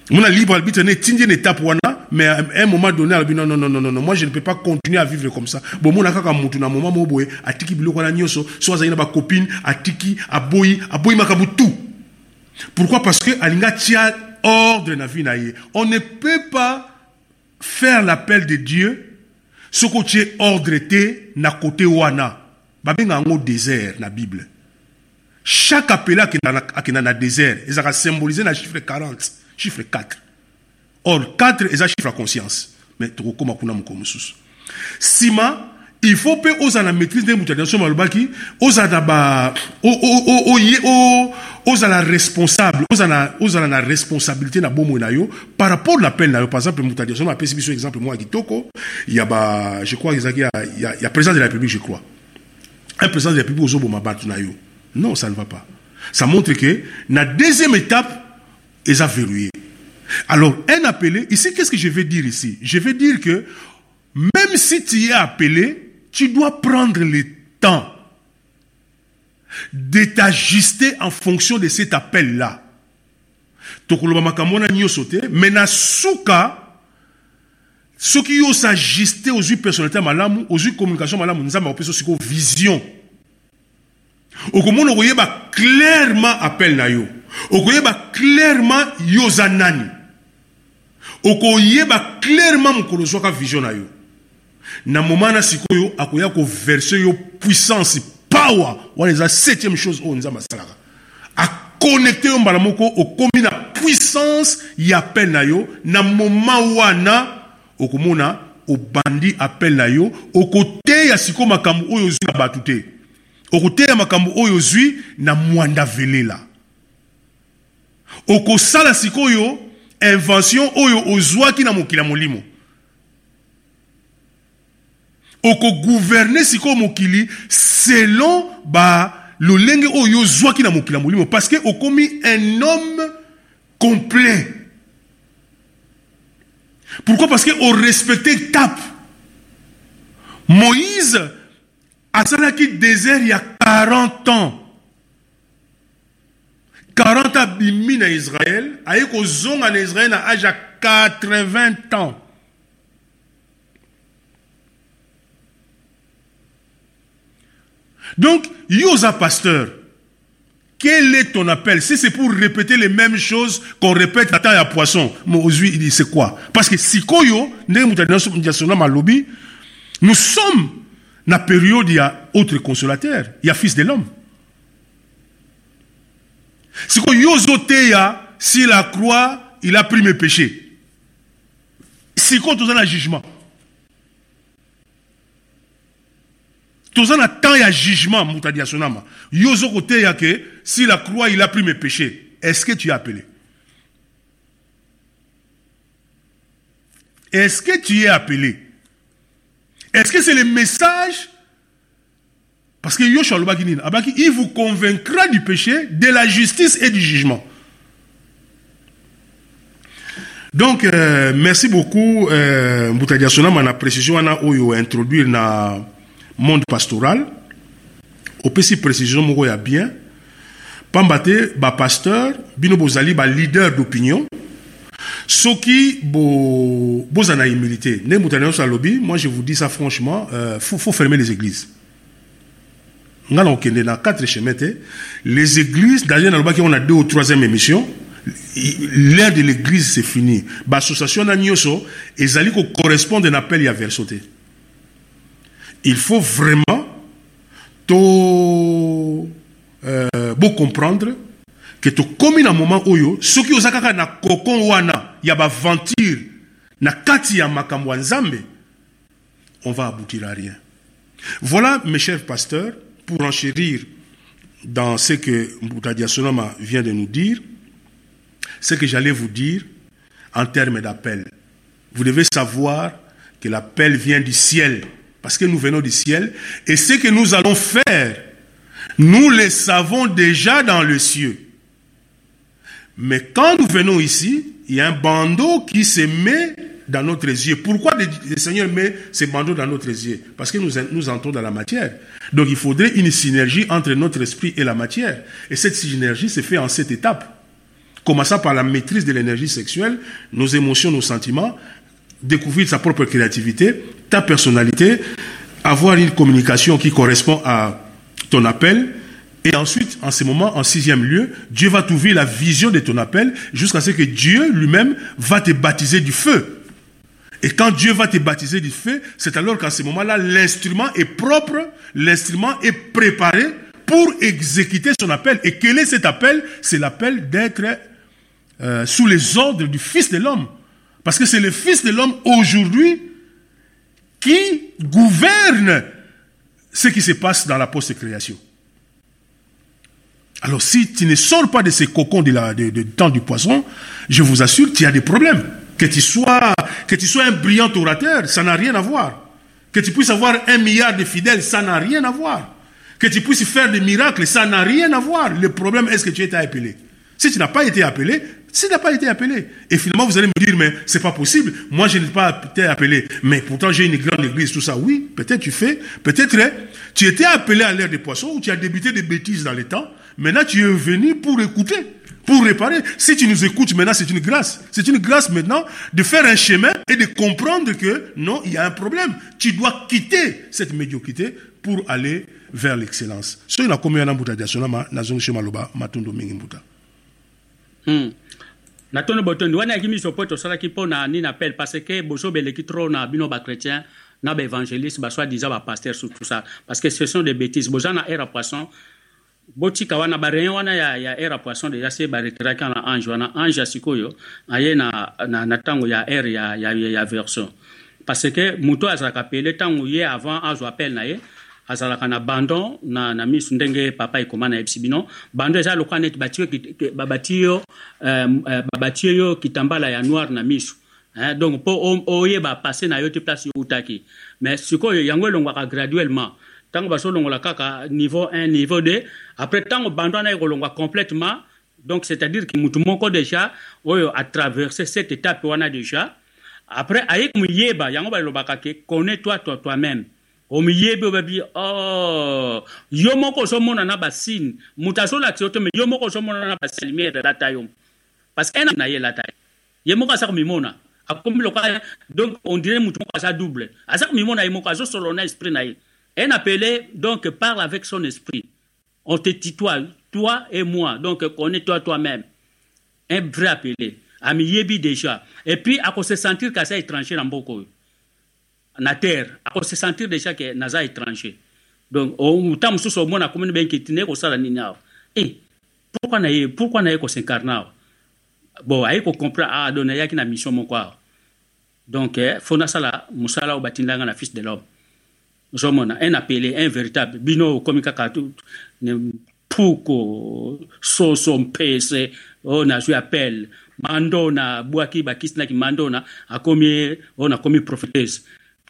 omona libre arbitre ne etindi na étape wana mais à un moment donné alobi non, non, non, non, non, moi je ne peux pas continuer à vivre comme ça. Bomona kaka mutu na moment moko boye atiki biloko wana nyonso so azali na bacopine atiki aboyi aboyi makambo tout pourquoi? Parce que alinga tia ordre na vie on ne peut pas faire l'appel de dieu soki otie ordre te na côté wana. Babenga yango désert na bible. Chaque appelé akenda na désert. Ezalaka symboliser na chiffre 40 chiffre 4 or 4 eza chiffre ya conscience. Mais tokokóma kuna moko mosusu nsima il faut mpe ozala na maîtrise ndenge moto adenso malobaki ozala na ba ozala responsable ozala, na responsabilité na par rapport na appel na yo. Par exemple moto adenso apesi biso exemple moko ya kitoko ya ba je crois ezalaki ya, ya, ya président de la république je crois. Un président de la république ozoboma bato na yo. Non ça ne va pas. Ça montre que na deuxième étape eza verrouillé. Alors, un appelé, ici, qu'est-ce que je veux dire ici? Je veux dire que même si tu es appelé, tu dois prendre le temps de t'ajuster en fonction de cet appel-là. tokoloba makambo wana nyonso te me na suka soki yo osajuste ozwi personnalité malamu ozwi communication malamu nzambe akopesa sikoyo vision okomona okoyeba clairement appel na yo. Okoyeba clairement yo oza nani. Clairement mokolo ozwaka vision na yo na moma na sikoyo akoya koverse yo puissance power. Wana eza septième chose oyo nzambe asalaka akonekte yo mbala moko okomi na puissance ya appel na yo. Na moma wana okomona obandi appel na yo. Okoteya sikoyo makambo oyo ozwi na bato te. Okoteya makambo oyo ozwi na mwanda velela. Okosala sikoyo invention oyo ozwaki na mokili ya molimo okogouverne sikoyo mokili selon ba lolenge oyo ozwaki na mokili ya molimo. Parce que okomi un homme complet. Pourquoi? Parce que orespecte étape moïse asalaki désert ya 40 ans. 40 abimi na israel aye kozonga na israel na age ya 80 ans donc yoza pasteur quel est ton appel? Si c'est pour répéter les mêmes choses qu'on répète ata ya poisson mozwi c'est quoi? Parce que adiasona malobi nous sommes na période ya autre consolateur ya fils de l'homme. Sikoyo yo ozoteya si la croix il a pris mes péchés. Sikoyo toza na jugement toza na temps ya jugement moto adi asonama. Yo si la croix il a pris mes péchés est-ce que tu es appelé? Est-ce que tu es appelé? Est-ce que c'est le message? Parce que Yoshua abaki il vous convaincra du péché de la justice et du jugement. Donc euh, merci beaucoup euh, mbuta diasonama na précision introduire na monde pastoral opesi précision moko ya bien pamba te bapasteur bino bozali baleader d'opinion soki bo, bozala na humilité moi je vous dis ça franchement euh, faut, fermer les églises. Nga na okende na quatre chemin te les églises d'ailleurs nalobaki on a deux ou troisième émission l'ère de l'église c'est fini. Bassociation na nyonso ezali kocorrespondre na appel ya verso te il faut vraiment to euh, bocomprendre ke tokomi na moment oyo na kokon wana ya na kati ya on va aboutir à rien. Voilà mes chers pasteurs pour enchérir dans ce que Mbuta Sonama vient de nous dire ce que j'allais vous dire en termes d'appel. Vous devez savoir que l'appel vient du ciel parce que nous venons du ciel et ce que nous allons faire nous le savons déjà dans le ciel mais quand nous venons ici, il y a un bandeau qui se met dans notre yeux. Pourquoi le Seigneur met ce bandeau dans notre yeux? Parce que nous, nous entrons dans la matière. Donc il faudrait une synergie entre notre esprit et la matière. Et cette synergie se fait en sept étapes. Commençant par la maîtrise de l'énergie sexuelle, nos émotions, nos sentiments, découvrir sa propre créativité, ta personnalité, avoir une communication qui correspond à ton appel, et ensuite, en ce moment, en sixième lieu, Dieu va t'ouvrir la vision de ton appel jusqu'à ce que Dieu lui-même va te baptiser du feu. Et quand Dieu va te baptiser du feu, c'est alors qu'à ce moment-là, l'instrument est propre, l'instrument est préparé pour exécuter son appel. Et quel est cet appel? C'est l'appel d'être euh, sous les ordres du Fils de l'homme. Parce que c'est le Fils de l'homme aujourd'hui qui gouverne ce qui se passe dans la post-création. Alors si tu ne sors pas de ces cocons de, la, de, temps du poisson, je vous assure qu'il y a des problèmes. Que tu, sois, que tu sois un brillant orateur, ça n'a rien à voir. Que tu puisses avoir un milliard de fidèles, ça n'a rien à voir. Que tu puisses faire des miracles, ça n'a rien à voir. Le problème est-ce que tu as été appelé? Si tu n'as pas été appelé, si tu n'as pas été appelé. Et finalement, vous allez me dire, mais c'est pas possible. Moi, je n'ai pas été appelé. Mais pourtant, j'ai une grande église, tout ça. Oui, peut-être tu fais. Peut-être tu étais appelé à l'ère des poissons ou tu as débuté des bêtises dans les temps. Maintenant, tu es venu pour écouter, pour réparer. Si tu nous écoutes maintenant, c'est une grâce. C'est une grâce maintenant de faire un chemin et de comprendre que non, il y a un problème. Tu dois quitter cette médiocrité pour aller vers l'excellence. So ina komi yana mbuta jasona ma nazongishe maloba matondo mingi mbuta. Hmm. Na tono botondi wana yaki miso po tosalaki mpo na nini appel parce que bozobeleki trop na bino bachrétien na baévangéliste basoi disant bapaster sur tout ça. Parce que ce sont des bêtises. Boza na aire à poisson botika wana bareyon wana ya, ya aire à poisson déjà se baretiraki na ange. Wana ange ya sikoyo aye na, na, na ntango ya aire ya, ya, ya, ya version. Parce que moto azalaka pele ntango ye avant azwa appel na ye azalaka na bandon na, na miso ndenge papa ekoma na yebisi bino. Bandon eza lokwa neti yo kitambala ya noir na miso eh, donc mpo oyeba passe na yo place yo mais sikoyo yango elongwaka graduellement. Ntango bazolongola kaka niveau 1 niveau 2 après ntango bando wana ekolongwa complètement donc c'est à dire que mutu moko déjà oyo atraverse cette étape wana déjà. Après aye komuyeba yango balobaka ke connais toi toi toi-même omiyebi obabi oh, yo moko ozomona na basine. Moto azolakisa yo te mais yo moko ozomona na baselimiere elata yo. Parce que na ye elata ye ye moko aza komimona akomi donc on dirait moko double. Aza komimona ye moko azosolo na esprit na ye. Un appelé donc parle avec son esprit. On te tutoie toi et moi. Donc connais-toi toi-même. Un vrai appelé. Amiyebi déjà. Et puis akose sentir kaza étranger na mboka oyo na terre. Akose sentir déjà ke naza étranger. Donc ntango mosusu omona akomoni benkiti naye kosala nini awa? E pourquoi na ye pourquoi na ye kosincarne awa? Bon aye kocomprendre ah donc nayaki na mission moko awa. Donc eh, fo nasala mosala oyo batindanga na fils de l'homme. Ozomona un appelé un véritable. Bino okomi kaka puko soso mpese oyo nazwi appel. Mandona abwaki bakisinaki mandona akomi oyo nakomi prophétese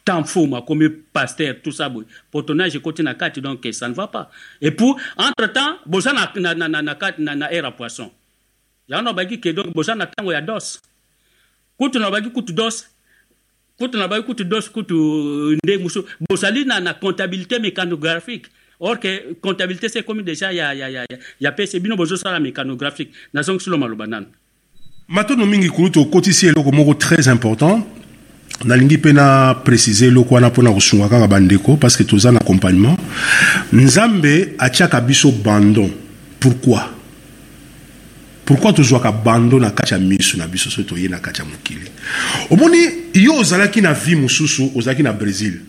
tamfumu akomi pasteur tout ça boye potonnage ekoti na kati donc ça ne va pas. Et pour entre temps boza na, na, na, na, na, na, na aire à poisson. Yango na baki ke donc boza na ntango ya dos. Kutu na baki kutu dos. Kutu na baki kutu dos kutu nde musu bosali na na comptabilité mécanographique. Or que comptabilité c'est comme déjà ya ya ya ya pese bino bozo sala mécanographique. Na zongi silo maloba nanu matondo mingi kulu tokotisi eloko moko très important nalingi mpe na précise eloko wana mpona kosunga kaka bandeko parce que toza na accompagnement. Nzambe atiaka biso bandon. Pourquoi? Pourquoi tozwaka bando na kati ya miso na biso soki toye na kati ya mokili? Omoni yo ozalaki na vie mosusu ozalaki na brésil.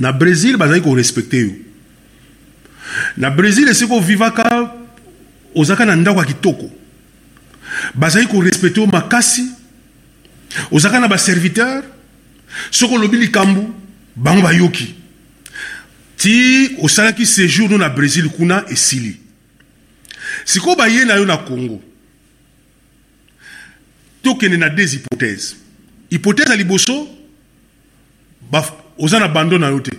Na brésil bazalaki korespecte yo. Na brésil esika ovivaka ozalaka na ndako ya kitoko. Bazalaki korespecte yo makasi ozalaka na baserviteur soki olobi likambo bango bayoki. Ti osalaki séjour no na brésil kuna esili. Sikoyo baye na yo na congo tokende na des hypothèses. Hypothèse ya liboso oza na bando na yo te.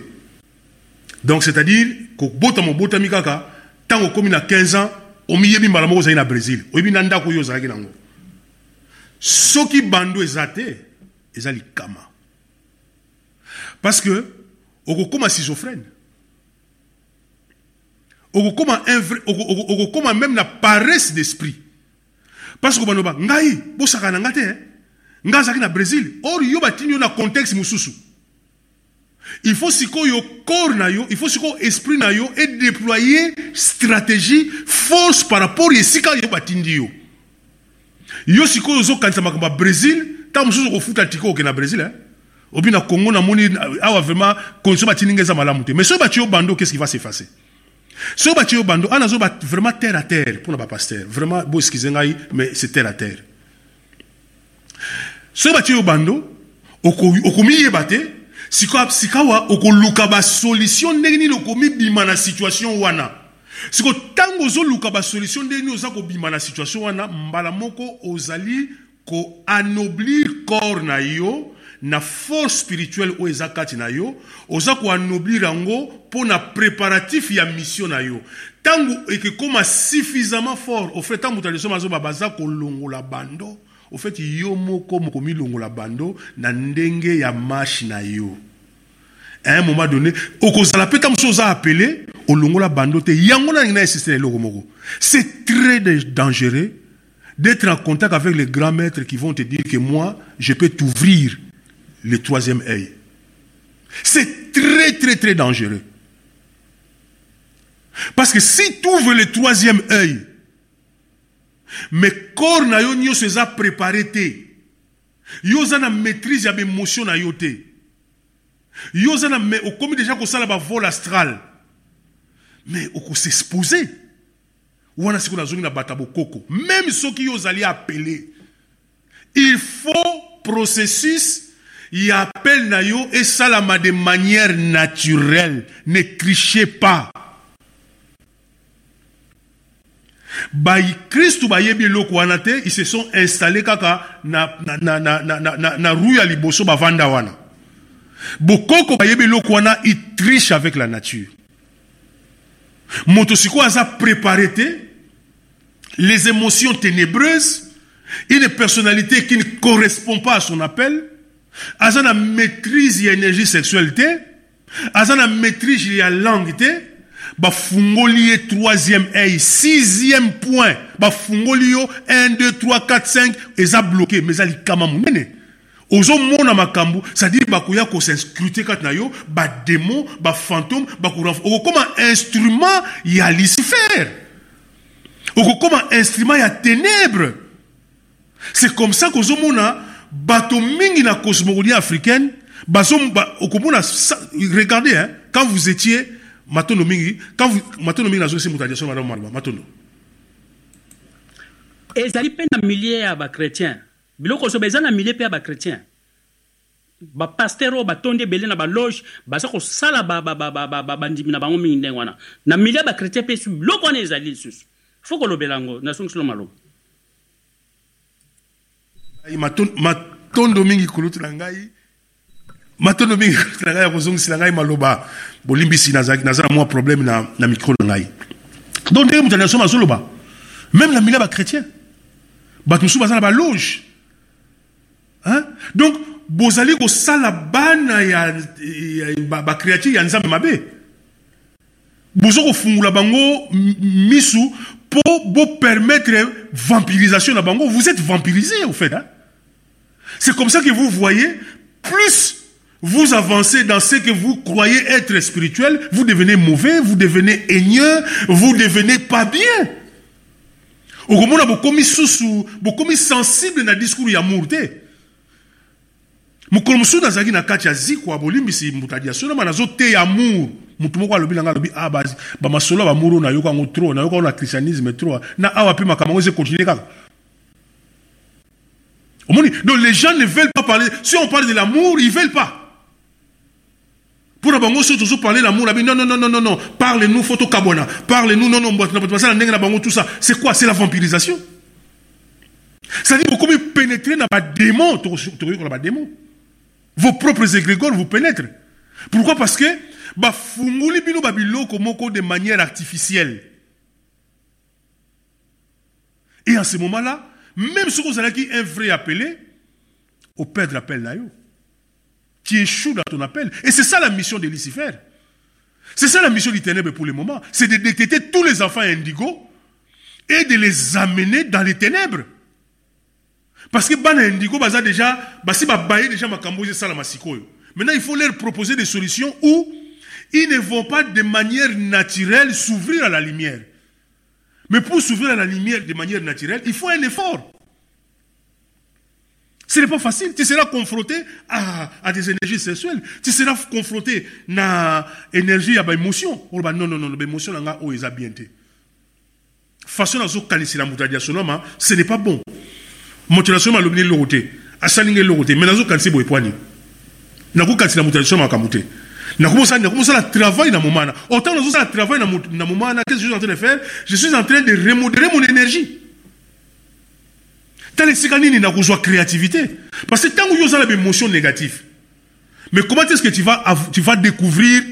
Donc c'est-à-dire kobotama obotami kaka ntango okomi na 15 ans omiyebi mbala moko ozali na brésil. Oyebi na ndako oyo ozalaki nango soki bando eza te eza likama. Parce que okokóma schizophrène. Okokóma okokóma même na paresse d'esprit. Parce que banoba ngai bosaka na nga te ngai azalaki na brésil or yo batindi yo na contexte il faut sikoyo corps na il faut sikoyo esprit na yo edéployer stratégie force par rapport esika yo batindi yo yo sikoyo ozokanisa makambo ya brésil ntango mosusu okofuta tiko oke na brésil eh? obi na congo namoni awa vraiment condition batindi nga eza malamu te. Mais soki batie yo bando qu'est ce qui va s'effacer? Soki batie yo bando ana azoba vraiment terre à terre mpona bapaster vraiment bo excuse ngai mais c'est terre à terre. Soki batie yo bando okomiyeba te sikawa okoluka basolution ndenge nini okomibima na situation wana siko ntango ozoluka basolution ndenge nini oza kobima na situation wana mbala moko ozali koanoblir corps na yo na force spirituelle oyo eza kati na yo. Oza koanoblir yango mpo na préparatif ya mission na yo. Ntango ekekóma suffisamment fort au fait ntango moto aleso mazoba baza kolongola bando. Au fait yo moko mokomilongola bando na ndenge ya marche na yo à un moment donné okozala mpe ntango mosusu oza c'est très dangereux d'être en contact avec les grands maîtres qui vont te dire que moi je peux t'ouvrir le troisième œil. C'est très très très dangereux. Parce que si tu ouvres le troisième œil mais corps na yo nyonso eza préparé te yo oza na yo oza na okomi déjà kosala bavol astral. Mais okosexpose il faut processus appel na yo de manière naturelle. Ne trichez pas. Bakristu wana te ils se sont installés kaka na, na, na, na, na, na, na, rue liboso bavanda wana bokoko bayebi eloko wana il triche avec la nature. Moto sikoyo aza préparé les émotions ténébreuses une personnalité qui ne correspond pas à son appel aza na maîtrise ya énergie sexuelle te aza na maîtrise ya langue te bafungoli ye troisième œil sixième point bafungoli yo 1 2 3 4 5 eza bloqué mais ozomona makambo c'est-à-dire bakoya kos'inscrute kati na yo badémon bafantôme okokóma instrument ya lucifer. Okokóma instrument ya ténèbre c'est comme ça kozomona bato mingi na cosmogonie africaine okomona regardez hein, quand vous étiez matondo mingi quand vous matondo mingi nazongisi moto adiaso madame maloba matondo. Ezali mpe na milie ya bachrétien biloko oso eza na milie mpe ya bachrétien. Bapaster oyo batondi ebele na baloge baza kosala bandimi na bango mingi ndenge wana. Na milie ya bachrétien mpe su biloko wana ezali lisusu. Fo kolobela yango nasongisilo maloba. Matondo mingi kulutu na ngai matondo mingi kulutu na ngai ya kozongisela ngai maloba. Bolimbisi naza na mwa problème na, na micro na ngai. Donc ndenge moto aliaso azoloba même na milia bachrétien bato mosusu baza na baloge hein? donc bozali kosala bana ya, ya bakreature ya nzambe mabe bozo kofungula bango misu pour permettre vampirisation na bango vous êtes vampirisé au fait hein? c'est comme ça que vous voyez plus vous avancez dans ce que vous croyez être spirituel, vous devenez mauvais, vous devenez haigneux, vous devenez pas bien. okomona bokomi susu bokomi sensible na discours ya amour te mokolo mosusu nazalaki na kati bolimbisi moto moko christianisme tro na awa mpe makambo yango donc les gens ne veulent pas parler. Si on parle de l'amour ils veulent pas. Pour na bango soki tozoparle l'amour abi non non non non non. Parle nous faut tokabwana parle nous non non basala ndenge na bango tout ça. C'est quoi? C'est la vampirisation. C'est-à-dire bokomi pénétrer na badémon tokoyokola badémon vos propres égrégores vous pénètrent pourquoi? Parce que bafunguli bino babiloko moko de manière artificielle et en ce moment là même soki ozalaki un vrai appelé operdre appel na yo tu échoues dans ton appel. Et c'est ça la mission de Lucifer. C'est ça la mission du ténèbre pour le moment. C'est de détecter tous les enfants indigos et de les amener dans les ténèbres. Parce que bana indigo baza déjà basi babaye déjà makambo ça la masikoyo. Maintenant il faut leur proposer des solutions où ils ne vont pas de manière naturelle s'ouvrir à la lumière. Mais pour s'ouvrir à la lumière de manière naturelle, il faut un effort. Ce n'est pas facile. Tu seras confronté à, des énergies sexuelles. Tu seras confronté à l'énergie, à l'émotion. Non, non, non, l'émotion, là, oh, est bien. Façon à ce ce n'est pas bon. Motivation, à l'objet l'auté. À salingue l'auté. Mais nazo kansi boy poani. Nako kansi la motivation, à kamoute. Nako ça, nako ça, le travail mon moment. Autant nazo ça, le travail dans mon moment. Qu'est-ce que je suis en train de faire? Je suis en train de remodeler mon énergie. tala esika nini na kozwa créativité parce que ntango yo ozala baémotion négative mais comment est-ce que tu vas, tu vas découvrir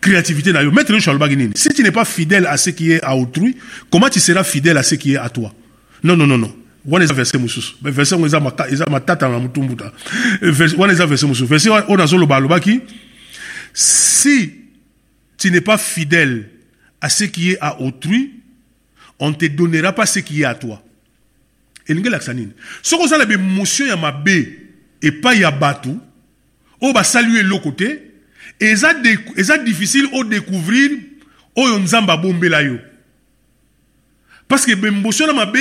créativité na yo maître yocho alobaki si tu n'es pas fidèle à ce qui est à autrui comment tu seras fidèle à ce qui est à toi? Non non non non wana eza verset mosusu. Verset yango eza matata na mutumbuta. Wana eza verset mosusu. Verset oyo nazoloba alobaki si tu n'es pas fidèle à ce qui est à autrui on te donnera pas ce qui est à toi. Elingi elakisa nini? Soki ozala bemotion ya mabe epai ya bato oyo basali yo eloko te eza difficile odécouvrir oyo nzambe abombela yo parce que bemotion na mabe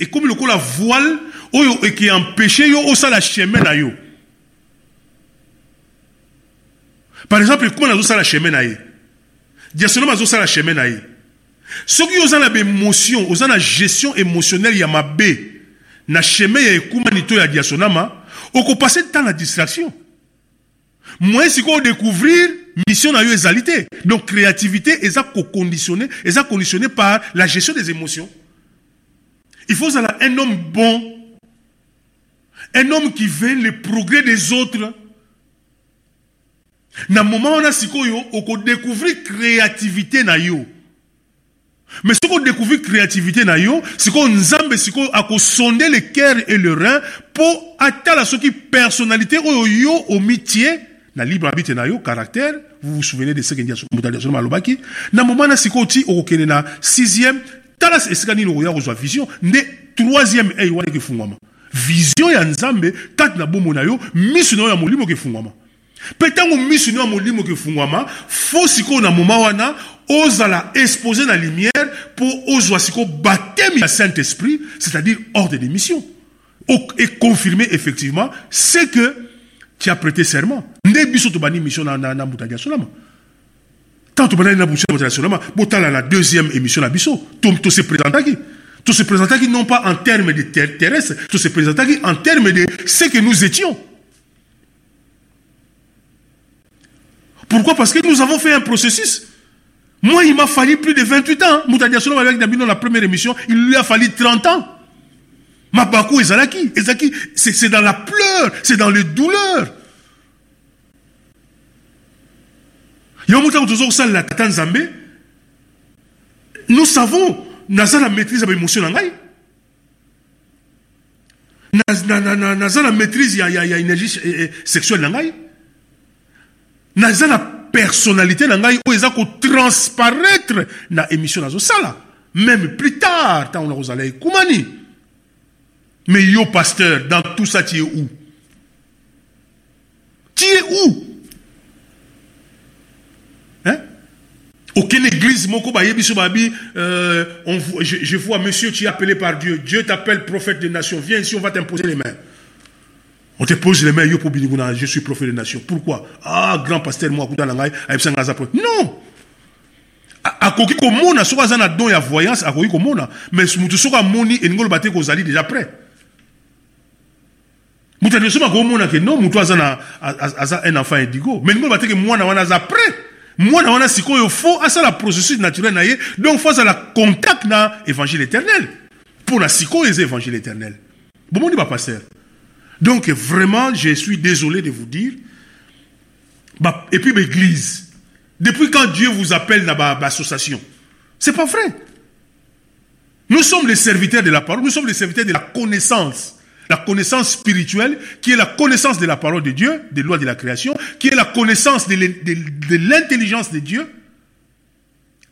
ekomi lokola voile oyo ekeempêche yo osala chemin na yo. Par exemple ekoma nazosala chemin na ye? Diasonome azosala chemin na ye. Soki na baémotion oza gestion émotionnelle ya mabe na chemin ya ekumani to ya diasonama okopase temps na distraction. Moyen sikoyo odécouvrir mission na yo ezali donc créativité eza koconditionné eza conditionné par la gestion des émotions. Il faut un homme bon un homme qui veut le progrès des autres na moment wana sikoyo okodécouvrir créativité na yo. Mais ce qu'on découvre créativité na yo sikoyo nzambe sikoyo akosonde le cœur et le rein mpo atala soki personnalité oyo yo omitie na libre habite na yo caractère vous vous souvenez de ce que moto alobaki. Na moma na sikoyo ti okokende na sixième tala esika nini vision nde troisième ey wana vision ya nzambe na yo na yo ya molimo ekefungwama mpe ntango miso na yo ya molimo ekefungwama fo na wana ozala exposé na lumière mpo ozwa sikoyo bateme ya saint esprit c'est-à-dire ordre de mission. Et confirmer effectivement ce que tu as prêté serment. Nde biso tobandi mission na, na, na ntango tobandaki na mbutadi ya solama botala na deuxième émission na biso. Tose non pas en termes de ter terrestre tose présentaki en termes de ce que nous étions. Pourquoi? Parce que nous avons fait un processus. Moi, il m'a fallu plus de 28 ans. Moutadiasono avec Dabino, la première émission, il lui a fallu 30 ans. Mabakou c'est dans la pleure, c'est dans les douleurs. Nous savons, nous avons la maîtrise l'émotion. naza na maîtrise ya, ya, ya énergie eh, eh, sexuelle na ngai naza na personnalité na ngai oyo eza kotransparaître na émission nazosala même plus tard ntango nakozala ekumani mais yo pasteur dans tout ça tu es où? Tu es où? Hein? Aucune église euh, je, je vois monsieur tu es appelé par Dieu. Dieu t'appelle prophète des nations viens ici on va t'imposer les mains. On te pose les mains yo po biniguna je suis prophète des nations pourquoi? Ah grand pasteur moi non! Akoki komona soki aza na don ya voyance akoki komona. Mais mutu soki amoni eningi oloba te kozali déjà prêt mutu adeso makomona ke non mutu aza aza un enfant indigo. Mais eningi oloba te ke mwana wana aza prêt. Mwana wana sikoyo fo asala processus naturel na ye donc fo azala contact na évangile éternel. Mpo na sikoyo eza évangile éternel. Bomoni bapasteur donc vraiment je suis désolé de vous dire bah, et puis l'église depuis quand Dieu vous appelle dans l'association C'est pas vrai. Nous sommes les serviteurs de la parole, nous sommes les serviteurs de la connaissance. La connaissance spirituelle, qui est la connaissance de la parole de Dieu, des lois de la création, qui est la connaissance de l'intelligence de Dieu,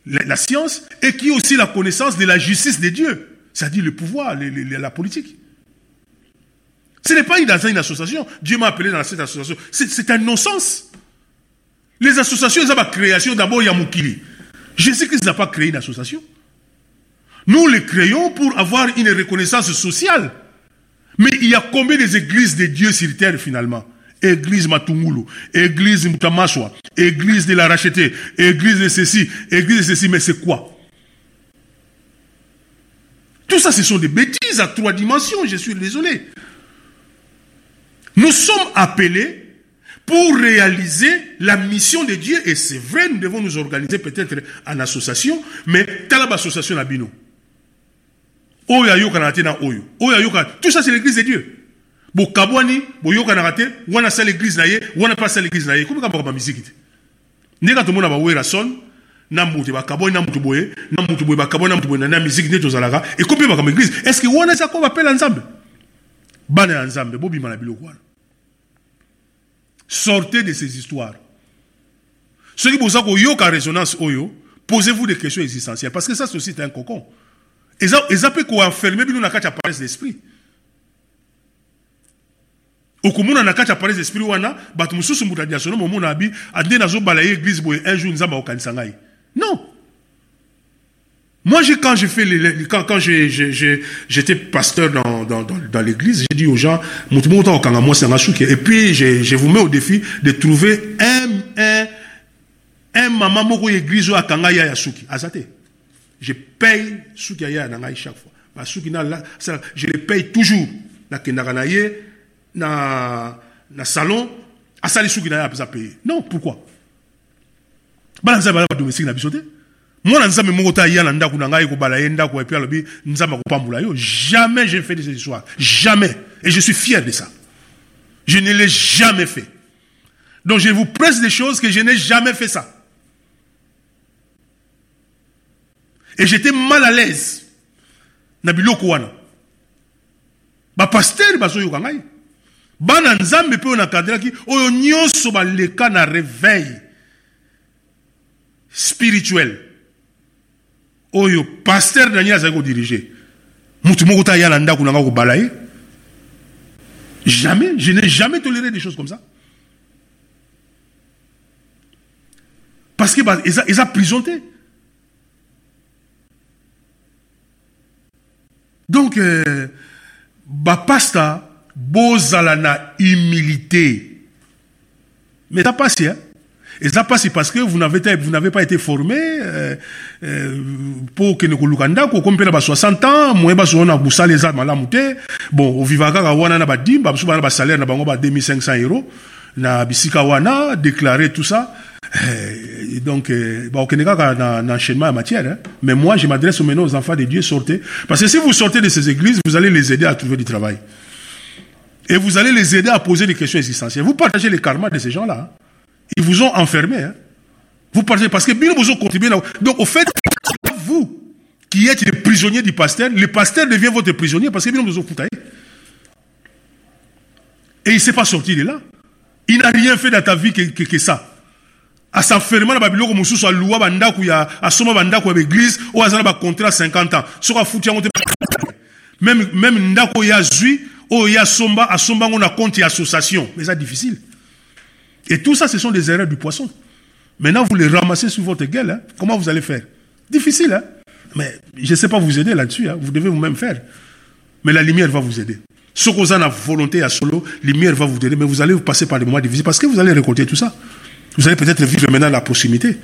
la, science, et qui est aussi la connaissance de la justice de Dieu, c'est-à-dire le pouvoir, la politique. Ce n'est pas dans une association. Dieu m'a appelé dans cette association. C'est un non-sens. Les associations, ils ont la création d'abord Yamoukili. Jésus-Christ n'a pas créé une association. Nous les créons pour avoir une reconnaissance sociale. Mais il y a combien d'églises de Dieu sur terre finalement? Église Matungulu, église Mutamaswa, église de la Rachetée, église de ceci, église de ceci, mais c'est quoi? Tout ça, ce sont des bêtises à trois dimensions, je suis désolé. Nous sommes appelés pour réaliser la mission de Dieu. Et c'est vrai, nous devons nous organiser peut-être en association, mais telle association à Bino. Tout ça, c'est l'église de Dieu. Bo kabwani, bo yoka na rate, wana sa l'église na ye, wana pas sa l'église na ye. Kamba musique te? Ndeka to mona ba wera son, na mutu ba kabwani na mutu boye, na mutu boye ba kabwani na mutu boye na musique ne tozalaka. Et combien ba kamba église? Est-ce que wana sa ko ba pela ensemble? Bana ensemble, bo bima na biloko wana. Sortez de ces histoires. Ceux qui vous ont yoka résonance oyo, posez-vous des questions existentielles. Parce que ça, c'est aussi un cocon. Ça peut enfermer nous na kacha paresse d'esprit. okomona na kati ya paresse d'esprit wana bato mosusu moto adiasono momona abi ande nazobala ye église boye un jour nzambe akokanisa ngai non moi, je, quand j'ai fait les, quand, quand j'étais pasteur dans, dans, dans, dans l'église, j'ai dit aux gens, et puis je, je vous mets au défi de trouver un, un, un maman moko église à kanga ya suki. Azate. Je paye suki ya na chaque fois. Na la, je les paye toujours. Na kendaka na ye, na, salon, asali suki na ya pesa payer. Non, pourquoi? Bala nzaba ba domestique na bisote. mwana nzambe moko ta aya na ndako na ngai ye alobi nzambe akopambola yo jamais j'ai fait de cette histoire jamais et je suis fier de ça je ne l'ai jamais fait donc je vous presse des choses que je n'ai jamais fait ça et j'étais mal à l'aise. Na biloko wana. Bapaster bazoyoka ngai. Bana nzambe mpe oyo nakadelaki oyo nyonso baleka na réveil spirituel. Oyo pasteur daniel azali kodirige. Mutu moko ta ya na ndako na nga kobala ye. Jamais je n'ai jamais toléré des choses comme ça. Parce que eza, eza prison te donc euh, bapasta bozala na humilité. Mais ça passe hein? Et ça passe parce que vous n'avez vous n'avez pas été formé euh, euh, pour que ne kolukanda ko kompela ba 60 ans moi ba so na busala eza malamu te bon ovivaka ka wana na badimba biso bana ba salaire na bango ba 2500 euros. Na bisika wana tout ça et donc euh, bah, na, na enchaînement en matière hein. mais moi je m'adresse maintenant aux enfants de Dieu sortez parce que si vous sortez de ces églises vous allez les aider à trouver du travail et vous allez les aider à poser des questions existentielles vous partagez les karmas de ces gens là hein. Ils vous ont enfermé. Hein. Vous partez parce que bien vous ont contribué. Donc, au fait, vous qui êtes les prisonniers du pasteur, le pasteur devient votre prisonnier parce que bien vous ont foutu. Et il ne s'est pas sorti de là. Il n'a rien fait dans ta vie que ça. À s'enfermer dans babiloko mususu aluwa bandaku ya asoma bandaku ya église ou azana ba contrat 50 ans. Soka futi yango te même même ndako ya zui o ya somba asomba ngo na compte ya association. Mais c'est difficile. Et tout ça ce sont des erreurs du poisson. Maintenant vous les ramassez sur votre gueule hein. Comment vous allez faire? Difficile hein. Mais je ne sais pas vous aider là-dessus hein. Vous devez vous-même faire. Mais la lumière va vous aider. Ce que vous avez la volonté à solo, la lumière va vous aider, mais vous allez vous passer par des moments difficiles parce que vous allez récolter tout ça. Vous allez peut-être vivre maintenant la proximité.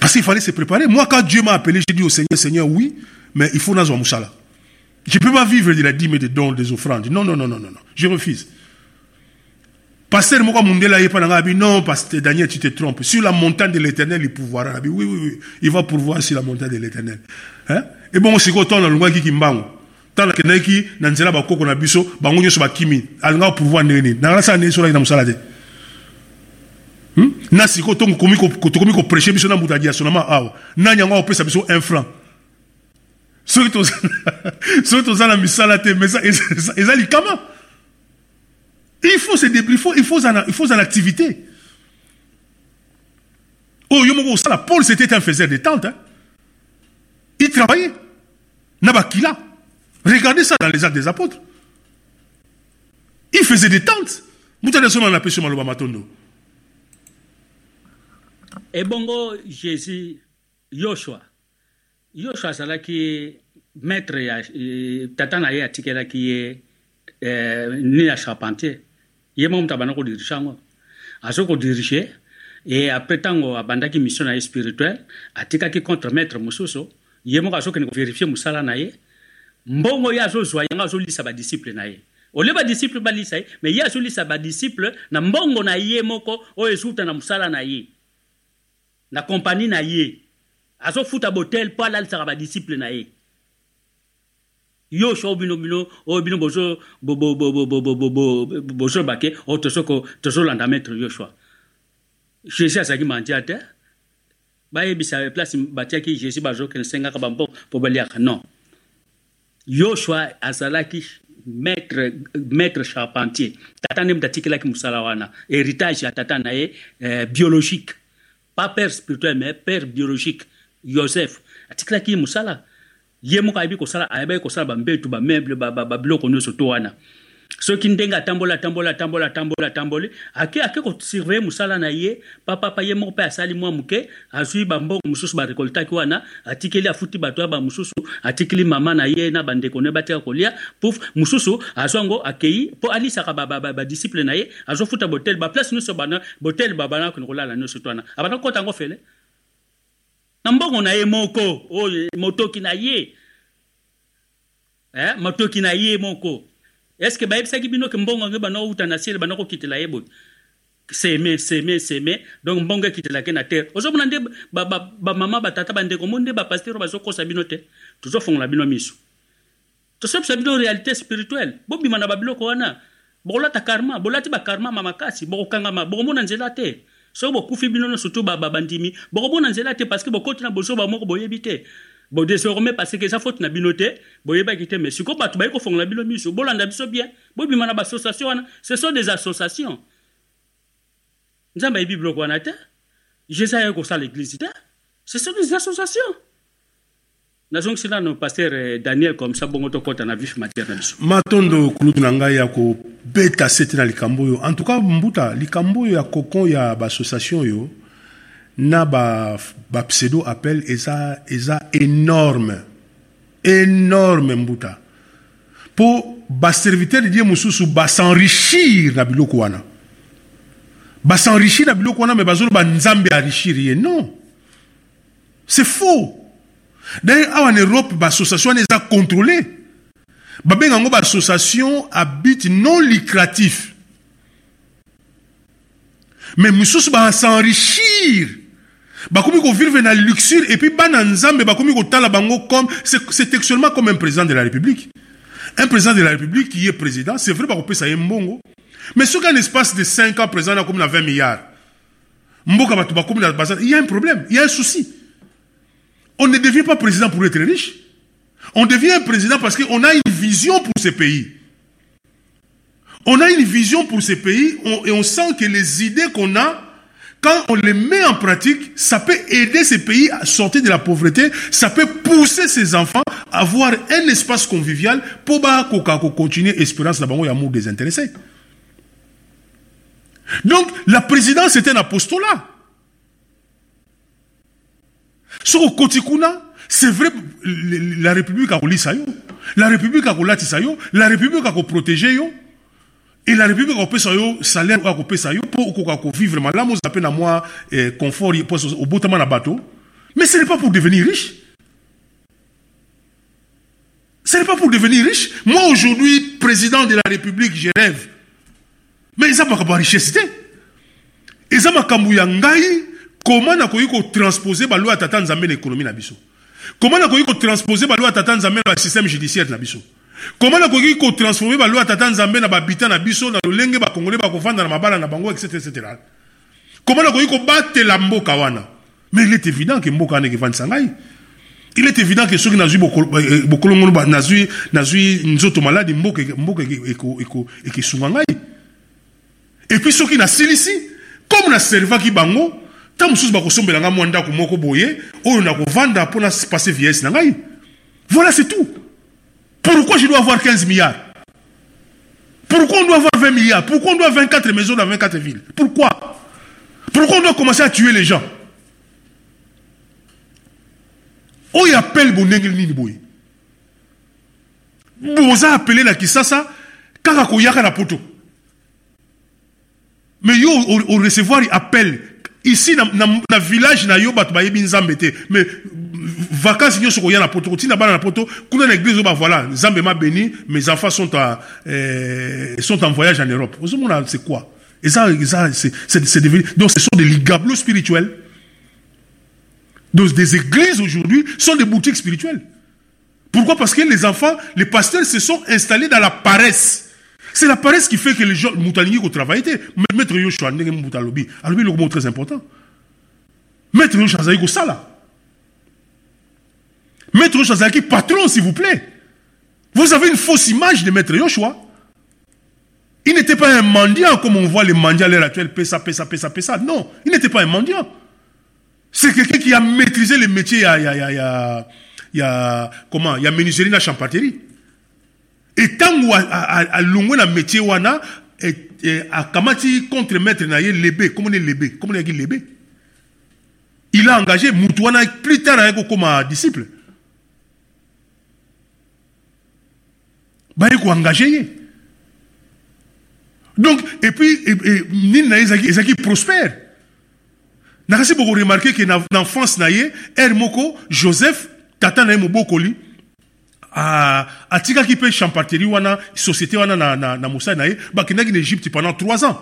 Parce qu'il fallait se préparer. Moi, quand Dieu m'a appelé, j'ai dit au Seigneur, Seigneur, oui, mais il faut nazo moussala. Je ne peux pas vivre de la dîme et des dons, des offrandes. Non, non, non, non, non. Je refuse. Pasteur Moko Mundela non, pasteur Daniel, tu te trompes. Sur la montagne de l'éternel, il pourvoira. Oui, oui, oui. Il va pourvoir sur la montagne de l'éternel. Hein? Et bon, c'est quand on a le qui mbango. Tant que naki, na nzela ba koko na biso, bango nyoso ba kimi. Alinga pourvoir ndeni. Na ngala sa ne so la na musala de. Hmm? Na siko to komi ko tokomi ko prêcher biso na muta dia sonama awa. Na nyanga opesa biso 1 franc. Soki to soki to za na misala te, mais ça ezali kama. Il faut se débrouiller, il faut, il faut, il faut en activité. Oh, Yomogo Sala, Paul c'était un faiseur de tentes. Hein. Il travaillait. Nabakila. Regardez ça dans les actes des apôtres. Il faisait des tentes. Moutane son on appelle sur Maloba Matondo. Et bongo Jésus Yoshua. Yoshua azalaki maître ya tata na ye atikelaki ye eh, ni ya charpentier. Ye mo moto abanda kodirige yango. Azo kodirige e apres ntango abandaki mission na ye spirituelle atikaki contre maître mosusu. Ye moko azokende koverifie mosala na ye. Mbongo ye azozwa yango azolisa badisiple na ye. Ole badisiple balisa ye me ye azolisa badisiple na mbongo na ye moko oyo ezuta na mosala na ye na kompani na ye azofuta botel mpo alalisaka badisiple na ye yoso bino bino oyo bino bozo bozobake o tozolanda maître yoshua jésus azalaki mandia te bayebisa place batiaki jésus bazokende sengaka bambo mpo baliaka non. Yoshua azalaki maître, maître charpentier. Tata nde moto atikelaki mosala wana. Héritage ya tata na ye eh, biologique pas père spirituel mais père biologique joseph atikelaki mosala ye moko ayebi kosala ayebaki kosala bambetu bameuble babiloko nyonso to wana soki ndenge atambola atambola atambola atambola atamboli ake ake kosurveille mosala na ye papapa ye moko mpe asali mwa moke azwi bambongo mosusu barekoltaki wana atikeli afuti bato ya bamosusu atikeli mama na ye na bandeko ne batika kolia pouf mosusu azwa yango akei mpo alisaka badisiple na ye azofuta botel baplace nyonso botel babana kende kolala nyonso to wana abanda kokota yango fele na mbongo na ye moko oyo motoki na ye eh? motoki na ye moko estce bayebisaki bino ke mbongo yango bana kouta na ciel bana kokitela ye boye? Seme seme seme. Donc mbongo ekitelaki na terre. Ozomona nde bamama batata bandeko mo nde bapaster oyo bazokosa bino te tozofongola bino miso. Tosopesa bino réalité spirituelle. Bobima na babiloko wana bokolata karma bolati bakarma ma makasi bokokangama bokomona nzela te. Soki bokufi bino nyonso to babandimi bokomona nzela te parce que bokoti na bozoba moko boyebi te bon désormais parce que eza faute na bino te boyebaki te mais sikoyo bato bayi kofongola bino miso bolanda biso bien. Bobima na baassociation wana ce sont des associations. Nzambe ayebi biloko wana te jésus ayaki kosala église te ce sont des associations. Nazongisi nano paster daniel comme ça bongo tokɔta na vif matière na biso matondo kulutu na ngai ya kobeta se te na likambo oyo. En tout cas mbuta likambo oyo ya kokon ya baassociation oyo na bapseudo ba appel eza, eza énorme. Énorme mbuta mpo baserviteur de dieu mosusu basenrichir na biloko wana. Basenrichir na biloko wana me bazoloba nzambe enrichir ye non. C'est faux. D'ailleurs awa en europe baassociation wana eza contrôlé babenga yango baassociation à but non lucratif. Mais mosusu basenrichir bakomi kovivre na luxure et puis bana nzambe bakomi kotala bango comme c'est textuellement comme un président de la république. Un président de la république qui est président c'est vrai bakopesa ye mbongo. Mais soki un espace de 5 ans président nakomi na 20 milliards mboka bato bakomi na il y a un problème il y a un souci. On ne devient pas président pour être riche. On devient un président parce qu'on a une vision pour ce pays. On a une vision pour ces pays et on sent que les idées qu'on a, quand on les met en pratique, ça peut aider ces pays à sortir de la pauvreté, ça peut pousser ces enfants à avoir un espace convivial pour continuer l'espérance d'avoir un amour désintéressé. Donc, la présidence est un apostolat. soko okoti kuna c'est vrai la république yo la république yo la république akoprotege yo et la république akopesa yo salaire oyo akopesa yo mpo okoka kovivre malamu oza mpe na mwa confort mpo obotama na bato mais ce n'est pas pour devenir riche. Ce n'est pas pour devenir riche. Moi aujourd'hui président de la république je rêve. Mais eza makambo ya richesse. Te eza makambo ya ngai koma nakoki kotransposer baloi ya tata nzambe na ekonomi na biso? Koma nakoki kotransposer baloi ya tata nzambe na basystème judiciaire na biso? Koma nakoki kotransforme baloi ya tata nzambe na babita na biso na lolenge bakongole bakovanda na mabala na bango etc etc koma nakoki kobatela mboka wana? Mais il est évident ke mboka wana ekevandisa ngai. Il est évident que soki nazwi bokolo- eh, bokolongono ba- nazwi nazwi nzoto maladi mboka mboka ekesunga ngai. Et puis soki nasilisi comme naservaki bango ntango mosusu bakosombela ngai mwa ndako moko boye oyo nakovanda mpo na passe vieillesse na ngai. Voilà c'est tout pourquoi je dois avoir 15 milliards? Pourquoi on doit avoir 20 milliards? Pourquoi on doit 24 maisons dans 24 villes? Pourquoi? Pourquoi on doit commencer à tuer les gens? Oyo appelle bondenge nini boye boza appele na kisasa kaka koyaka na poto. Mais yo o recevoir appel ici na, na, na village na yo te. Mais vacances nyonso koya na poto. Kotinda bana na poto kuna na église oyo voilà. Nzambe m'a béni mes enfants sont, à, euh, sont en voyage en Europe. Ozomona c'est quoi? Et ça c'est devenu donc ce sont des ligablos spirituels. Donc des églises aujourd'hui sont des boutiques spirituelles. Pourquoi? Parce que les enfants, les pasteurs se sont installés dans la paresse. C'est la paresse qui fait que les gens, Moutalingi, qui travaillent, Maître Yoshua, Ndenge Moutalobi, Alobi, le mot très important. Maître Yoshua, Zaïko Sala. Maître Yoshua, Zaïki, patron, s'il vous plaît. Vous avez une fausse image de Maître Yoshua. Il n'était pas un mendiant comme on voit les mendiants à l'heure actuelle, pesa, pesa, pesa, pesa. Non, il n'était pas un mendiant. C'est quelqu'un qui a maîtrisé le métier, a, il y a- comment, menuiserie. Et tant a longwe na métier a kamati contre maître comment on est lebe, comment on est. Il a engagé Moutouana plus tard avec comme un disciple. Engagé ye? Donc, et puis, et, et, Nina Ezaki, Ezaki prospère. nakasi bokoremarke ke na, na enfance na ye ere moko joseph tata na ye mobokoli atikaki mpe champatterie wana société wana na, na, na mosali na ye bakendaki na égypte pendant trois ans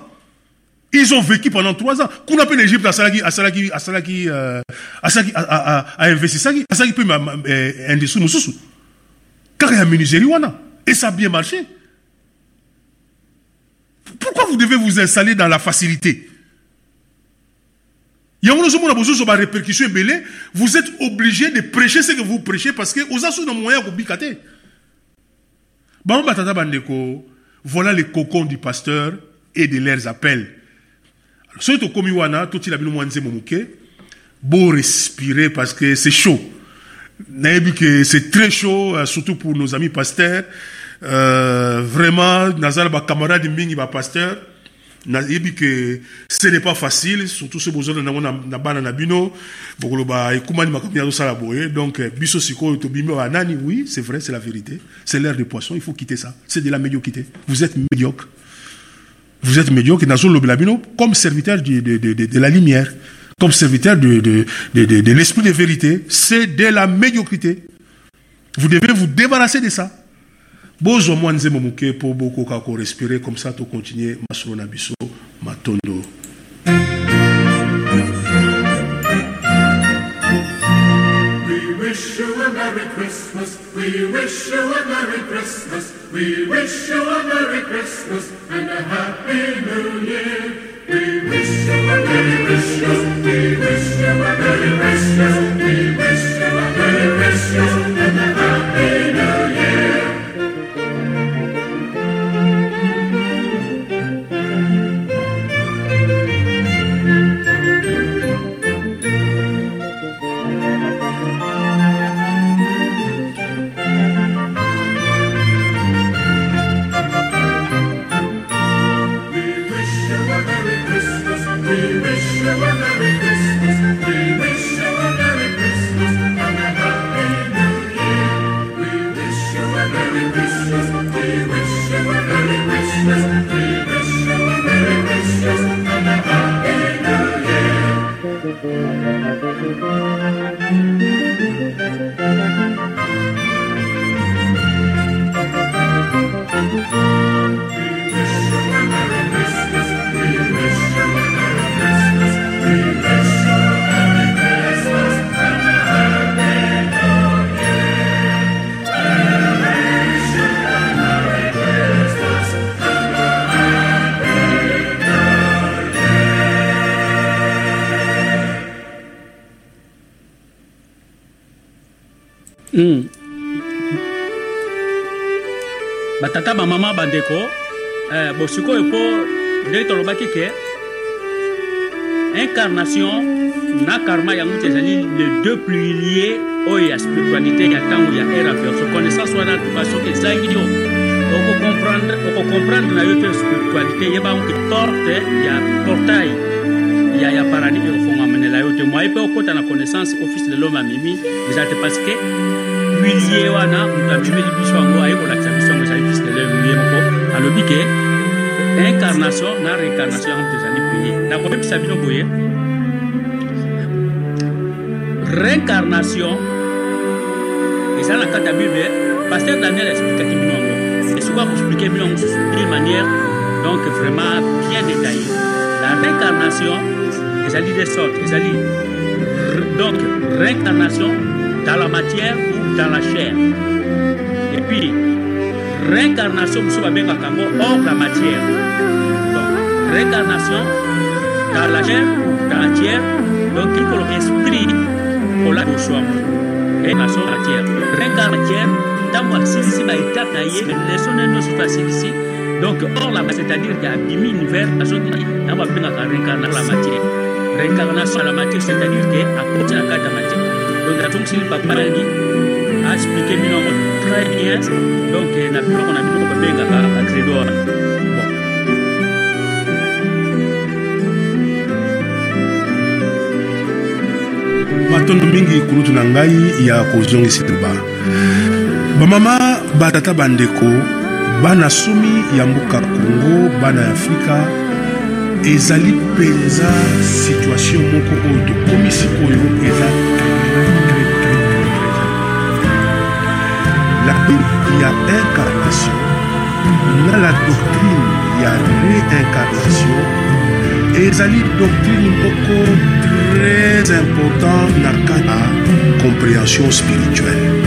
ils ont vécu pendant trois ans kuna mpe na égypte asalaki asalaki asalaki euh, asalaki ainvestisaki asalaki mpe ma- eh, industrie mosusu kaka ya menuiserie wana et ça a bien marché. Pourquoi vous devez vous installer dans la facilité? Vous êtes obligé de prêcher ce que vous prêchez parce que so na moyen bandeko voilà les cocons du pasteur et de leurs appels. Alors, wana totila bino mwa nzembo moke borespirer parce que c'est chaud. C'est très chaud euh, surtout pour nos amis pasteurs euh, vraiment naza na bacamarade mingi bapasteur nayebi que ce n'est pas facile surtout so bozona nango na, na bana na bino. Bokoloba ekumani boye. Donc euh, biso sikoyo tobimi oyo nani? Oui c'est vrai c'est la vérité. C'est l'air de poisson il faut quitter ça. C'est de la médiocrité. Vous êtes médiocre. Vous êtes médiocre bino comme serviteur de, de, de, de, de la lumière comme serviteur de, de, de, de, de l'esprit de vérité c'est de la médiocrité. Vous devez vous débarrasser de ça bozwa mwa nzembo moke mpo bokoka korespirer comme ça tocontinue masolo na biso matondo wish you a Merry Christmas. We wish you a Merry Christmas. We wish you a Merry Christmas and a Happy New Year. We wish you a Merry Christmas. We wish you a Merry Christmas. We batata bamama bandeko eh, bo sikoyo mpo ndenge tolobaki ke incarnation na karma yango ti ezali le deux plus liés oyo ya spiritualité ya ntango ya ere averso connaissance wana tuka soki ezangi yo. Okocomprendre na yo te spiritualité. Yebango ke porte ya portail ya ya paradis oyo ofongamanela yo te. Mwaye mpe okɔta na connaissance office de l'homme amemi eza te parce que huilie wana moto amemeli biso yango aye kolakisa biso yango alobi ke incarnation na réincarnation yango te ezali plie nakobebisa bino boye réincarnation. Eza na kati ya bible paster daniel explikaki bino yango esikoki akoexplike bino yango d'une manière donc vraiment bien détaillée. La réincarnation ezali des sortes ezali donc réincarnation dans la matière ou dans la chair. Et puis réincarnation mosusu babengaka yango hors la matière. Donc réincarnation dans la chair dans la tière. Donc ikolo esprit kola boswango réincarnation matière réincarnation na nyonso to asilisi donc hors la c'est-à-dire ke abimi univers réincarnation la matière. Réincarnation la matière c'est-à-dire ke akoti na kati ya matière. Donc atongisili papa nani aexplike bino yango très bien donc na biloko na biloko babengaka bon. Matondo mingi kulutu na ngai ya kozongisa liloba bamama batata bandeko bana sumi ya mboka kongo bana ya afrika ezali mpenza situation moko oyo tokomi sikoyo eza la ya incarnation na la doctrine ya réincarnation. Ezali doctrine moko très important na kati ya compréhension spirituelle.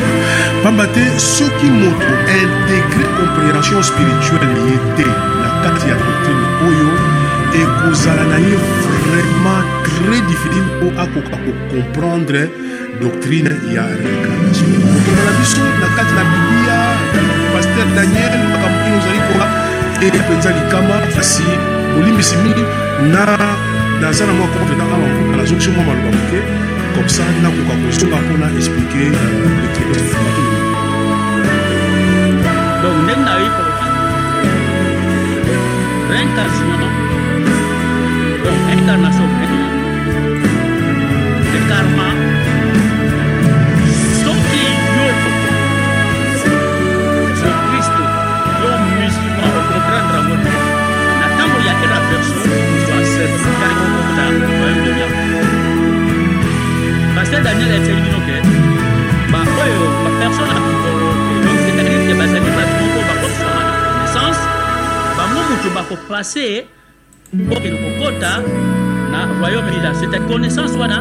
Pamba te soki moto integre compréhension spirituelle ye te na kati ya doctrine oyo vraiment très difficile mpo akoka kocomprendre doctrine ya réincarnation. Kotonga na biso na kati na biblia paster daniel makambo oyo ozali koa eya mpenza likama kasi bolimbisi mingi na naza na mwa komprena awa mvuka nazoki so mwa maloba moke comme ça nakoka kozonga mpona explike donc ndenge na koloba réincarnation donc incarnation le karma daniel ayebisaki bino ke baoyo bapersone donc c'est-à-dire ke bazali bato moko bakosama na connaissance bango moto bakopase okende kokota na royaume lila c'est-à-dire connaissance wana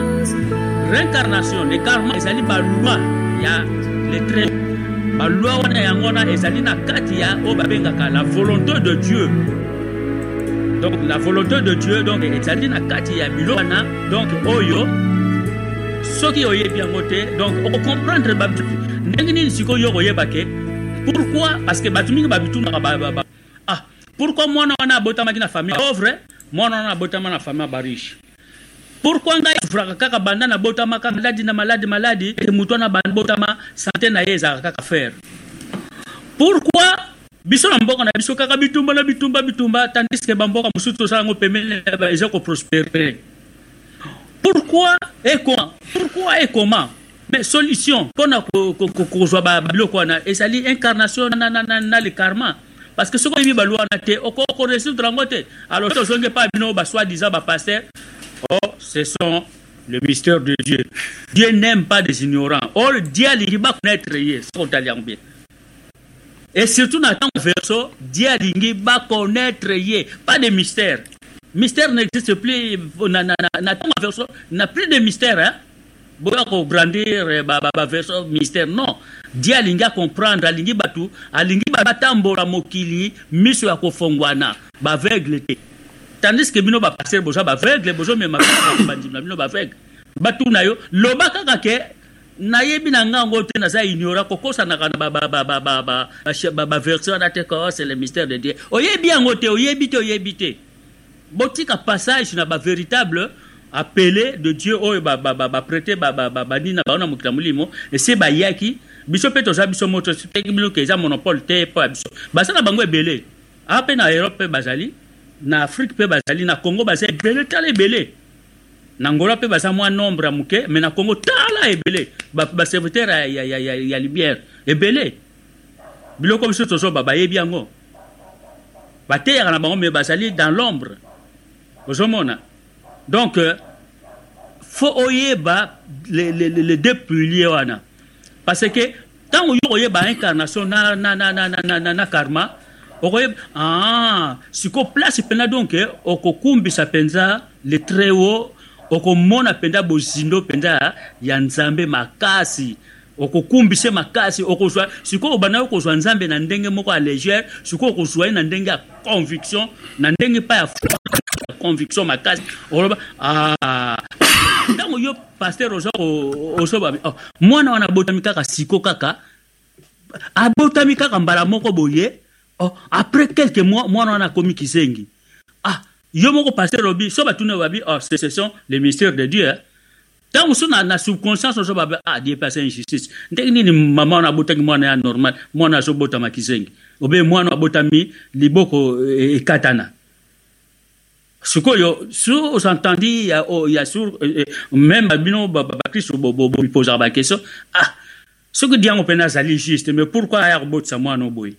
réincarnation karma ezali baloi ya letre baloi wana yango wana ezali na kati ya oyo babengaka la volonté de dieu. Donc la volonté de dieu donc ezali na kati ya bilo wana donc oyo soki oyebi yango te donc okocomprendre ndenge nini sikoyo yo koyeba ke? Pourquoi? Parce que bato mingi babitunaka ah pourquoi mwana wana abotamaki na famille pauvre mwana wana abotama na famille ya bariche pourquoi ngai asufraka kaka banda nabotamaka maladi na maladi maladi te motu wana babotama sante na ye ezalaka kaka faire pourquoi biso na mboka na biso kaka bitumba na bitumba bitumba tandis ke bamboka mosusu tosala yango pemene eza koprospere pourquoi et comment pourquoi et comment mais solution mpona kozwa babiloko wana ezali incarnation na, na, na, na le karma parce que soki oyebi balwa wana te okoresoudre yango te alors tozongi epa bino basoi disant bapaster oh ce sont le mystère de Dieu. Dieu n'aime pas des ignorants. Or, Dieu alingi bakonnaître ye, so otali yango bien. Et surtout dans le verso, Dieu alingi bakonnaître ye, pas de mystère. Mystère n'existe plus, na na na na ntango verso, n'a plus de mystère, hein. boya kograndir eh, ba, ba, ba verso mystère non. Dieu alingi acomprendre alingi batu alingi ba- batambola mokili miso ya kofongwana baveugle te. Tandis que bino bapaster bozwa baveugle bozomema bandimi na bino baveugle batuna yo loba kaka ke nayebi na nga yango te naza ignora kokosanaka na baversion ba, ba, ba, ba, ba, ba version wana te ko c'est le mystère de dieu. Oyebi yango te oyebi te oyebi te botika passage na bavéritable appelé de dieu oyo baprete banini na bango na mokili ya molimo ese bayaki. Biso mpe toza biso moto teki biloke eza monopole te mpo ya biso. Baza na bango ebele. Awa mpe na europe mpe bazali na afrique mpe bazali na congo baza ebele tala ebele. Na ngola mpe baza mwa nombre ya moke mais na congo tala ebele. Baserviteur ya, ya, ya, ya, ya libière ebele. Biloko biso tozoba bayebi yango. Bateyaka na bango mais bazali dans l'ombre ozomona. Donc euh, fo oyeba le, le, le, le deux piliers wana. Parce que ntango yo koyeba incarnation na, na, na, na, na, na, na, na karma okoyeba ah, siko place mpenza donc eh, okokumbisa mpenza le très haut okomona mpenza bozindo mpenza ya nzambe makasi okokumbisa makasi okozwa. Sikoyo obanda okozwa nzambe na ndenge moko ya légère sikoyo okozwa ye na ndenge ya conviction na ndenge mpa ya conviction makasi. Oloba ah, ntango yo paster oza ozoba oh, mwana wana abotami kaka siko kaka abotami kaka mbala moko boye oh, après quelques mois mwana wana akomi kisengi. Ah yo moko paster obi so batuna babi oh, ce sont les mystères de dieu hein? Ntango mosusu na, na subconscience ozo babi ah dieu pasa injustice ndenge nini mama wana abotaki mwana ya normal mwana azobotama kisengi obe mwana abotami liboko eh, ekatana sikoyo sur osentendi ya, ya sur eh, eh, même bino bakristo bipozaka bakestion ah soki diango mpe nazali juste mais pourquoi aya kobotisa mwana oboye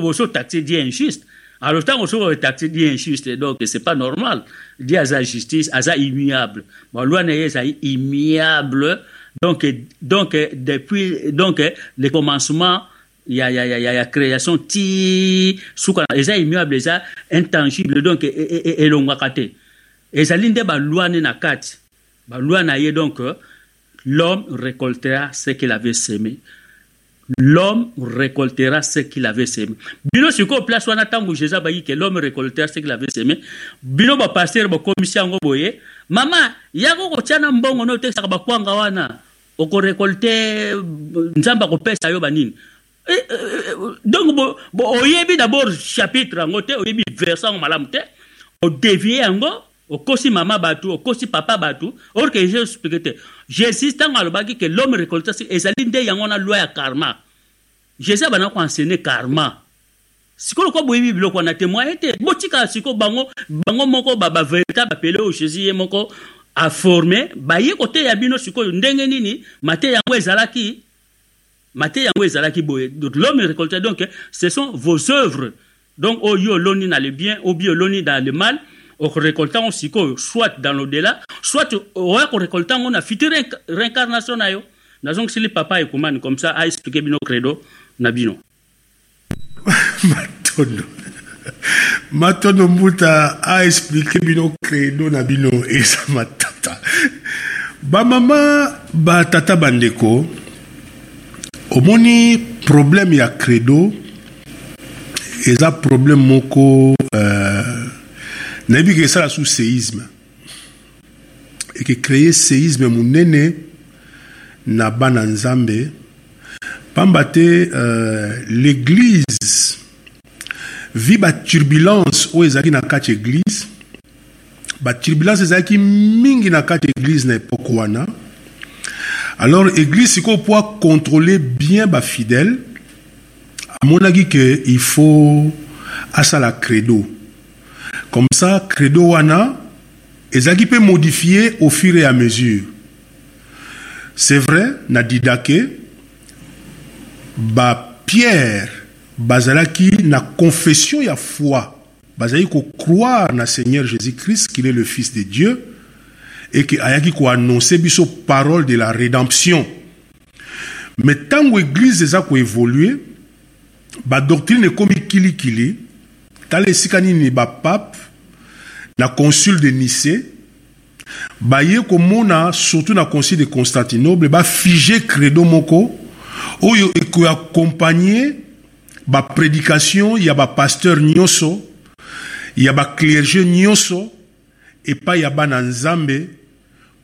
bozotaxe di injuste alors ntango soki otaxe di injuste donc c'est pas normal. Di aza justice aza immuable. Na ye ezali immuable. Donc donc depuis donc le commencement ya, ya, ya, ya, ya création ti suka eza immuable eza intangible donc e- e- e- elongwaka te ezali nde balwa ne na kati balwa na ye donc l'homme récoltera ce qu'il avait semé l'homme récoltera ce qu'il avait semé. Bino sikoyo place wana ntango jésus abayiki ke l'homme récoltera ce qu'il avait semé. Bino bapaster bokomisi yango boye. Mama yako kotia na mbongo na otekisaka bakwanga wana okorekolte nzambe akopesa yo banini Eh, eh, eh, donc bo, bo, oyebi d'abord chapitre yango te oyebi verset yango malamu te. Odevie yango okosi mama bato okosi papa bato or que jésus explike te jésus ntango alobaki ke l'homme récolte ezali nde yango na loi ya karma. Jésus abanda koenseigne karma. Sikoyo lokola boyebi biloko wana témoin te botika sikoyo bango bango moko bavéritable bapele oyo jésus ye moko aforme baye koteya bino sikoyo ndenge nini mateya yango ezalaki mateya yango ezalaki boye. Donc, l'homme récolte donc ce sont vos œuvres. Donc oyo oloni na le bien obi oloni dans le mal okorekolte yango sikoyo soit dans l'au-delà soit oya korekolte yango na future inc- réincarnation na yo. Nazongisili papa ekomani comme ça aexplike bino credo na bino. Matondo. Matondo mbuta aexplike bino credo na bino eza matata. Bamama batata bandeko omoni problème ya credo eza problème moko euh, nayebi ke esala su séisme eke créer séisme monene na bana nzambe pamba te euh, l'église vi baturbulence oyo ezalaki na kati église baturbulence ezalaki mingi na kati église na epoke wana. Alors église sikoyo po acontrôler bien bafidèle amonaki ke il faut asala credo comme ça credo wana ezalaki mpe modifié au fur et à mesure. C'est vrai na didake bapierre bazalaki na confession ya foi. Bazalaki kocroire na seigneur jésus-christ qu'il est le fils de dieu et que ayaki koannonce biso parole de la rédemption. Mais ntango église eza koévolue badoctrine ekomi kilikili tala esika nini bapape na concile de nice baye komona surtout na concile de constantinople bafige credo moko oyo ekoakompagne baprédication ya bapasteur nyonso ya baclerge nyonso epai ya bana nzambe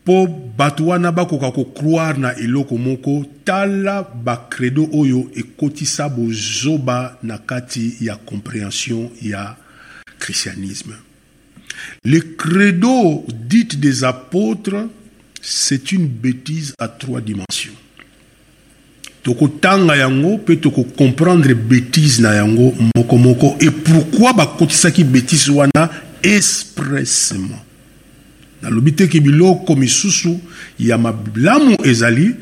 mpo bato wana bakoka kocroire na eloko moko tala bacredo oyo ekotisa bozoba na kati ya compréhension ya christianisme. Le credo dit des apôtres c'est une bêtise à trois dimensions. Tokotanga yango mpe tokocomprendre bêtise na yango mokomoko. Et pourquoi bakotisaki bêtise wana expressement nalobi teke biloko misusu ya malamu ezali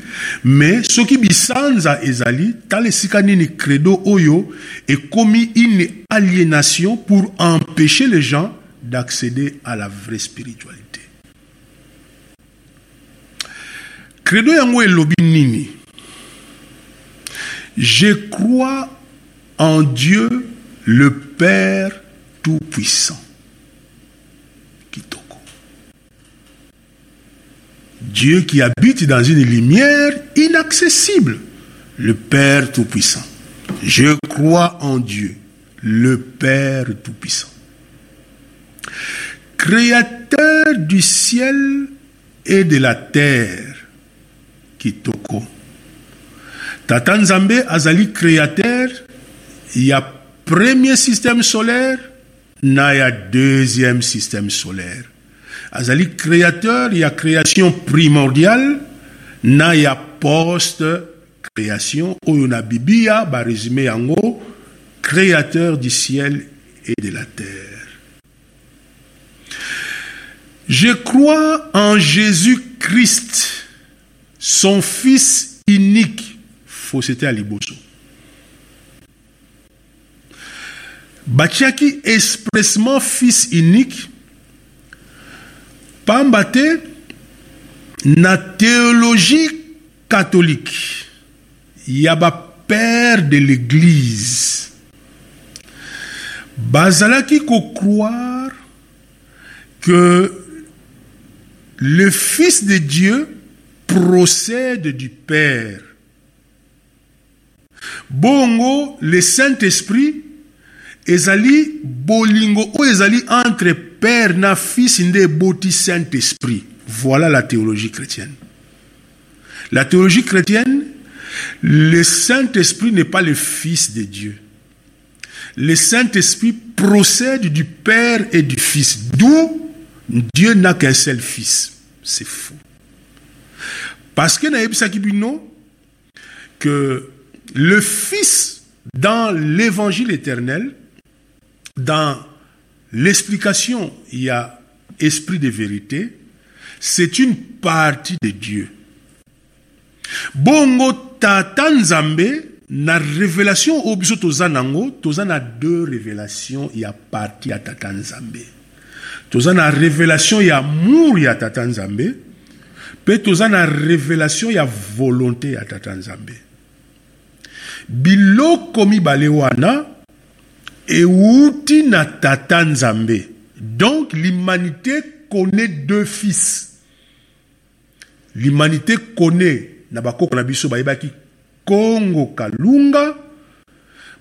me soki bisanza ezali tala esika nini credo oyo ekomi une aliénation pour empêcher les gens d'accéder à la vraie spiritualité. Credo yango elobi nini? Je crois en dieu le père tout-puissant kitoko Dieu qui habite dans une lumière inaccessible, le Père Tout-Puissant. Je crois en Dieu, le Père Tout-Puissant. Créateur du ciel et de la terre, Kitoko. Tata Nzambe azali créateur, il y a premier système solaire, na ya deuxième système solaire. Azali créateur ya création primordiale na ya post création oyo na biblia baresume yango créateur du ciel et de la terre. Je crois en jésus-christ son fils unique. Fausseté ya liboso batiaki expressement fils unique pamba te na théologie catholique ya bapère de l'église. Bazalaki kocroire que le fils de dieu procède du père. Bongo le saint-esprit ezali bolingo oyo ezali entre père na fils nde eboti saint-esprit. Voilà la théologie chrétienne. La théologie chrétienne le saint-esprit n'est pas le fils de dieu. Le saint-esprit procède du père et du fils. D'où dieu n'a qu'un seul fils. C'est faux parce que nayebisaki bino que le fils dans l'évangile éternel dans l'explication, il y a esprit de vérité, c'est une partie de Dieu. Bongo tata nzambe na révélation oyo biso toza nango toza na deux révélations ya parti ya tata nzambe toza na révélation ya amour ya tata nzambe mpe toza na révélation ya volonté ya tata nzambe biloko mibale euti na tata nzambe. Donc l'humanité connaît deux fils. L'humanité connaît na bakoko na biso kongo kalunga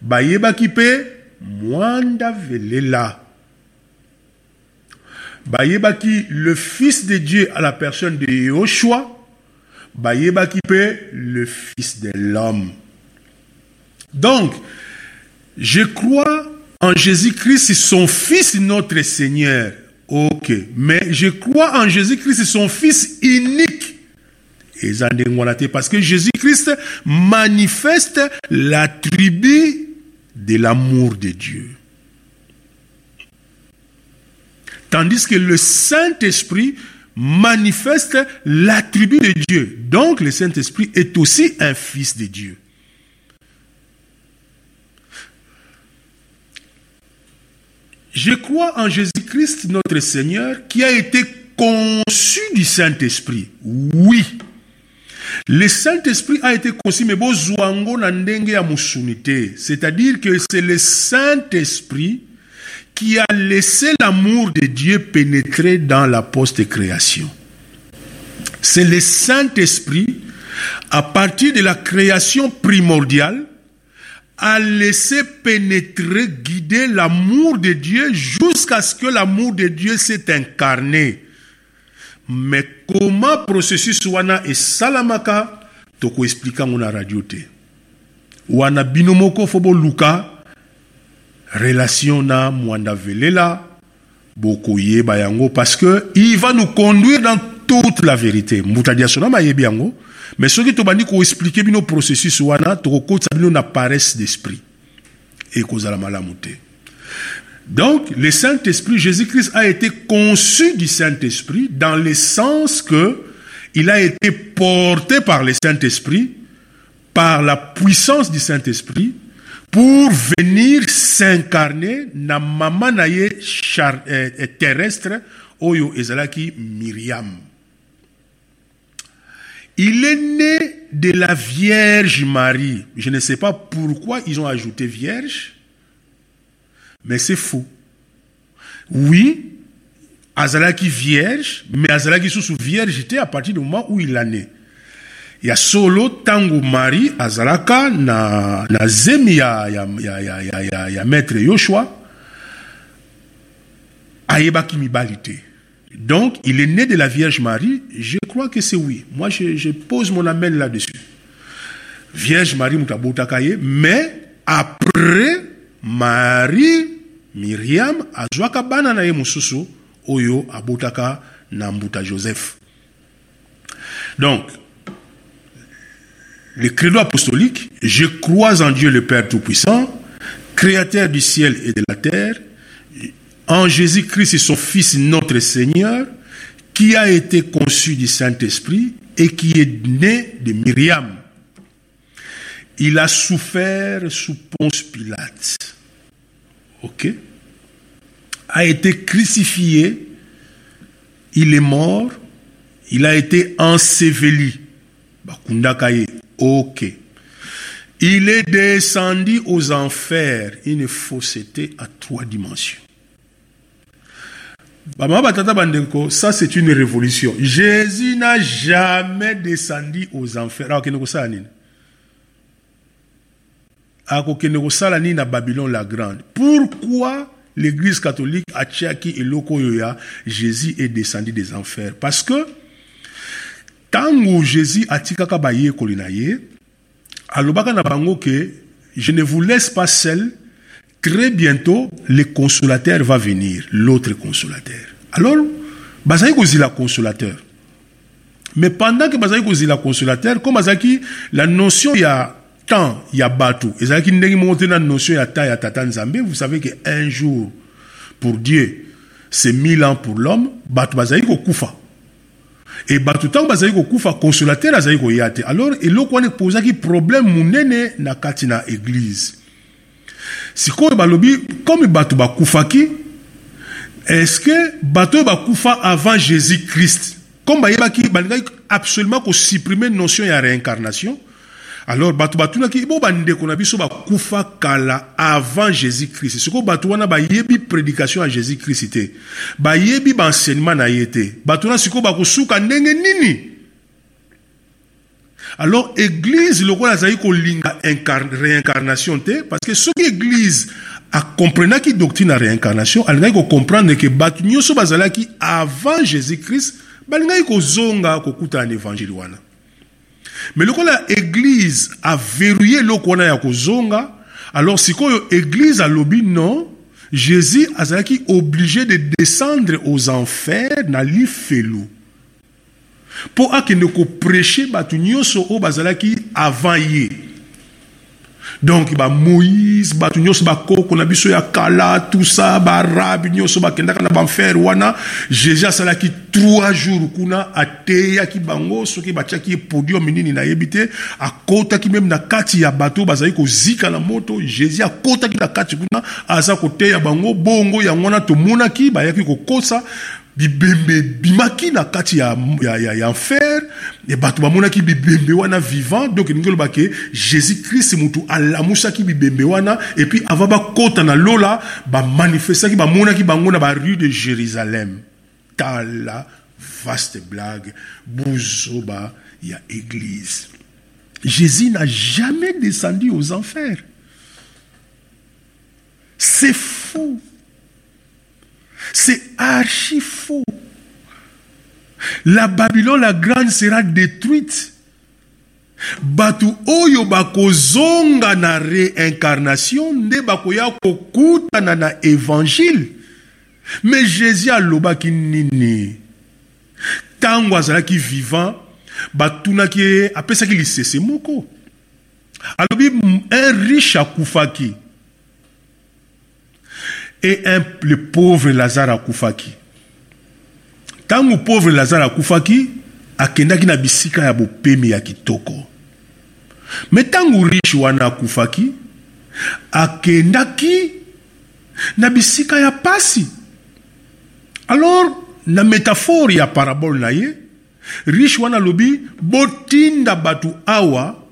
bayebaki mpe mwanda velela. Bayebaki le fils de dieu à la personne de yoshua bayebaki mpe le fils de l'homme. Donc je crois en Jésus-Christ, son Fils, notre Seigneur. Ok, mais je crois en Jésus-Christ, son Fils unique. Parce que Jésus-Christ manifeste l'attribut de l'amour de Dieu. Tandis que le Saint-Esprit manifeste l'attribut de Dieu. Donc le Saint-Esprit est aussi un fils de Dieu. Je crois en Jésus-Christ, notre Seigneur, qui a été conçu du Saint-Esprit. Oui. Le Saint-Esprit a été conçu, mais. C'est-à-dire que c'est le Saint-Esprit qui a laissé l'amour de Dieu pénétrer dans la post-création. C'est le Saint-Esprit, à partir de la création primordiale, a laissé pénétrer, guider l'amour de Dieu jusqu'à ce que l'amour de Dieu s'est incarné. Mais comment processus wana esalamaka tokoexplika ngo na radio te wana bino moko fo boluka relation na mwanda velela bokoyeba yango parce que il va nous conduire dans toute la vérité. Mbuta diasonama ayebi yango mais soki tobandi koexplike bino processus wana tokokotisa bino na paresse d'esprit. Ekozala malamu te donc, le Saint-Esprit, Jésus-Christ a été conçu du Saint-Esprit dans le sens que il a été porté par le Saint-Esprit, par la puissance du Saint-Esprit, pour venir s'incarner na mama na ye char, euh, terrestre oyo ezalaki Myriam. Il est né de la Vierge Marie. Je ne sais pas pourquoi ils ont ajouté Vierge. Mais c'est faux. Oui, Azalaki vierge, mais Azalaki sous vierge était à partir du moment où il est né. Il y a solo tango Marie Azalaka na na zemi ya ya ya ya ya, ya, ya maître Yoshua ayebaki mibalite. Donc, il est né de la Vierge Marie. Je crois que c'est oui. Moi, je, pose mon amène là-dessus. Vierge Marie Mutabotakaye, mais après Marie Miriam azwaka bana na oyo abotaka na mbuta Joseph. Donc, le credo apostolique, je crois en Dieu le Père Tout-Puissant, créateur du ciel et de la terre, en Jésus-Christ son Fils notre Seigneur, qui a été conçu du Saint-Esprit et qui est né de Myriam. Il a souffert sous Ponce Pilate. OK? A été crucifié, il est mort, il a été enseveli. OK. Il est descendu aux enfers, une fausseté à trois dimensions. Ça c'est une révolution. Jésus n'a jamais descendu aux enfers. Na babylone la grande? Pourquoi l'église catholique atiaki eloko oyo ya jésus est descendu des enfers? Parce que ntango jésus atikaka bayekoli na ye alobaka na bango ke je ne vous laisse pas seul très bientôt le consolateur va venir l'autre consolateur. Alors bazali kozila consolateur. Mais pendant que bazali kozila consolateur comme bazalaki la notion ya temps ya bato ezalaki ndenge moko te na notion ya temps ya tata nzambe vous savez que un jour pour dieu c'est mille ans pour l'homme bato bazali kokufa. E bato ntango bazali kokufa consolateur azali koya te. Alors eloko wana epozaki problème monene na kati na église sikoyo balobi comme bato bakufaki est-ce que bato oyo bakufa avant jésus christ comme bayebaki balingaki absolument kosupprime notion ya réincarnation alors bato batunaki bo bandeko na biso bakufa kala avant jésus christ sikoyo bato wana bayebi prédication ya jésus christ te bayebi baenseignement na ye te. Bato wana sikoyo bakosuka ndenge nini? Alors église lokola azali kolinga réincarnation te parce que soki église akomprenaki doctrine ya réincarnation alingaki kocomprendre ke bato nyonso bazalaki avant jésus christ balingaki kozonga kokutana na évangile wana. Mais lokola église averrouillé eloko wana ya kozonga alors sikoyo église alobi non jésus azalaki obligé de descendre aux enfers na lifelo mpo akende koprêche bato nyonso oyo bazalaki avant ye. Donc bamoïse bato nyonso bakoko na biso ya kala tout ça baarabe nyonso bakendaka na banfere wana. Jésus asalaki trois jours kuna ateyaki bango soki batiaki ye podium nini nayebi te. Akotaki meme na kati ya bato oyo bazali kozika na moto. Jésus akotaki na kati kuna aza koteya bango. Bongo yango wana tomonaki bayaki kokosa bibembe bimaki na kati ya, ya, ya, ya enfer e bato bamonaki bibembe wana vivant donc elingi oloba ke jésus christ motu alamusaki bibembe wana epuis ava bakota na lola bamanifestaki bamonaki bango na barue de jérusalem. Tala vaste blague buzoba ya église. Jésus n'a jamais descendu aux enfers. C'est faux c'est archi faux. La Babylone la grande sera détruite. Batu oyo bakozonga na réincarnation nde bakoya kokutana na évangile mais jésus alobaki nini ntango azalaki vivant batunaki ye apesaki lisese moko alobi un riche akufaki et le pauvre Lazare akufaki ntango pauvre Lazare akufaki akendaki na bisika ya bopemi ya kitoko. Me ntango riche wana akufaki akendaki na bisika ya pasi. Alors na métaphore ya parabole na ye riche wana alobi botinda bato awa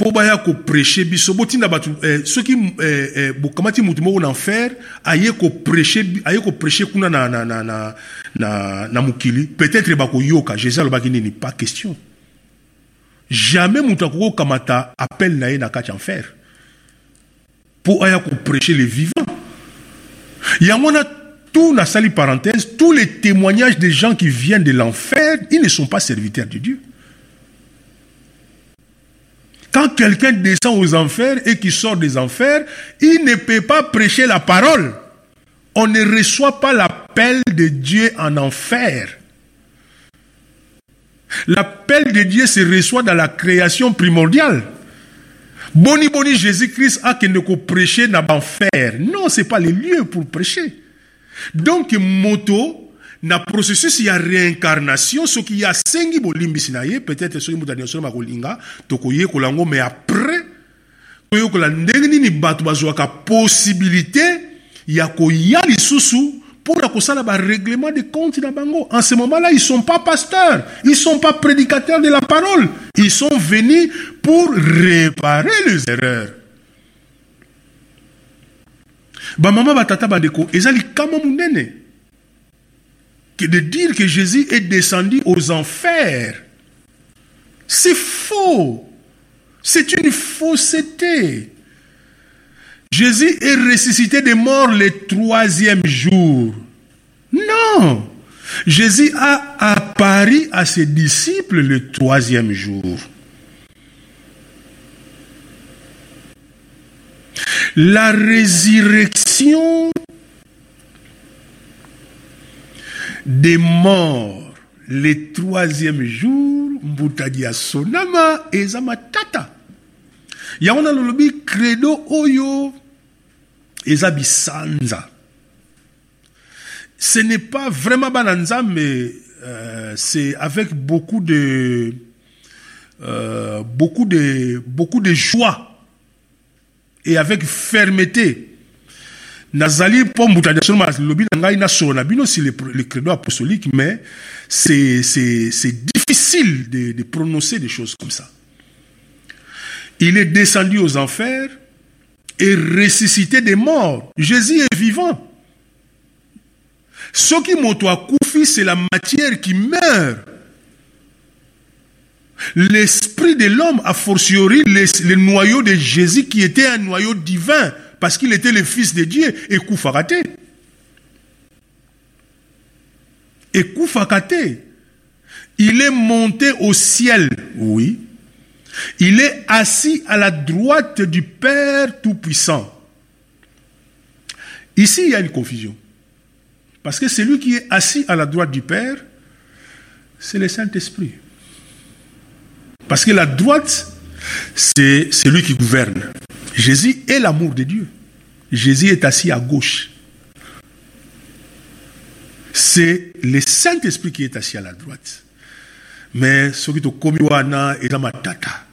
mpo baya koprêche biso. Botinda bato eh, soki eh, eh, bokamati motu moko na enfer aye koprêche kuna na, na, na, na, na, na mokili peut-être bakoyoka jésus alobaki nini? Pas question. Jamais moto akoki kokamata appel na ye na kati ya enfer mpo aya koprêche les vivants. Yango wana tout nasali parenthèse tous les témoignages des gens qui viennent de l'enfer ils ne sont pas serviteurs de Dieu quand quelqu'un descend aux enfers et qui sort des enfers, il ne peut pas prêcher la parole. On ne reçoit pas l'appel de Dieu en enfer. L'appel de Dieu se reçoit dans la création primordiale. Boni boni Jésus-Christ a qu'il ne prêcher dans l'enfer. Non, ce n'est pas le lieu pour prêcher. Donc, moto, na processus ya réincarnation. Soki ya sengi bolimbisi na ye peut-être soki moto nyonso makolinga tokoyekola yango mais après toyekola ndenge nini bato bazwaka possibilité ya koya lisusu barèglement de compte na bango. En ce moment là ils sont pas pasteurs ils sont pas prédicateurs de la parole. Ils sont venus pour réparer les erreurs de dire que Jésus est descendu aux enfers. C'est faux. C'est une fausseté. Jésus est ressuscité des morts le troisième jour. Non. Jésus a apparu à ses disciples le troisième jour. La résurrection des morts. Le troisième jour mbutadi ya sonama eza matata yango na lolobi credo oyo eza bisanza ce n'est pas vraiment bana nzambe euh, c'est avec beaucoup de euh, beaucoup de beaucoup de joie et avec fermeté nazali mpo lobi na bino le, le credo apostolique mais c'est, difficile de, de prononcer des choses comme ça. Il est descendu aux enfers et ressuscité des morts. Jésus est vivant. Soki moto akufi c'est la matière qui meurt. L'esprit de l'homme a fortiori le noyau de jésus qui était un noyau divin parce qu'il était le fils de Dieu et Koufakate. Et il est monté au ciel, oui. Il est assis à la droite du Père Tout-Puissant. Ici, il y a une confusion. Parce que celui qui est assis à la droite du Père, c'est le Saint-Esprit. Parce que la droite, c'est celui qui gouverne. Jésus est l'amour de Dieu. Jésus est assis à gauche. C'est le Saint-Esprit qui est assis à la droite. Mais ce qui est matata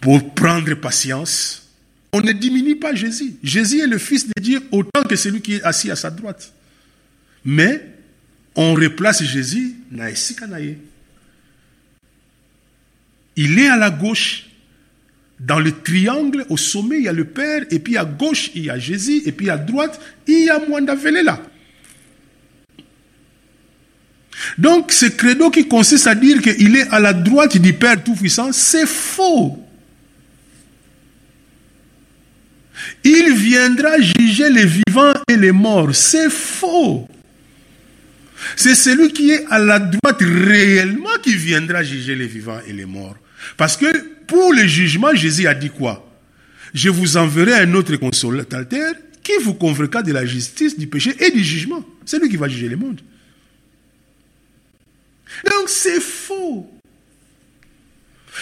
pour prendre patience, on ne diminue pas Jésus. Jésus est le Fils de Dieu autant que celui qui est assis à sa droite. Mais on replace Jésus. Il est à la gauche. Dans le triangle, au sommet, il y a le Père, et puis à gauche, il y a Jésus, et puis à droite, il y a Mwanda Velela. Donc, ce credo qui consiste à dire qu'il est à la droite du Père Tout-Puissant, c'est faux. Il viendra juger les vivants et les morts. C'est faux. C'est celui qui est à la droite réellement qui viendra juger les vivants et les morts. Parce que pour le jugement, Jésus a dit quoi Je vous enverrai un autre consolateur qui vous convaincra de la justice, du péché et du jugement. C'est lui qui va juger le monde. Donc c'est faux.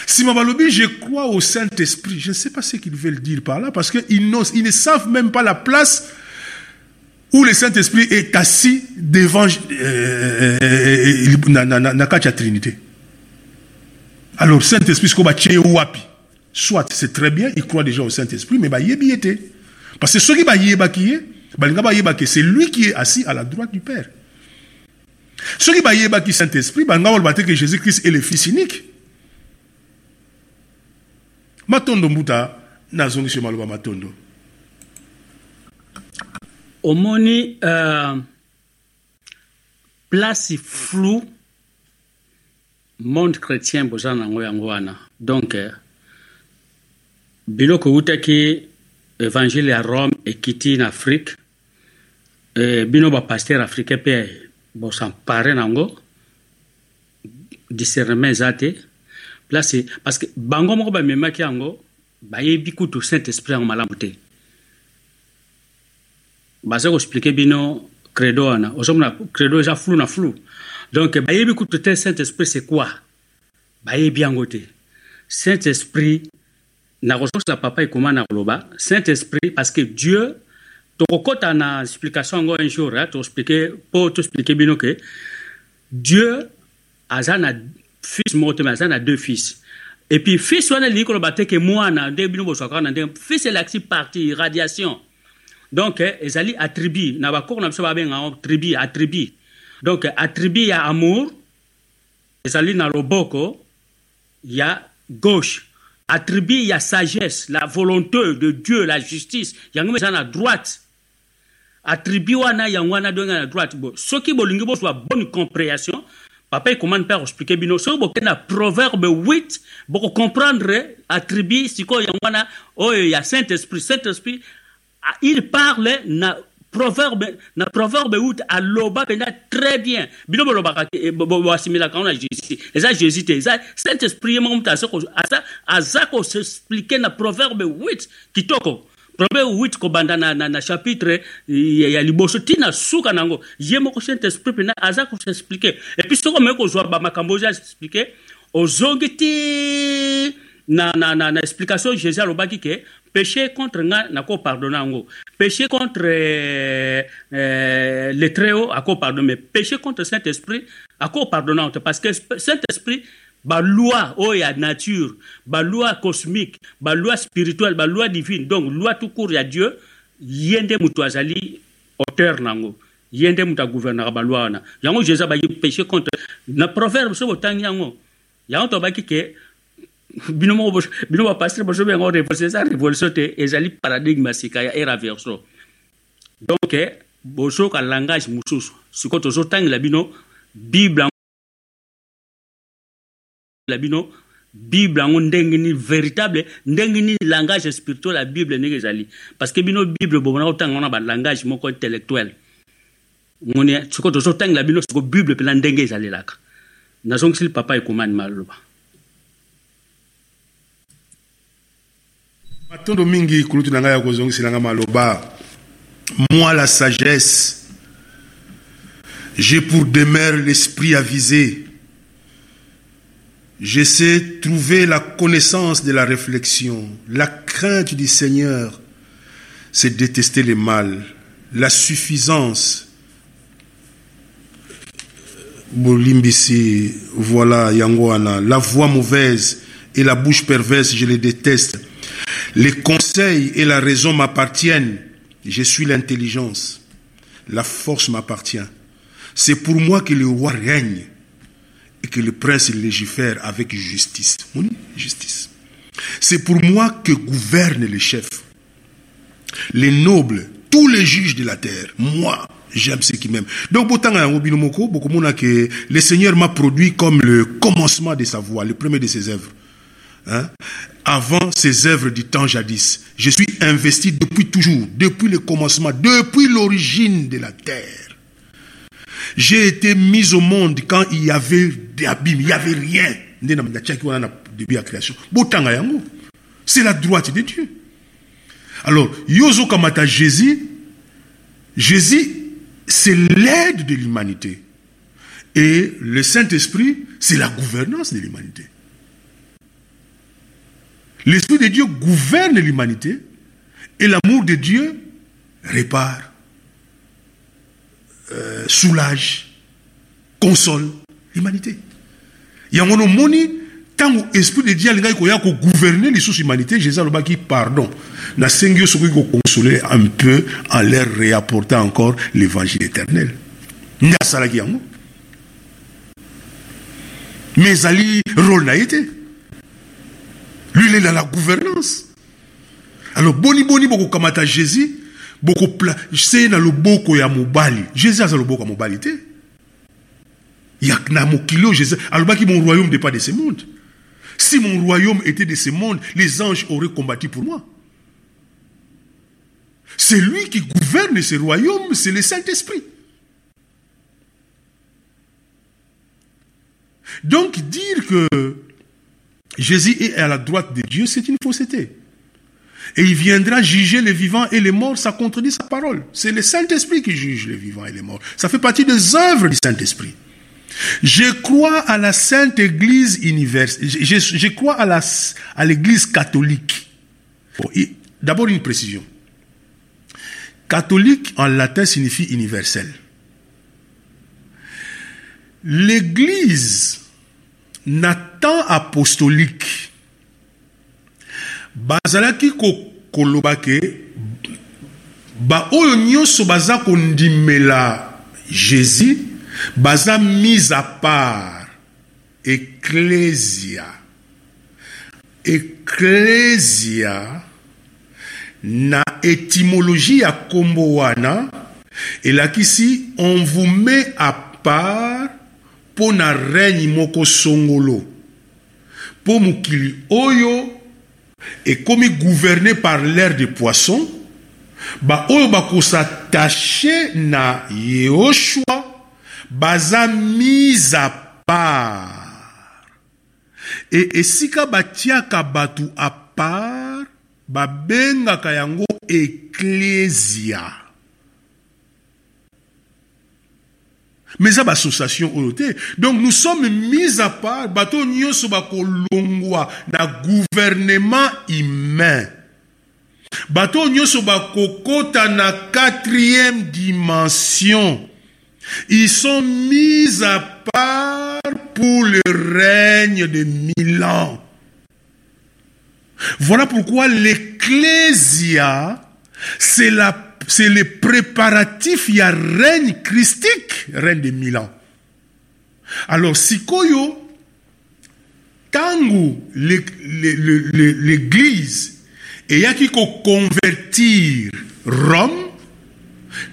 Si Mabalobi, je crois au Saint-Esprit, je ne sais pas ce qu'ils veulent dire par là, parce qu'ils ils ne savent même pas la place où le Saint-Esprit est assis devant euh, euh, la Trinité. Alors, Saint-Esprit, c'est wapi. Soit c'est très bien, il croit déjà au Saint-Esprit, mais il était. Parce que ce qui est, c'est lui qui est assis à la droite du Père. Ce qui est Saint-Esprit, c'est que Jésus-Christ est le Fils unique. Matondo mbuta, nazongi maloba matondo. omoni uh, place flou monde chrétien boza nango yango wana. Donc eh, biloko eutaki évangile ya rome ekiti na afrique. E, bino bapaster africain mpe bosampare nango. Discernement eza te. Place parce que bango moko bamemaki yango bayebi kutu saint esprit yango malamu te. Baza koexplike bino credo wana. Ozomona credo eza flou na flou donc bayebi kutu te saint esprit c'est quoi? Bayebi yango te. Saint esprit nakosokisa papa ekoma na koloba. Saint esprit parce que dieu tokokɔta na explication yango un jour toexplike mpo toexplike bino ke dieu aza na fils moko te me aza na deux fils. Et puis fils wana elingi koloba te ke mwana nde bino boswaka na ndenge fils elakisi parti radiation. Donc ezali attribu na bakoko na biso babenga tribu attribu donc attribu ya amour ezali na loboko ya gauche attribu ya sagesse la volonté de dieu la justice yango eza na droite attribu wana yango wana donge na droite bo soki bolingi bozwa bonne compréhension papa ekomani mpe akoexplike bino soki bokende na proverbe 8 bokocomprendre attribu sikoyo yango wana oyo ya saint esprit saint esprit il parle na proverbe na proverbe ut aloba mpenza très bien. Bino bolobaka boasimilaka ngo na jésus eza jésus te eza saint esprit ye moko moto aza koexplike na proverbe 8 kitoko. Proverbe 8 kobanda na, na, na chapitre ya, ya liboso ntina suka nango. Ye moko saint esprit mpenza aza koexplike epuis soki omeki kozwa bamakambo oza explike ozongi ti na, na, na, na explication jésus alobaki ke péché contre nga nako pardonner yango péché contre euh, euh, le très haut ako pardonner mais péché contre saint esprit ako pardonner yango te parce que saint esprit baloi oyo ya nature baloi cosmique baloi spirituelle baloi divine. Donc loi tout court ya dieu ye nde moto azali auteur nango ye nde moto agouvernaka baloi wana. Yango jésus abayi péché contre. Na proverbe so botangi yango yango tobaki ke bino moko bino bapasteur bozobe yango révolution eza révolution te ezali paradigme sika ya era verso. Donc bozoka langage mosusu. Sikoyo tozotangela bino bible la bino bible yango ndenge nini véritable ndenge nini langage spirituel ya bible ndenge ezali. Parce que bino bible bomona kotanga wana balangage moko intellectuel. Moni sikoyo tozotangela bino siko bible mpena ndenge ezalelaka. Nazongisili papa ekomani maloba matondo mingi kulutu na ngai ya maloba. Moi la sagesse. J'ai pour demeure l'esprit avisé. Je sais trouver la connaissance de la réflexion. La crainte du seigneur c'est détester le mal. La suffisance. Voilà la voix mauvaise et la bouche perverse je les déteste les conseils et la raison m'appartiennent. Je suis l'intelligence. La force m'appartient. c'est pour moi que le roi règne et que le prince légifère avec justice. C'est pour moi que gouvernent les chefs, les nobles, tous les juges de la terre. Moi, j'aime ceux qui m'aiment. Donc, que le Seigneur m'a produit comme le commencement de sa voix, le premier de ses œuvres. Hein? Avant ses œuvres du temps jadis, je suis investi depuis toujours, depuis le commencement, depuis l'origine de la terre. J'ai été mis au monde quand il y avait des abîmes, il n'y avait rien. C'est la droite de Dieu. Alors, Jésus, Jésus, c'est l'aide de l'humanité. Et le Saint-Esprit, c'est la gouvernance de l'humanité. L'Esprit de Dieu gouverne l'humanité et l'amour de Dieu répare, euh, soulage, console l'humanité. yango nomoni ntango esprit de dieu alingaki koya kogouverner lisusu humanité jésus alobaki pardon nasengi yo soki kokonsole un peu en leur réapportant encore l'évangile éternel. Nde asalaki yango? Mais ezali rôle na te lui il est dans la gouvernance. Alors boni boni bokokamata jésus bokose na loboko ya mobali. Jésus aza loboko ya mobali te ya na mokili oyo jésus. Alobaki mon royaume n'est pas de ce monde. Si mon royaume était de ce monde les anges auraient combattu pour moi. C'est lui qui gouverne ce royaume c'est le saint-esprit. Donc dire que Jésus est à la droite de Dieu c'est une fausseté et il viendra juger les vivants et les morts, ça contredit sa parole. C'est le Saint-Esprit qui juge les vivants et les morts. Ça fait partie des œuvres du Saint-Esprit. Je crois à la Sainte Église universelle. Je, crois à, la, à l'Église catholique. Bon, d'abord une précision. Catholique en latin signifie universel. L'Église n'a temps apostolique. Bazalaki koloba ke baoyo nyonso baza kondimela jésus baza mise à part. Ecclesia. Ecclesia. Na étymologie ya nkombo wana elakisi on vous met à part mpo na règne moko songolo. Mpo mokili oyo ekomi gouverné par l'air des poissons baoyo bakosatashe na yehoshua baza mise à part. E esika batiaka bato à part babengaka yango eklesia mais eza bassociation oyo te donc nous sommes mis à part bato nyonso bakolongwa na gouvernement humain. Bato nyonso bakokota na quatrième dimension. Ils sont mis à part pour le règne de mille ans. Voilà pourquoi l'ecclésia c'est la c'est le préparatif ya règne christique règne de mille ans. Alors sikoyo ntango l'église eyaki koconvertir rome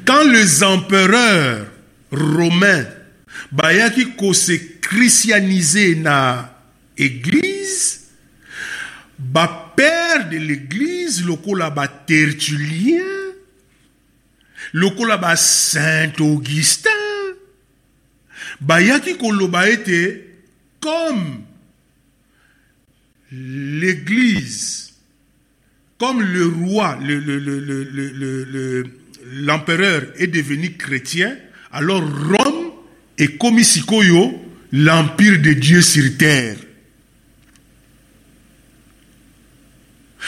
quand les empereurs romains bayaki kose christianiser na église bapère de l'église lokola batertulien lokola basaint augustin. Bayaki koloba ete comme l'église comme le roi l'empereur le, le, le, est devenu chrétien alors rome est komi sikoyo l'empire de dieu sur terre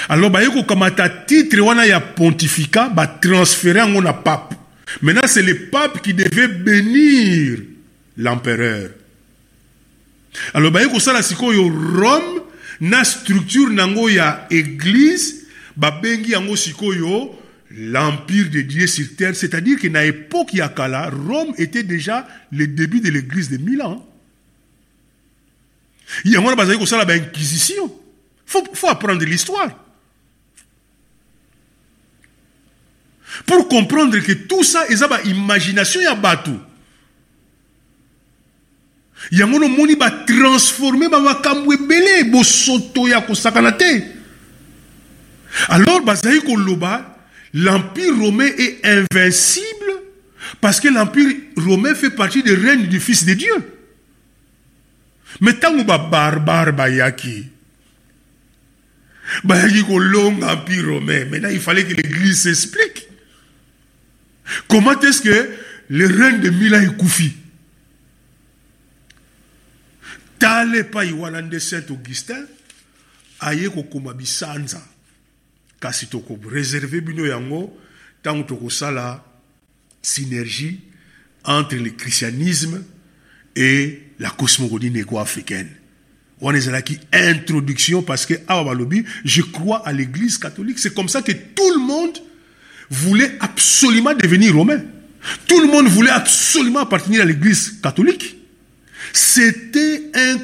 alors baye kokamata titre wana ya pontificat batransfere yango na pape maintenant c'est le pape qui devait bénir l'empereur alors baye kosala sikoyo rome na structure nango ya église babengi yango sikoyo l'empire de Dieu sur terre, c'est-à-dire qu'à l'époque Yakala, Rome était déjà le début de l'église de Milan. Il y a un bazali ça la inquisition. Faut faut apprendre l'histoire. Pour comprendre que tout ça est une imagination ya batu. yango nomoni batransforme bamakambo ebele bosoto ya kosakana te alors bazali koloba l'empire romain est invincible parce que l'empire romain fait partie des règne du fils de dieu. Mais ntango babarbare bayaki bayaki kolonga empire romain. Maintenant il fallait que l'église s'explique comment est-ce que le règne de milan ekufi tala epai wana saint augustin aye kokoma bisanza. Kasi tokoreserve bino yango ntango tokosala synergie entre le christianisme et la cosmogonie négo-africaine wana ezalaki introduction parce que awa balobi je crois à l'église catholique. C'est comme ça que tout le monde voulait absolument devenir romain. Tout le monde voulait absolument appartenir à l'église catholique. C'était un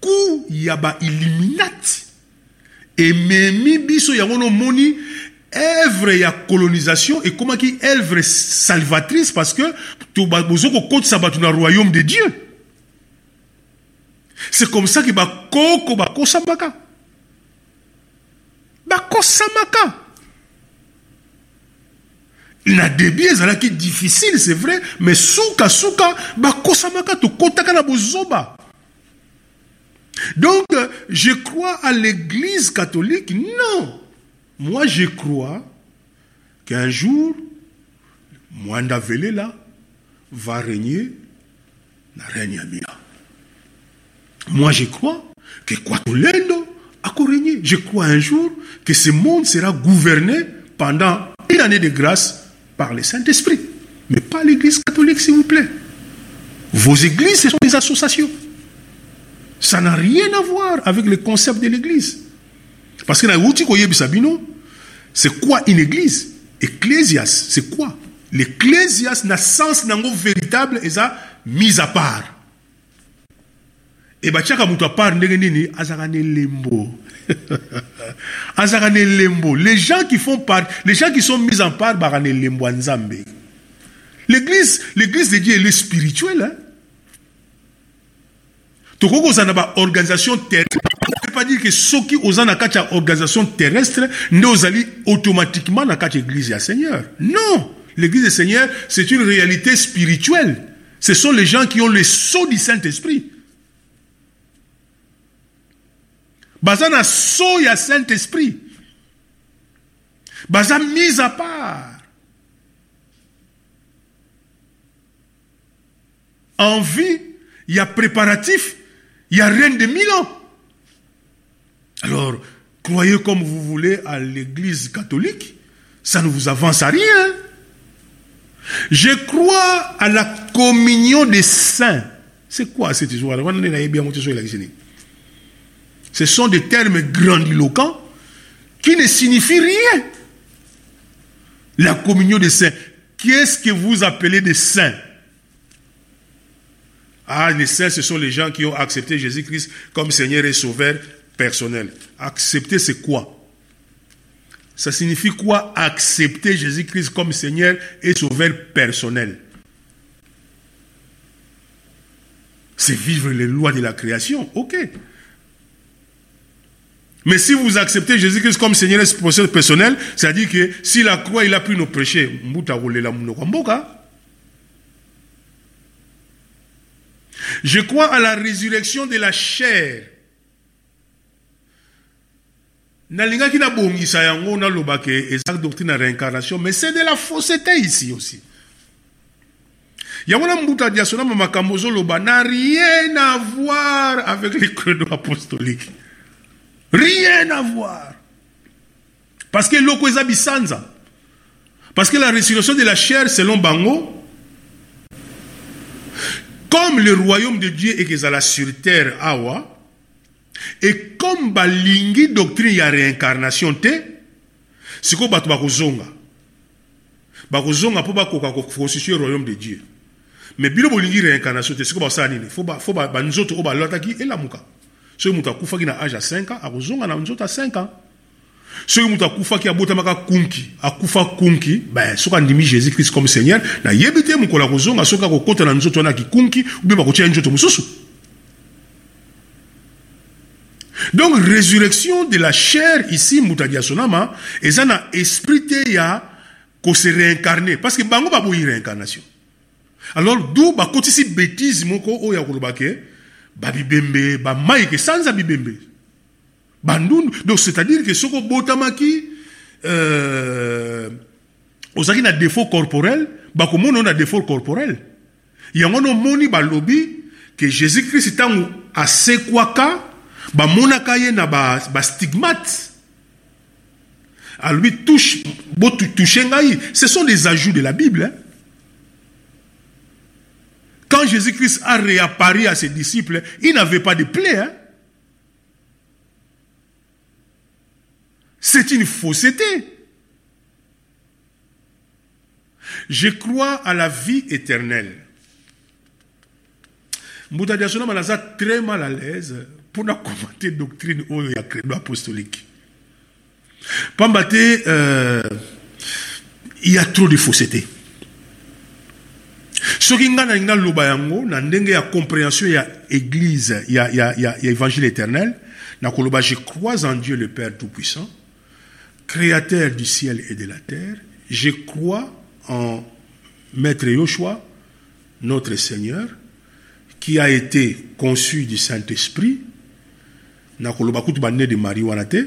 coup ya bailluminati ememi biso yango nomoni œuvre ya colonisation ekomaki œuvre salvatrice parce que bozo kokotisa bato na royaume de dieu. C'est comme ça que bakoko bakosamaka bakosamaka na début ezalaki difficile c'est vrai mais sukasuka bakosamaka tokotaka na bozoba. Donc je crois à l'église catholique non. Moi je crois qu'un jour mwanda velela va régner na règne ya moi je crois que kwatolendo akorégner je crois un jour que ce monde sera gouverné pendant une année de grâce par le Saint-Esprit. Mais pas l'église catholique, s'il vous plaît. Vos églises, ce sont des associations. Ça n'a rien à voir avec le concept de l'église. Parce que c'est quoi une église? Ecclésias, c'est quoi? L'ecclésias n'a sens nango véritable et ça mise à part. Et bachaka mutu à part ndenge nini azaka ne lembo. azaka ne lembo. Les gens qui font part, les gens qui sont mis en part baka ne lembo nzambe. L'église, l'église de Dieu est spirituelle hein. Tokoko za na ba organisation terrestre. Pas dire que soki oza na kati ya organisation terrestre nde ozali automatiquement na kati église ya Seigneur. Non. L'église du Seigneur, c'est une réalité spirituelle. Ce sont les gens qui ont le sceau du Saint-Esprit. Baza na sceau ya Saint-Esprit. Baza mise à part. En vie, il y a préparatif, il y a reine de mille ans. Alors, croyez comme vous voulez à l'église catholique, ça ne vous avance à rien. Je crois à la communion des saints. C'est quoi cette histoire? Ce sont des termes grandiloquents qui ne signifient rien. La communion des saints. Qu'est-ce que vous appelez des saints? Ah, les saints, ce sont les gens qui ont accepté Jésus-Christ comme Seigneur et Sauveur personnel. Accepter, c'est quoi? Ça signifie quoi? Accepter Jésus-Christ comme Seigneur et Sauveur personnel C'est vivre les lois de la création, ok. Mais si vous acceptez Jésus-Christ comme Seigneur et Sauveur personnel, c'est-à-dire que si la croix, il a pu nos péchés, je crois à la résurrection de la chair. Nalingaki nabongisa yango nalobaka eza doctrine ya réincarnation mais c'est de la fausseté ici aussi. Yango na mbuta diasonama makambo ozoloba na rien à voir avec les credo apostolique rien à voir. Parce que eloko eza parce que la résurrection de la chair selon bango comme le royaume de dieu ekezala sur terre awa et comme balingi doctrine ya réincarnation te sikoyo bato bakozonga bakozonga mpo bakoka koconstitue royaume de dieu. Mais bino bolingi réincarnation te siko basala nini? Fo ba- fo ba- banzoto oyo balotaki elamuka soki moto akufaki na age ya 5 ans akozonga na nzoto ya 5 ans. Soki moto akufaki abotamaka kunki akufa kunki ben soki andimi jésus christ comme seigneur nayebi te mokolo akozonga soki akokota na nzoto wana kikunki ubie bakotia nzoto mosusu. Donc résurrection de la chair ici moto adiasonama eza na esprit te ya kose réincarner. Parce que bango baboyi réincarnation. Alors d'où bakotisi bêtise moko oyo ya koloba ke babibembe bamai ke sanza bibembe bandundu donc c'est-à-dire que soki obotamaki euh, ozalaki na défaut corporel bakomona na défaut corporel. Yango wana omoni balobi ke jésus christ ntango asekwaka bamonaka ye na bastigmate ba alobi touche botouche ngai. Ce sont des ajouts de la bible hein? Quand jésus-christ a réapparu à ses disciples il n'avait pas de plaie hein? c'est une fausseté. Je crois à la vie éternelle. Moto adiasona naza très mal à l'aise mpona commenter doctrine oyo ya credo apostolique. Pamba te euh, il y a trop de fausseté soki ngai nalingi naloba yango na ndenge ya compréhension ya église ya, ya, ya, ya évangile éternel nakoloba je crois en dieu le père tout-puissant créateur du ciel et de la terre je crois en maître yoshua notre seigneur qui a été conçu du saint-esprit nakoloba kutu bane de marie wana te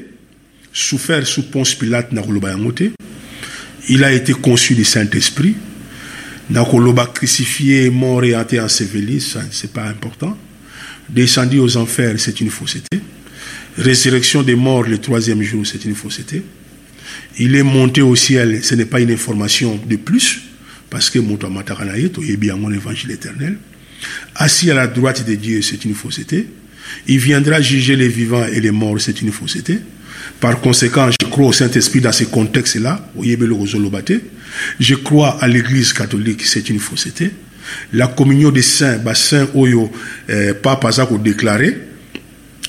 souffert sous Ponce Pilate na koloba yango te il a été conçu du Saint-Esprit na koloba crucifié mort et été enseveli ça c'est pas important. Descendu aux enfers c'est une fausseté. Résurrection des morts le troisième jour c'est une fausseté. Il est monté au ciel ce n'est pas une information de plus parce que ye toyebi yango l'évangile éternel assis à la droite de Dieu c'est une fausseté. Il viendra juger les vivants et les morts c'est une fausseté. Par conséquent, je crois au Saint-Esprit dans ces contextes-là. Je crois à l'Église catholique, c'est une fausseté. La communion des saints, bah, saint oyo, eh, papa zako déclaré,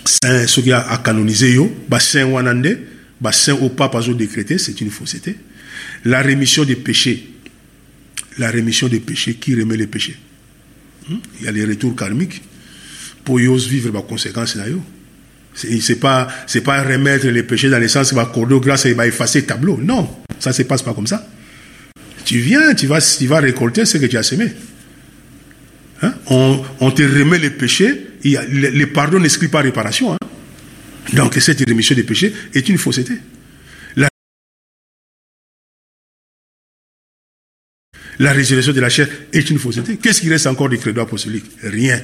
saint ce qui a canonisé yo, bah, saint wanande, bah, saint au papa zo décrété, c'est une fausseté. La rémission des péchés, la rémission des péchés, qui remet les péchés? Hmm? Il y a les retours karmiques. Pour yo vivre, bah, conséquence na yo. C'est pas, c'est pas remettre les péchés dans le sens va accorder grâce et va effacer le tableau. Non, ça se passe pas comme ça. Tu viens, tu vas, tu vas récolter ce que tu as semé. Hein? On, te remet les péchés, le, pardon n'exclut pas réparation. Hein? Donc cette rémission des péchés est une fausseté. La, résurrection de la chair est une fausseté. Qu'est-ce qui reste encore du credo apostolique Rien.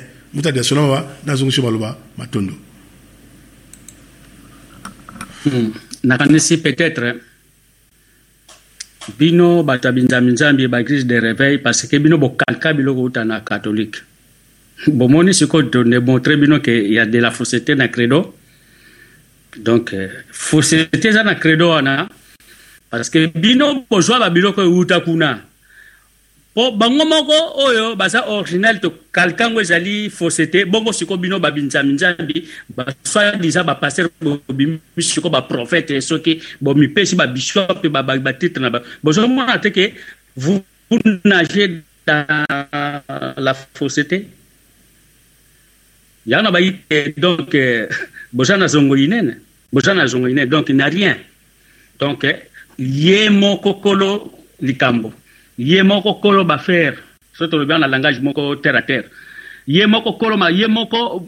Nakanisi peut-être bino bato ya binzambi-nzambi baeglise de réveil parce que bino bokanka biloko uta na catholique. Bomoni sikoyo todemontre bino ke ya de la fausseté na credo. Donc euh, fausseté eza na credo wana parce que bino bozwa babiloko euta kuna po bango moko oyo baza original to kalkango ezali fausseté bongo sikoyo bino babinzambi-nzambi baswadiza bapaster bobimi sikoyo baprophète soki bomipesi babishop batitre na bozomona te ke vous nagez dans la fausseté yango na bayi donc boza na zongo inene. Boza na zongo inene donc na rien. Donc ye moko kolo likambo ye moko kolo bafere so tolobi na langage moko terre à terre. Ye moko kolo ma ye moko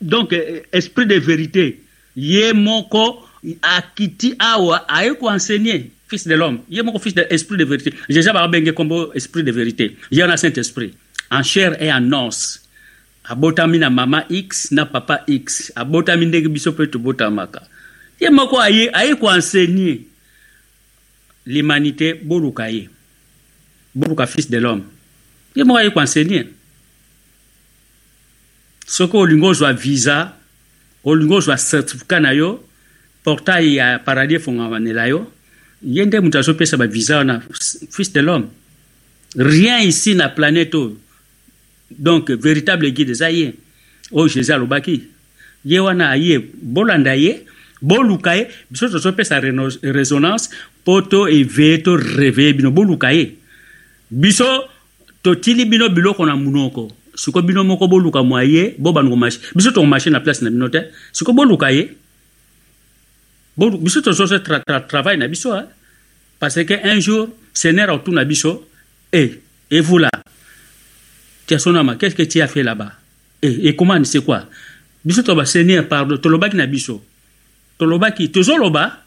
donc esprit de vérité. Ye moko akiti awa aye koenseigner fils de l'homme. Ye moko fils de esprit de vérité. Jésus bakabenge kombo esprit de vérité. Ye na saint esprit. En chair et en os. Abotami na mama x na papa x. Abotami ndenge biso mpe tobotamaka. Ye moko aye aye koenseigner l'humanité boluka ye boluka fils de l'homme. Ye moko aye koenseigner soki olingi ozwa visa olingi ozwa certificat na yo portail ya paradis efongamanela yo ye nde moto azopesa bavisa wana fils de l'homme. Rien ici na planète oyo donc véritable guide eza ye oyo jésus alobaki ye wana aye bolanda ye boluka ye biso tozopesa reno- résonance mpo to eveye to réveille bino boluka ye biso totili bino biloko na munoko. Siko bino moko boluka mwa ye bobanduko mashi biso tokomashi na place na bino te. Siko boluka ye? Biso tozoso tra, tra, travail na biso hein? parce que un jour seigneur otuna biso. Et et vous là? Tiasonama qu'est-ce que tu as fait là-bas? Et, et comment c'est quoi? Biso toba seigneur pardon tolobaki na biso. Tolobaki tozoloba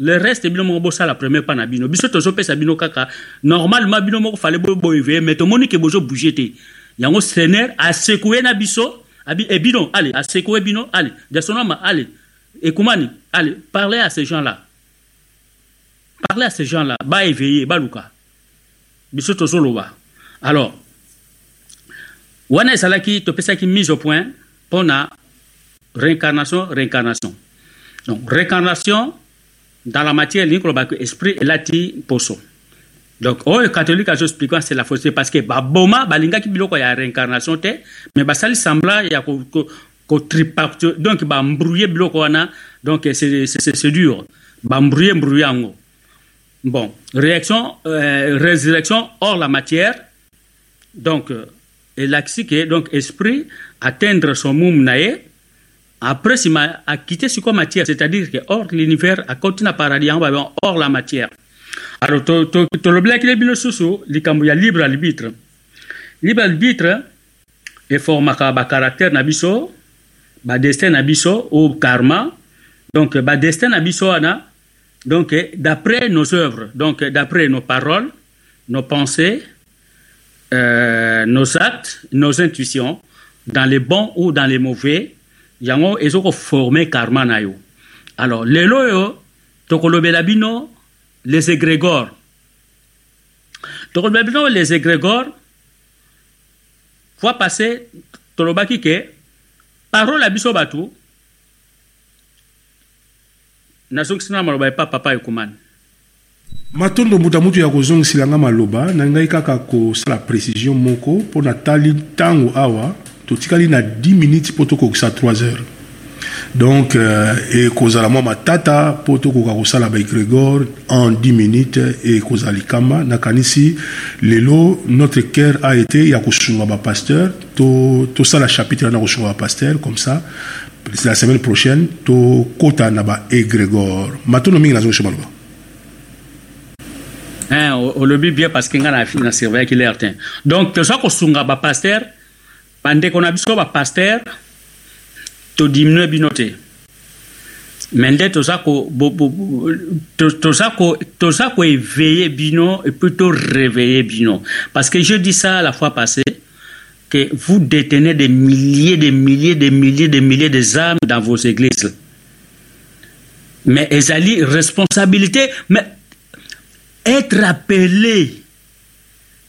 le reste bino moko bosala premier pas na bino. Biso tozopesa bino kaka. Normalement bino moko fale boéveille mais tomoni ke bozobouge te. Yango seigneur asekue na biso. E bino allez asekue bino allez. Jasonama allez. Ekumani allez parlez à ces gens là parlez à ces gens là baéveille baluka biso tozoloba. Alors wana ezalaki topesaki mise au point mpona réincarnation réincarnation donc réincarnation dans la matière elingi koloba ke esprit elati poso donc oyo catholique azoexplike c'est la fausseté parce que baboma balingaki biloko ya réincarnation te mais basali semblant ya ko- ko- kotripacte donc bambrouye biloko wana donc c'est dur. Bambrouye mbrouye yango bon réaction euh, résurrection hors la matière. Donc euh, elakisi ke donc esprit atteindre son mum na ye après sima akite siko matière? C'est-à-dire que hors l'univers akoti na paradis yango babe hors la matière. Alors to- to- tolobelaki le bino susu likambo ya libre arbitre. Libre arbitre eformaka bacaractère na biso badestin na biso ou karma. Donc badestin na biso wana donc d'après nos œuvres donc d'après nos paroles nos pensées euh, nos actes, nos intuitions, dans les bons ou dans les mauvais, yango ezokoforme karma na yo. Alors, lelo yo, tokolobela bino les égrégores. Tokolobela bino les égrégores, fois passé, tolobaki ke, parole na biso bato, nazongisi na maloba epa papa ekumani. matondo mutu mutu ya kozongisela nga maloba na ngai kaka kosala précision moko mpo na tali ntango awa totikali na 10 minutes mpo tokokisa 3 heures. Donc euh, ekozala mwa matata mpo tokoka kosala baegrégore en 10 minutes ekozala likama nakanisi lelo notre cœur a été ya kosunga bapasteur to- tosala chapitre wana kosunga bapasteur comme ça. La semaine prochaine tokota na baegrégore matondo mingi nazongisa maloba. Olobi bien parce que nga na surveillaki l'air te donc toza kosunga bapaster bandeko na biso bapaster todiminue bino te me nde toza koéveille bino et puis toréveille bino. Parce que je dis ça la fois passée que vous détenez des milliers des milliers des milliers des milliers de âmes dans vos églises. Mais ezali responsabilité mais être appelé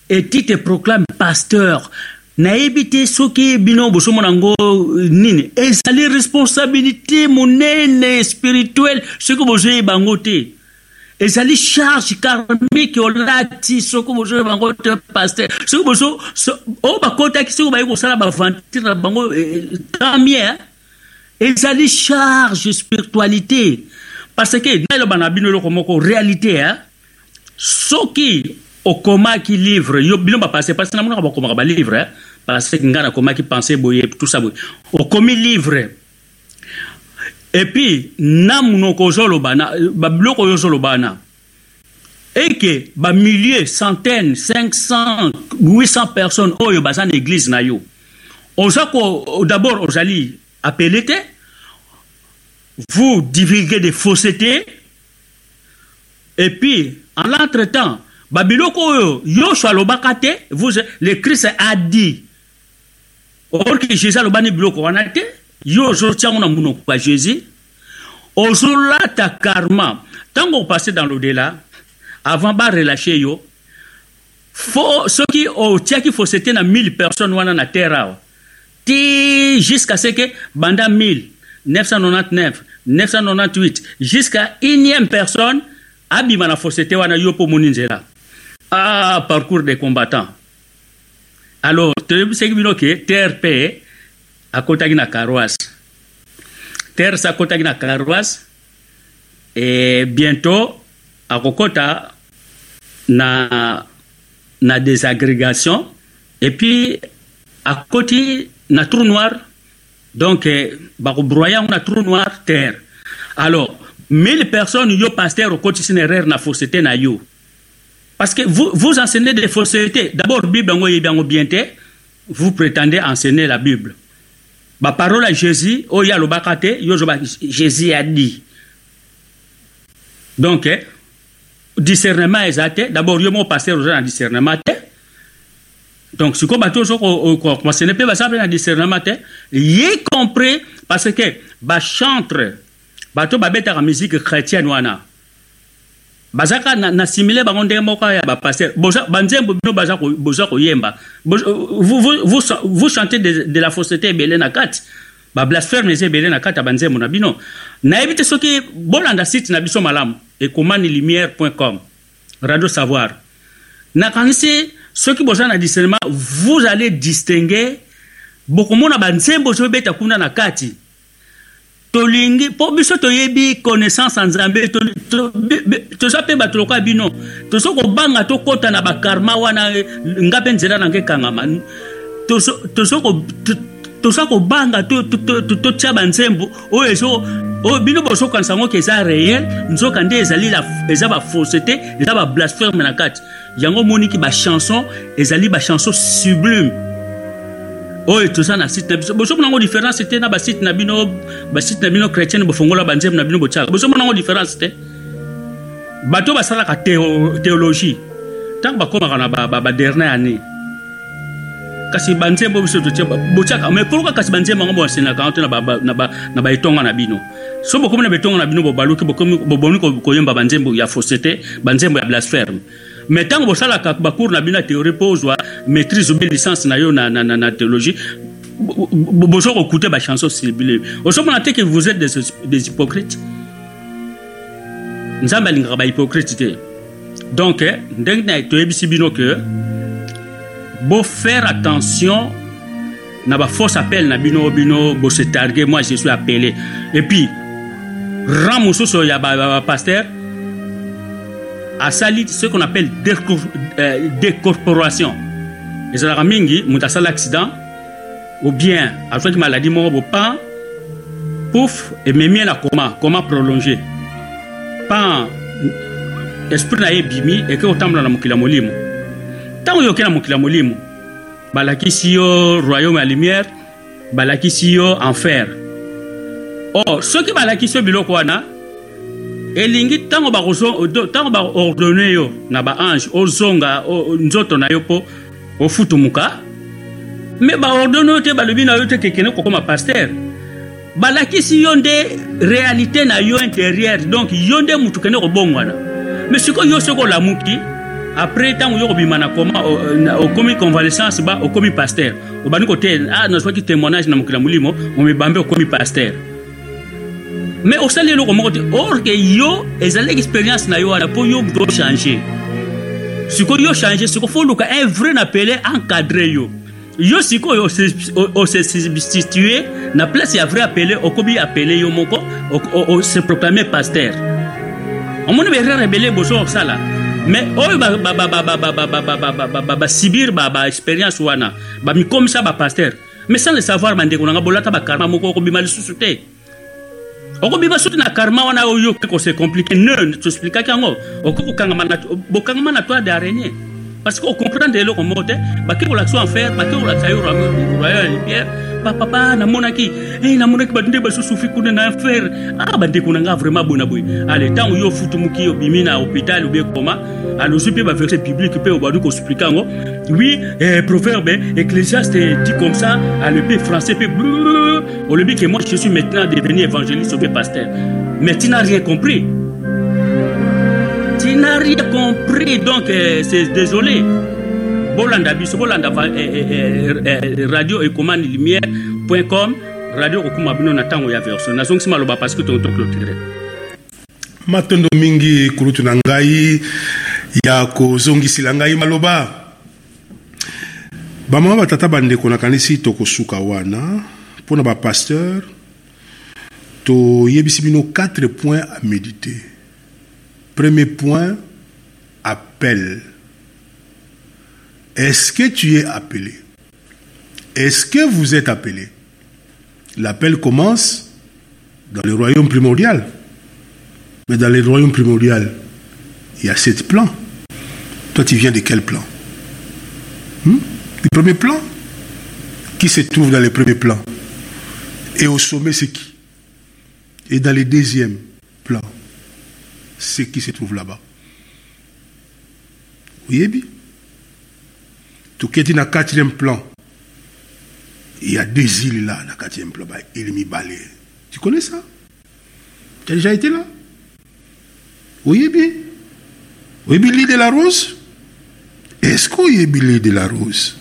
et tu te proclames pasteur nayebi te soki bino bosomona yango nini ezali responsabilité monene spirituelle soki bozoyeba yango te ezali charge karmique olati soki bozoyeba yango te paster soki bozo so- oyo bakotaki soki bayi kosala baventure na bango eh, tant mieux hein? ezali charge spiritualité parce que naloba na bino eloko moko réalité hein? soki okomaki livre yo bino bapase parce na monaka bakomaka balivre hein? Parce que ngai nakomaki pensé boye tout ça boye okomi livre. Epuis na monoko ozoloba na babiloko oyo ozoloba wana eke bamillier centaine 500 800 personnes oyo baza na église na yo. Oza d'abord ozali appelé te vous divulguez des faussetés. Et puis en l'entretemps babiloko oyo nyonso alobaka vous le christ a dit or que jésus alobani biloko wana te yo ozotiango na monoko ya jésus ozolata karma. Ntango opase dans l'au-delà avant barelâche yo fo soki otiaki fausseté na 1000 personnes wana na terre awa ti jusqu'à ce que banda 1000 999 998 jusqu'à unième personne abima na fausseté wana yo mpo omoni nzela. Ah parcours des combattants. Alors toyebisaki bino ke terre mpe akotaki na karoise terre sa akotaki na karoise e bientôt akokota na na désagrégation et puis akoti na trou noir. Donc eh, bakobroye yango na trou noir terre. Alors mille personnes yo pasteur okotisi na erreur na fausseté na yo. Parce que vous, vous enseignez des faussetés. D'abord bible yango oyebi yango bien te vous prétendez enseigner la bible. Baparole ya jésus oyo alobaka te yo ozoba jésus a dit. Donc eh, discernement te d'abord yo moko paster oza na discernement te. Donc sikoyo bato ozo konsene mpe baza mpe na discernement te ye compris parce que bachantre bato babetaka musique chrétienne bazaka na, na simile bango ndenge moko ya bapaster banzembo bino boza koyemba. Vous, vous, vous, chantez de, de la fausseté ebele na kati. Bablasphème eza ebele na kati ya banzembo na bino. Nayebi te soki bolanda site na biso malamu ekomani lumière com radio savoir. Nakanisi soki boza na discernement vous allez distinguer bokomona banzembo ozobeta kuna na kati tolingi mpo biso toyebi connaissance ya nzambe. Toza mpe bato lokola bino toza kobanga tokɔta na bakarma wana nga mpe nzela nange ekangama toza kobanga totia banzembo oyo ezo oyo bino bozokanisa yango ke eza réel nzoka nde ezali eza bafausseté eza bablasphème na kati. Yango omoniki bachanson ezali bachanson sublime oyo toza na site. Na biso bozomona yango différence te na basite na bino basite na bino chrétienne bofongola banzembo na bino botiaka bozomona yango différence te. Bato basalaka théologie ntango bakomaka na badernier année. Kasi banzembo biso botiaka mais pourquoi kasi banzembo yango boasenaka yango te na baetonga na bino? So bokomi na betonga na bino bobaluki boboni koyemba banzembo ya fausseté banzembo ya blasphème mais ntango bosalaka bacours na bino ya théorie mpo ozwa maîtrise obe licence na yo na, na, na, na théologie bozo kokute bachanson sibile ozomona te ke vous êtes des, des hypocrites. Nzambe alingaka bahypocrite te. Donc ndenge na toyebisi bino ke bofaire attention na bafausse appel na bino bino bose targue moi je suis appelé. Et puis rang mosusu ya bapaster asali ce qu'on appelle décorporation. Ezalaka mingi moto asali accident ou bien azwaki maladie moko bopan pouf ememie na coma coma prolongé. Pan esprit na ye ebimi eke kotambola na mokili ya molimo. Ntango yoke na mokili ya molimo balakisi yo royaume ya lumière balakisi yo enfer. Or soki balakisi yo biloko wana elingi ntango ntango baordone yo na baange ozonga nzoto na yo mpo ofutumuka. Me baordone yo te balobi na yo te kekende kokoma paster balakisi yo nde réalité na yo intérieure donc yo nde mutu kende kobongwana. Me sikoyo yo soki olamuki après ntango yo kobima na koma okomi convalescence ba okomi paster obandi kote ah nazwaki témoignage na mokili ya molimo omibambe okomi paster mais osali eloko moko te or ke yo ezali expérience na yo wana mpo yo moto ochange sikoyo yo change siko fo luka un vrai na pele encadre yo yo sikoyo ose substitue na place ya vrai apele okomi apele yo moko ose proclame paster omoni berere ebele boso osala mais oyo basibir baexpérience wana bamikomisa bapaster mais sans le savoir bandeko nanga bolata bakarma moko okobima lisusu te okobima soki na karma wana oyo kose compliqué ne toexplikaki yango okoki bokangama na toile d'araignée parce que ocomprendre eloko moko te bake kolakisa enfer bake kolakisa yo royaume ya lumière papapa namonaki hey, namonaki bato nde basusufi kuna na enfer ah bandeko na nga vraiment boye na boye ale ntango yo ofutumuki obimi na hôpital obe koma alozwi mpe baverset biblique mpe obandi koexplike yango oui eh, proverbe ecclésiaste dit comme ça alobi français mpe olobi ke moi je suis maintenant devenu évangéliste obe pasteur. Mais tu n'as rien compris. Tu n'as rien compris donc euh, c'est désolé bolanda biso bolanda eh, eh, eh, radio ekomani lumière com radio okokuma bino na ntango ya maloba parce que toclotire matondo mingi kulutu na ngai ya ngai maloba. Bamama batata bandeko nakanisi tokosuka wana mpo na bapasteur toyebisi bino 4 points à méditer. Premier point appel est-ce que tu es appelé? Est-ce que vous êtes appelé? L'appel commence dans le royaume primordial. Mais dans le royaume primordial il y a sept plans. Toi tu viens de quel plan? Hmm? du premier plan? Qui se trouve dans le premier plan? Et au sommet c'est qui? Et dans le deuxième plan, c'est qui se trouve là-bas? Oui, bien? Est dans le quatrième plan, il y a deux îles là, le quatrième plan, île Mibalé. Tu connais ça? Tu as déjà été là? Oui, bien, l'île de la Rose? Est-ce a l'île de la Rose?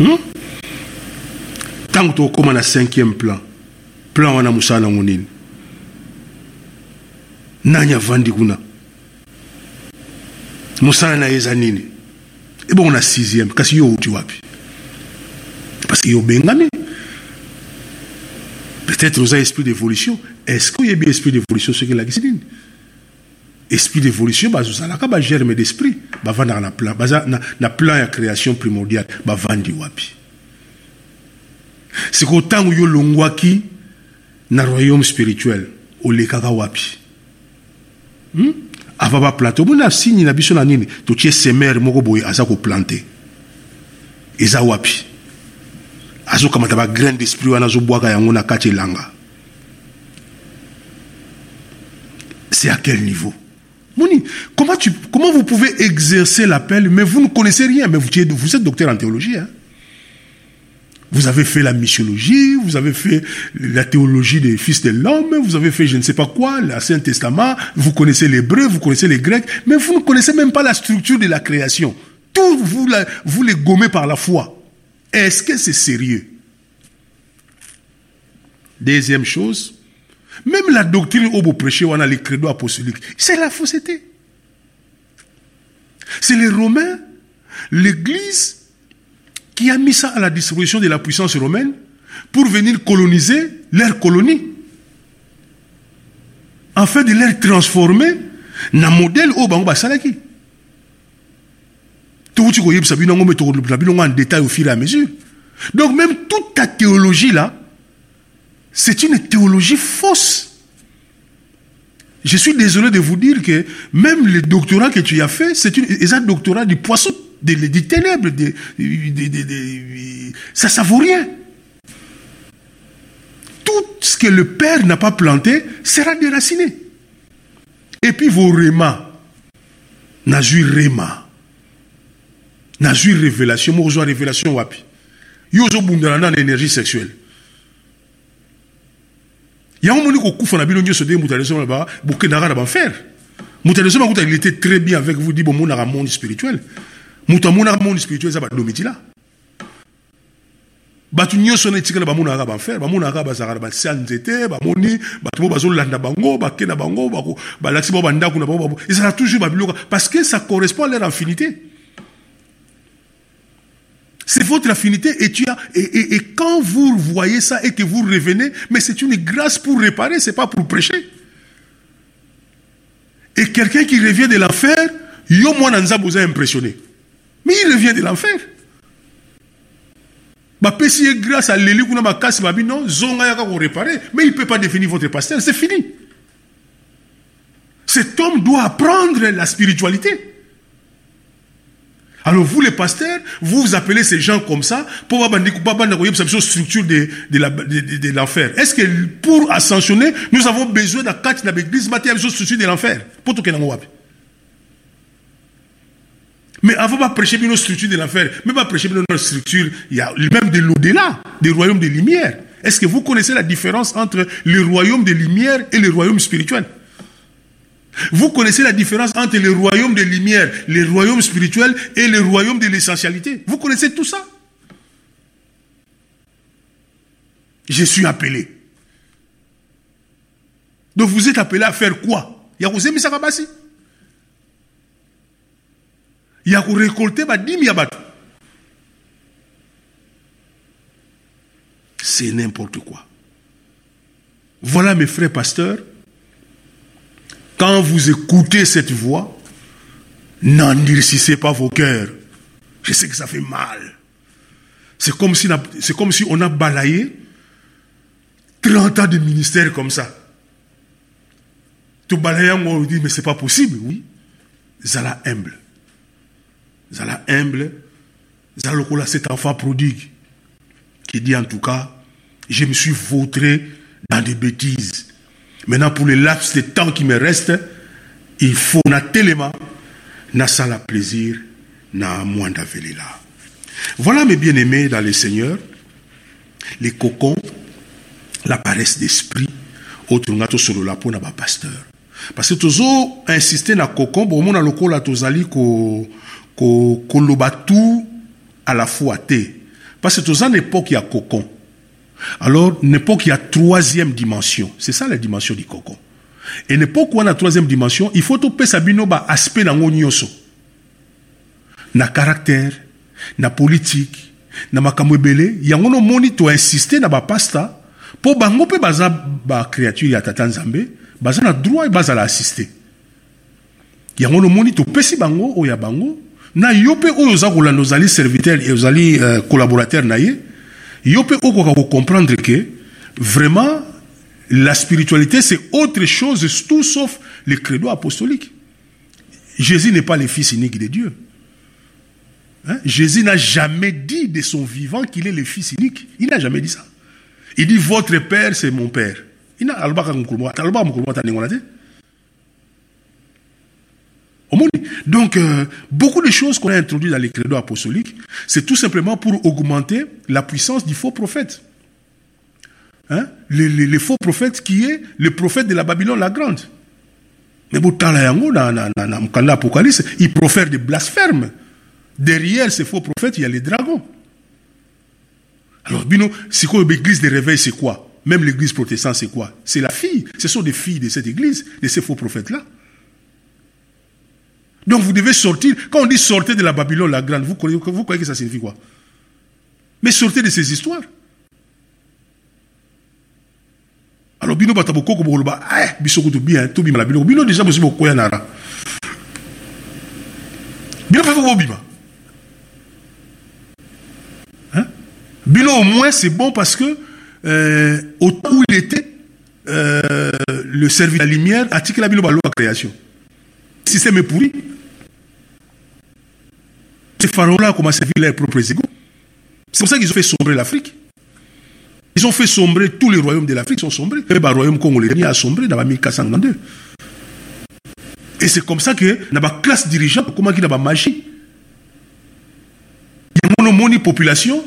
Hmm? Tant que tu as le cinquième plan, plan wana mosala nango nini nani avandi kuna mosala na ebongo na sixième. Kasi yo outi wapi parce que yo obengami peut-être oza esprit d'évolution. Est-ce que oyebi esprit d'évolution soki elakisi nini esprit d'évolution bazozalaka bagerme d'esprit. Bavandaka na plan baza na, na plan ya création primordiale. Bavandi wapi sikoyo ntango yo olongwaki na royaume spirituel olekaka wapi. Hmm? Ava baplante omoni na signe na biso na nini totie semere moko boye aza koplante eza wapi azokamata bagraine d'esprit wana azobwaka yango na kati elanga c'est à quel niveau? Moni, comment, comment vous pouvez exercer l'appel, mais vous ne connaissez rien, mais vous, vous êtes docteur en théologie. Hein? Vous avez fait la missiologie, vous avez fait la théologie des fils de l'homme, vous avez fait je ne sais pas quoi, l'Ancien Testament, vous connaissez l'hébreu, vous connaissez les grecs, mais vous ne connaissez même pas la structure de la création. Tout, vous, vous les gommez par la foi. Est-ce que c'est sérieux? Deuxième chose, même la doctrine au prêcher, on a les credos apostoliques, c'est la fausseté. C'est les Romains, l'Église, qui a mis ça à la disposition de la puissance romaine pour venir coloniser leur colonie. Afin de les transformer un modèle au bango basalaki. Tout ce que en détail au fur et à mesure. Donc même toute ta théologie là, c'est une théologie fausse. Je suis désolé de vous dire que même le doctorat que tu as fait, c'est un doctorat du poisson des, ténèbres, des, ça ne vaut rien. Tout ce que le Père n'a pas planté sera déraciné. Et puis vos rémas, n'a eu réma, n'a eu révélation, moi révélation wapi. Yo zo bundana na énergie sexuelle. yango moni kokufa na bino nyonso nde moto aleso bokendaka na banfer moto aleso il était très bien avec vous di bomonaka monde spirituel moto amonaka monde spirituel eza badomitila bato nyonso na etikala bamonaka banfer bamonaka bazalaka na basia nzete bamoni bato mo bazolanda bango bakenda bango balakisi bao bandako na bango ezala toujours babiloka parce que ça correspond à leur infinité c'est votre affinité et, tu as, et, et, et, quand vous voyez ça et que vous revenez, mais c'est une grâce pour réparer, c'est pas pour prêcher. Et quelqu'un qui revient de l'enfer, yo moi vous a impressionné. Mais il revient de l'enfer. bapesi grâce à leli kuna makasi babi non zonga yaka réparer mais il peut pas définir votre pasteur c'est fini. Cet homme doit apprendre la spiritualité. Alors vous les pasteurs, vous vous appelez ces gens comme ça pour avoir une structure de, de, la, de, de, l'enfer. Est-ce que pour ascensionner, nous avons besoin d'un quatre dans l'église, une structure de l'enfer? Pour tout mais avant de prêcher une structure de l'enfer, même pas prêcher une structure, il y a même de l'au-delà, des royaumes de lumière. Est-ce que vous connaissez la différence entre le royaume de lumière et le royaume spirituel? Vous connaissez la différence entre le royaume de lumière, le royaume spirituel et le royaume de l'essentialité? Vous connaissez tout ça? Je suis appelé. donc vous êtes appelé à faire quoi? Ya kozemisaka basi ya korekolte badimi ya bato c'est n'importe quoi voilà mes frères pasteurs quand vous écoutez cette voix n'endurcissez pas vos cœurs je sais que ça fait mal c'est comme si, c'est comme si on a balayé 30 ans de ministère comme ça. Tu balayes, on dit, mais c'est pas possible, oui. Zala humble. Zala humble. Zala cet enfant prodigue qui dit en tout cas, je me suis vautré dans des bêtises. Maintenant, pour les laps de temps qui me restent, il faut na tellement na sala plaisir na moins là. Voilà mes bien-aimés dans le Seigneur, les cocons, la paresse d'esprit, autre ngato sur la peau na pasteur. Parce que toujours insister na cocon, bon mon loko la tozali ko ko ko tout à la fois té. Parce que toujours une époque a cocon. Alors, une époque a troisième dimension. C'est ça la dimension du cocon. Et une époque où on a troisième dimension, il faut tout sabino ba aspect na ngonyoso. Na caractère, na politique na makambo ebele yango nomoni toinsiste na bapasta mpo bango mpe baza bacréature ya tata nzambe baza na droit bazala assiste yango nomoni topesi bango oyo ya bango na yo mpe oyo oza kolanda serviteur ozali uh, collaborateur na ye yo mpe okoka kocomprendre que vraiment la spiritualité c'est autre chose tout sauf le credo apostolique Jésus n'est pas le fils unique de Dieu Hein? Jésus n'a jamais dit de son vivant qu'il est le fils unique. Il n'a jamais dit ça. Il dit votre père, c'est mon père. Il donc, euh, beaucoup de choses qu'on a introduites dans les credos apostoliques, c'est tout simplement pour augmenter la puissance du faux prophète. Hein? Le, faux prophète qui est le prophète de la Babylone la Grande. Mais dans l'Apocalypse, il profère des blasphèmes. Derrière ces faux prophètes, il y a les dragons. Alors, Bino, c'est quoi l'église de réveil, c'est quoi? Même l'église protestante, c'est quoi? C'est la fille. Ce sont des filles de cette église, de ces faux prophètes-là. Donc vous devez sortir. Quand on dit sortez de la Babylone la grande, vous croyez, vous que ça signifie quoi? Mais sortez de ces histoires. Alors, bino bataboko ko boloba, eh, bisoko to bien, bino. Bino nara. Bino au moins c'est bon parce que euh, au temps où il était euh, le service de la lumière a tiré la Bilo à création. Système est pourri. Ces pharaons-là ont commencé à servir leurs propres égaux. C'est pour ça qu'ils ont fait sombrer l'Afrique. Ils ont fait sombrer tous les royaumes de l'Afrique, sont sombrés. Le royaume congolais a sombré dans 1492. Et c'est comme ça que la classe dirigeante, comment il y a magie? Il y a une population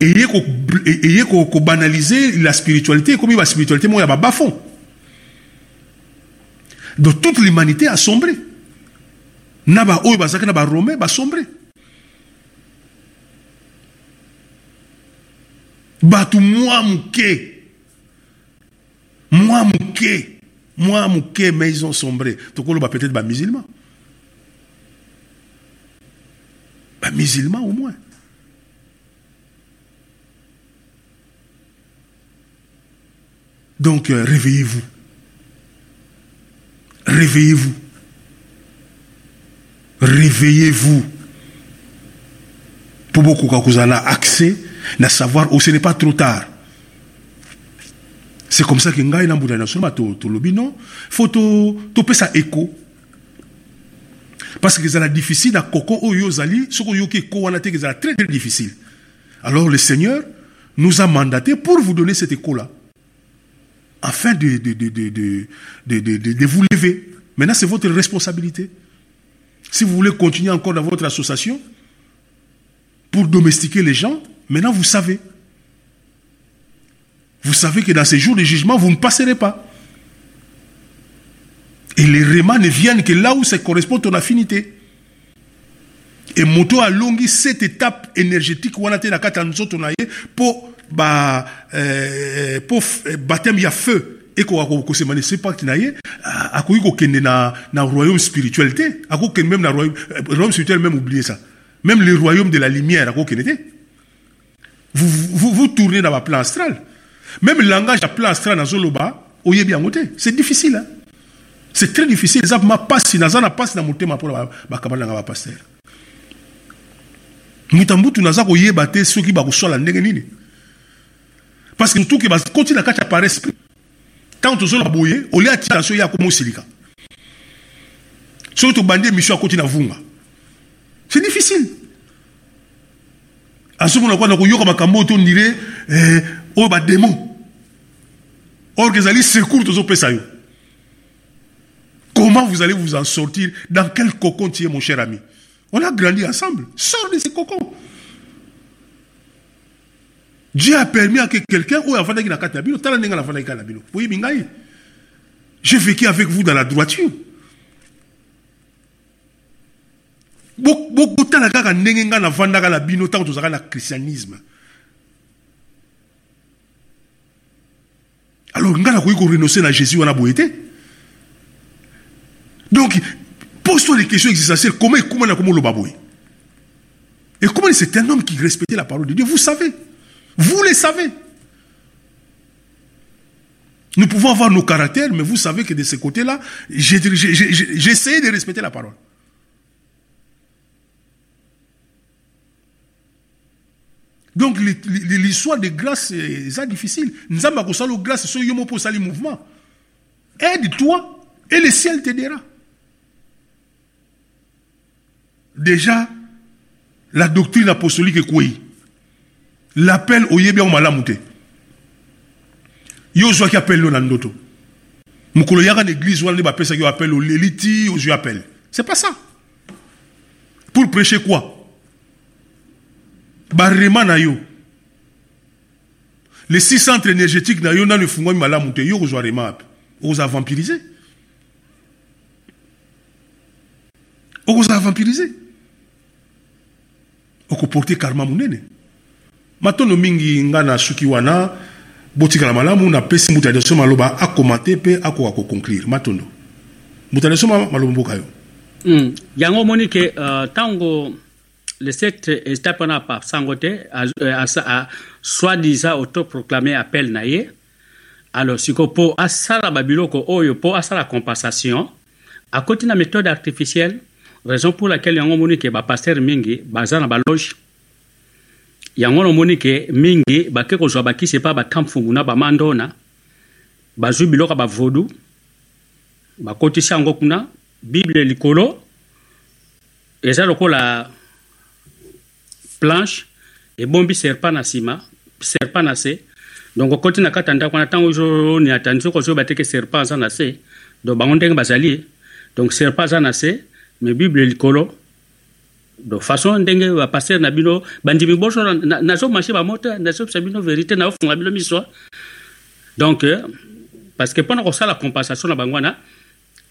ayez ko banaliser la spiritualité comme la spiritualité moi ya bas fond donc toute l'humanité a sombré. Na ba oyo bazaki na ba romain ba sombré. Bato mwa moke. Mwa moke. Mwa moke mais ils ont sombré. Tokoloba peut-être ba musulman ba musulman au moins. Donc, euh, réveillez-vous. Réveillez-vous. Réveillez-vous. Pour beaucoup quand vous avez accès, à savoir où ce n'est pas trop tard. C'est comme ça que ngai na mbuna national to to lobi non faut to to ça écho parce que c'est difficile à koko oyo zali soko wana te très très difficile alors le Seigneur nous a mandaté pour vous donner cet écho là afin de, de, de, de, vous lever. Maintenant, c'est votre responsabilité. Si vous voulez continuer encore dans votre association pour domestiquer les gens, maintenant vous savez. Vous savez que dans ces jours de jugement, vous ne passerez pas. Et les remans ne viennent que là où ça correspond à ton affinité. Et moto a longi cette étape énergétique on a pour ba euh, pour baptême il y a feu ekoka kosemanise pacte na ye akoki kokende na, na royaume spirituel te même na royaume, euh, royaume spirituel même oublier ça. Même le royaume de la lumière vous, tournez dans ma plan astral. Même le langage ya plan astral nazoloba oyebi yango te. C'est difficile hein? c'est très difficile. Ma pasi na na motema mpona bakabali nanga bapaster muta mbutu naza ndenge nini parce que tuki bakoti na kati ya par esprit ntango tozoloba boye olia atia so ye akoma osilika soki tobandi émission akoti na vunga. C'est difficile. Azomona kwa na koyoka makambo oyo tondire eh, oyo badémon or que ezali secours tozopesa yo. Comment vous allez vous en sortir? Dans quel cocon tu es mon cher ami? On a grandi ensemble. Sors de ce cocon Dieu a permis à que quelqu'un avandaki na kati na bino tala ndenge navandaki kati na bino boyebi ngai j'ai vécu avec vous dans la droiture. Bo- bo- botala kaka ndenge ngai navandaka na bino ntango tozalaka na christianisme. Alors ngai nakoki korenonce na jésus wana boye te donc pose-toi des questions existentielles. Comment ekuma na komoloba boye et comment c'est un homme qui respectait la parole de Dieu? Vous savez vous le savez. Nous pouvons avoir nos caractères mais vous savez que de ce côté-là essayé de respecter la parole. Donc l'histoire de grâce eza difficile. Nzambe akosala grâce moko osali mouvement aide-toi et le ciel t'aidera. Déjà la doctrine apostolique ekwei l'appel oyebi yango malamu te. Yo ozwaki appel no na ndoto. Mokolo yaka na église wana nde bapesaki yo appel oleli ti ozwi appel. C'est pas ça. Pour prêcher quoi? Barema na yo. Les six centres énergétiques na yo nano efungwami malamu te yo kozwa rema wapi okozala vampirise okozala vampirise karma monene matondo mingi nga na suki wana botikala malamu napesi moto ya liboso maloba akoma te mpe akoka koconclure matondo moto ya liboso ma- maloba mboka yo Mm. yango omoni ke uh, ntango le secte ezita mpona apasango te a- eh, asa- a- soi-disant autoproclame appel na ye alors sikoyo mpo asala babiloko oyo mpo asala compensation akoti na méthode artificielle raison pour laquelle yango omoni ke bapaster mingi baza na baloge yango nomoni ke mingi bake kozwa bakisi epa batamfumu na bamandona bazwi biloko ya bavodu bakotisi yango kuna bible likolo eza lokola planche ebombi serpent na nsima serpent na se. Donc okoti na kati ya ndako wana ntango ozoni atandi soki ozoyeba te ke serpent aza na se donc bango ndenge bazali donc serpent aza na se mais bible likolo donc façon ndenge bapaster na bino bandimi boso na- nazomarche bamota nazopesa bino vérité naofunga bino miso. Donc euh, parce que mpona kosala compensation na bango wana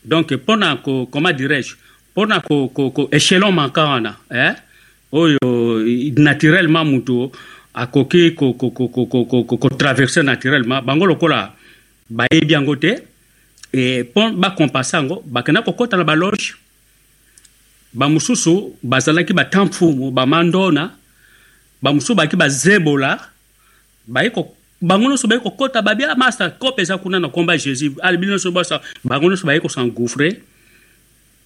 donc mpona ko comment dirais-je mpona ko, ko, ko échelon manquant wana eh? oyo naturellement moto akoki kotraverse ko, ko, ko, ko, ko, ko, ko traverse naturellement. Bango lokola bayebi yango te e mpo bakompense yango bakenda kokɔta na baloge bamosusu bazalaki batamfumu bamandona bamosusu baki bazebola. Bango nyonso baye kokɔta babi "Ah, masa kope eza kuna na komba jésus. Nyonso basa bango nyonso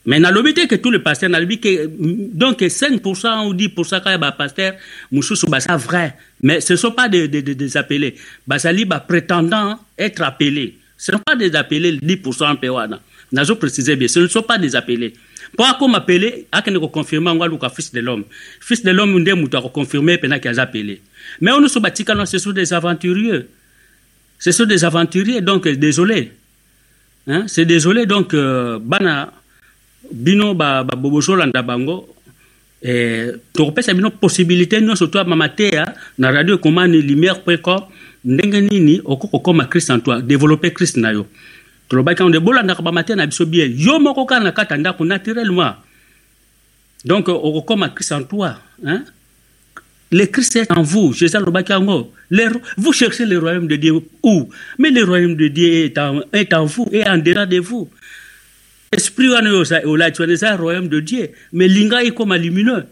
mais nalobi te ke tout le pasteur nalobi ke donc 5% ou 10 kaka ya bapasteur mosusu baza vrai. Mais ce sont pas des, des, appelés. Bazali baprétendant être appelés. Ce sont pas des appelés 10 mpe wana. Nazo préciser bien ce ne sont pas des appelés mpo akoma apele akende koconfirme yango aluka fils de l'homme. Fils de l'homme nde moto akoconfirme penaki aza apele mais oyo nyonso batikana ce sont des aventurieux ce sont des aventuriers donc désolé. Hein? c'est désolé donc euh, bana bino ba- ba- bozolanda bango. Eh, tokopesa bino possibilité nyonso to amama te ya na radio ekomani lumière com ndenge nini okoki kokóma christ en toi développer christ na yo tolobaki yango nde bolandaka na biso bien yo moko kaka na kati ya ndako naturellement donc okokóma christ en toi hein? Le Christ est en vous. Jésus Lobakango. Vous cherchez le royaume de Dieu où? Mais le royaume de Dieu est en, en vous et en dedans de vous. Esprit wana ola tu es un royaume de Dieu. Mais linga comme lumineux.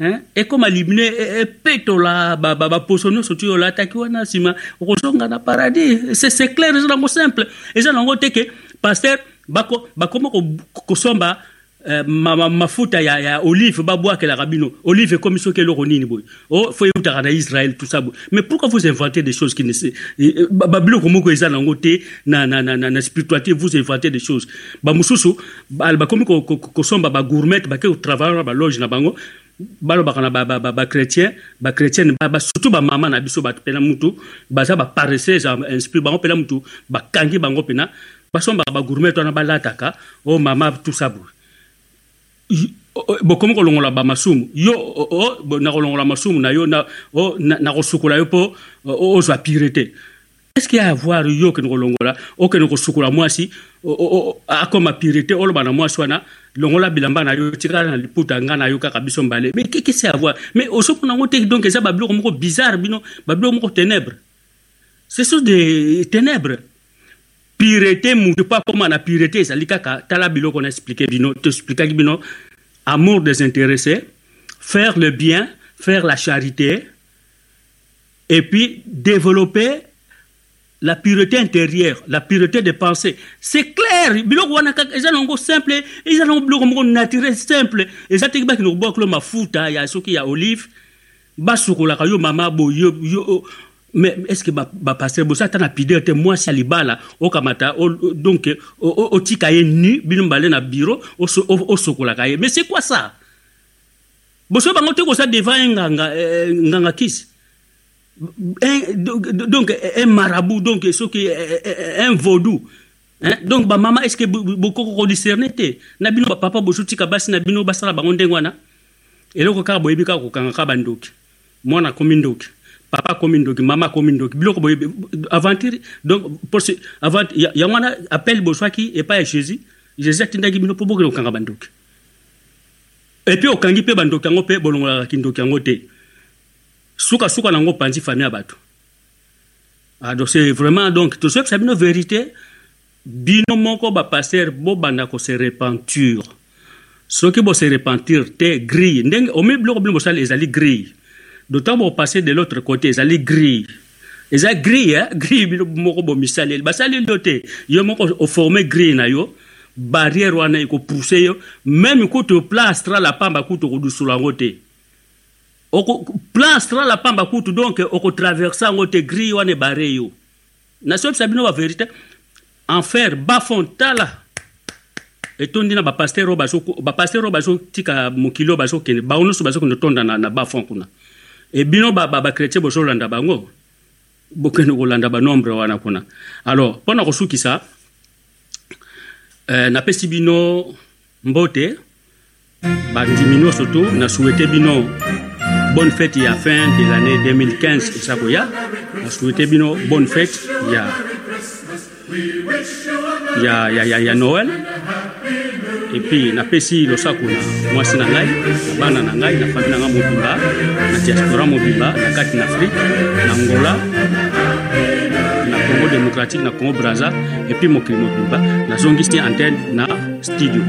Hein? Et comme lumineux et peto la ba ba ba posono sotu ola taki wana sima okosonga na paradis. C'est clair, c'est simple. Et ça nango teke pasteur bako bakoma ko somba Euh, mafuta ya, ya olive babwakelaka bino olive ekomi soki eloko nini boye o fo eutaka na israel tout ça mais pourquoi vous inventez des choses qui ne babiloko moko eza nango te na, na, na, na, na spiritualité vous inventez des choses bamosusu bakomi kosomba bagourmet bake kotravaille na baloge na bango balobaka na bachrétien bachrétienne surtout bamama na biso bato mpena mutu baza baparesseuse inspire bango mpena mutu bakangi bango mpena basombaka bagourmet wana balataka o mama boye bokomi kolongola bamasumu yo na kolongola masumu na yo na kosukola yo mpo ozwa pire te estce ya avoir yo okende kolongola okende kosukola mwasi akoma pire te oloba na mwasi wana longola bilamba na yo tikala na liputa nga na yo kaka biso mbale. Mais qu'est-ce ya avoir mais osomona yango te donc eza babiloko moko bizarre bino babiloko moko ténèbre. Ce sont des ténèbres. Pureté mutu mpo akóma na pureté ezali kaka tala biloko na explike bino toexplikaki bino. Amour désintéressé faire le bien faire la charité et puis développer la pureté intérieure la pureté de pensée c'est clair. Biloko wana kaka eza simple. Eza nango biloko moko naturel simple. Eza teki bakende kobwakilo mafuta ya soki ya olive. Basukolaka yo mama boye yo, yo mais est-ce que bapasteur boso ata na pideur te? Mwasi ya libala okamata donc otika ye nu bino mbale na bureau osokolaka ye. Mais c'est quoi ça? Boso bango te kosa devant un nganga nganga kisi donc un marabout donc soki un vaudou. Hein? donc bamama est ce que bokoko kodiscerne te na bino bapapa boso tika basi na bino basala bango ndenge wana eloko kaka boyebi kaka kokanga ka bandoki mwana akomi ndoki papa akomi ndoki mama akomi ndoki biloko boye aventure donc yango wana appel bozwaki epai ya jésus. Jésus atindaki bino mpo bokende kokanga bandoki epuis okangi mpe bandoki yango mpe bolongolaka kindoki yango te sukasuka nango panzi fami ya bato. Ah, donc c'est vraiment donc tozoyebisa bino vérité. Bino moko bapaster bobanda kose repenture. Soki bose repentir te grille. Ndenge omi biloko bino bosala ezali grille. D'autant bopase de l'autre côté ezali grille. Eza grille eh? grille bino moko bomisaleli basaleli yo moko grille na yo. Barrière wana ekopousse yo. Même kutu plan astral apamba kutu okodusula yango plan astral apamba kutu donc okotraverse yango te grille wana ebare yo. Nasoyebisa bino bavérité enfer bafon tala. Etondi na bapaster oyo bapaster oyo bazotika mokili oyo bazokende bango nyonso bazokende tonda na, na bafon kuna. E bino bakretien bozolanda bango bokende kolanda banombre wana kuna. Alors mpo na kosukisa eh, napesi bino mbote bandimi nyonso tu na souhaite bino bonne fête ya fin de l'année 2015 eza koya na souhaite bino bonne fête. Ya ya, ya, ya, ya noël. Epuis napesi losako na mwasi na ngai na bana na ngai na fami na ngai mobimba na diaspora mobimba na kati na afrique na ngola na congo démocratique na congo braza epuis mokili mobimba. Nazongisi antenne na studio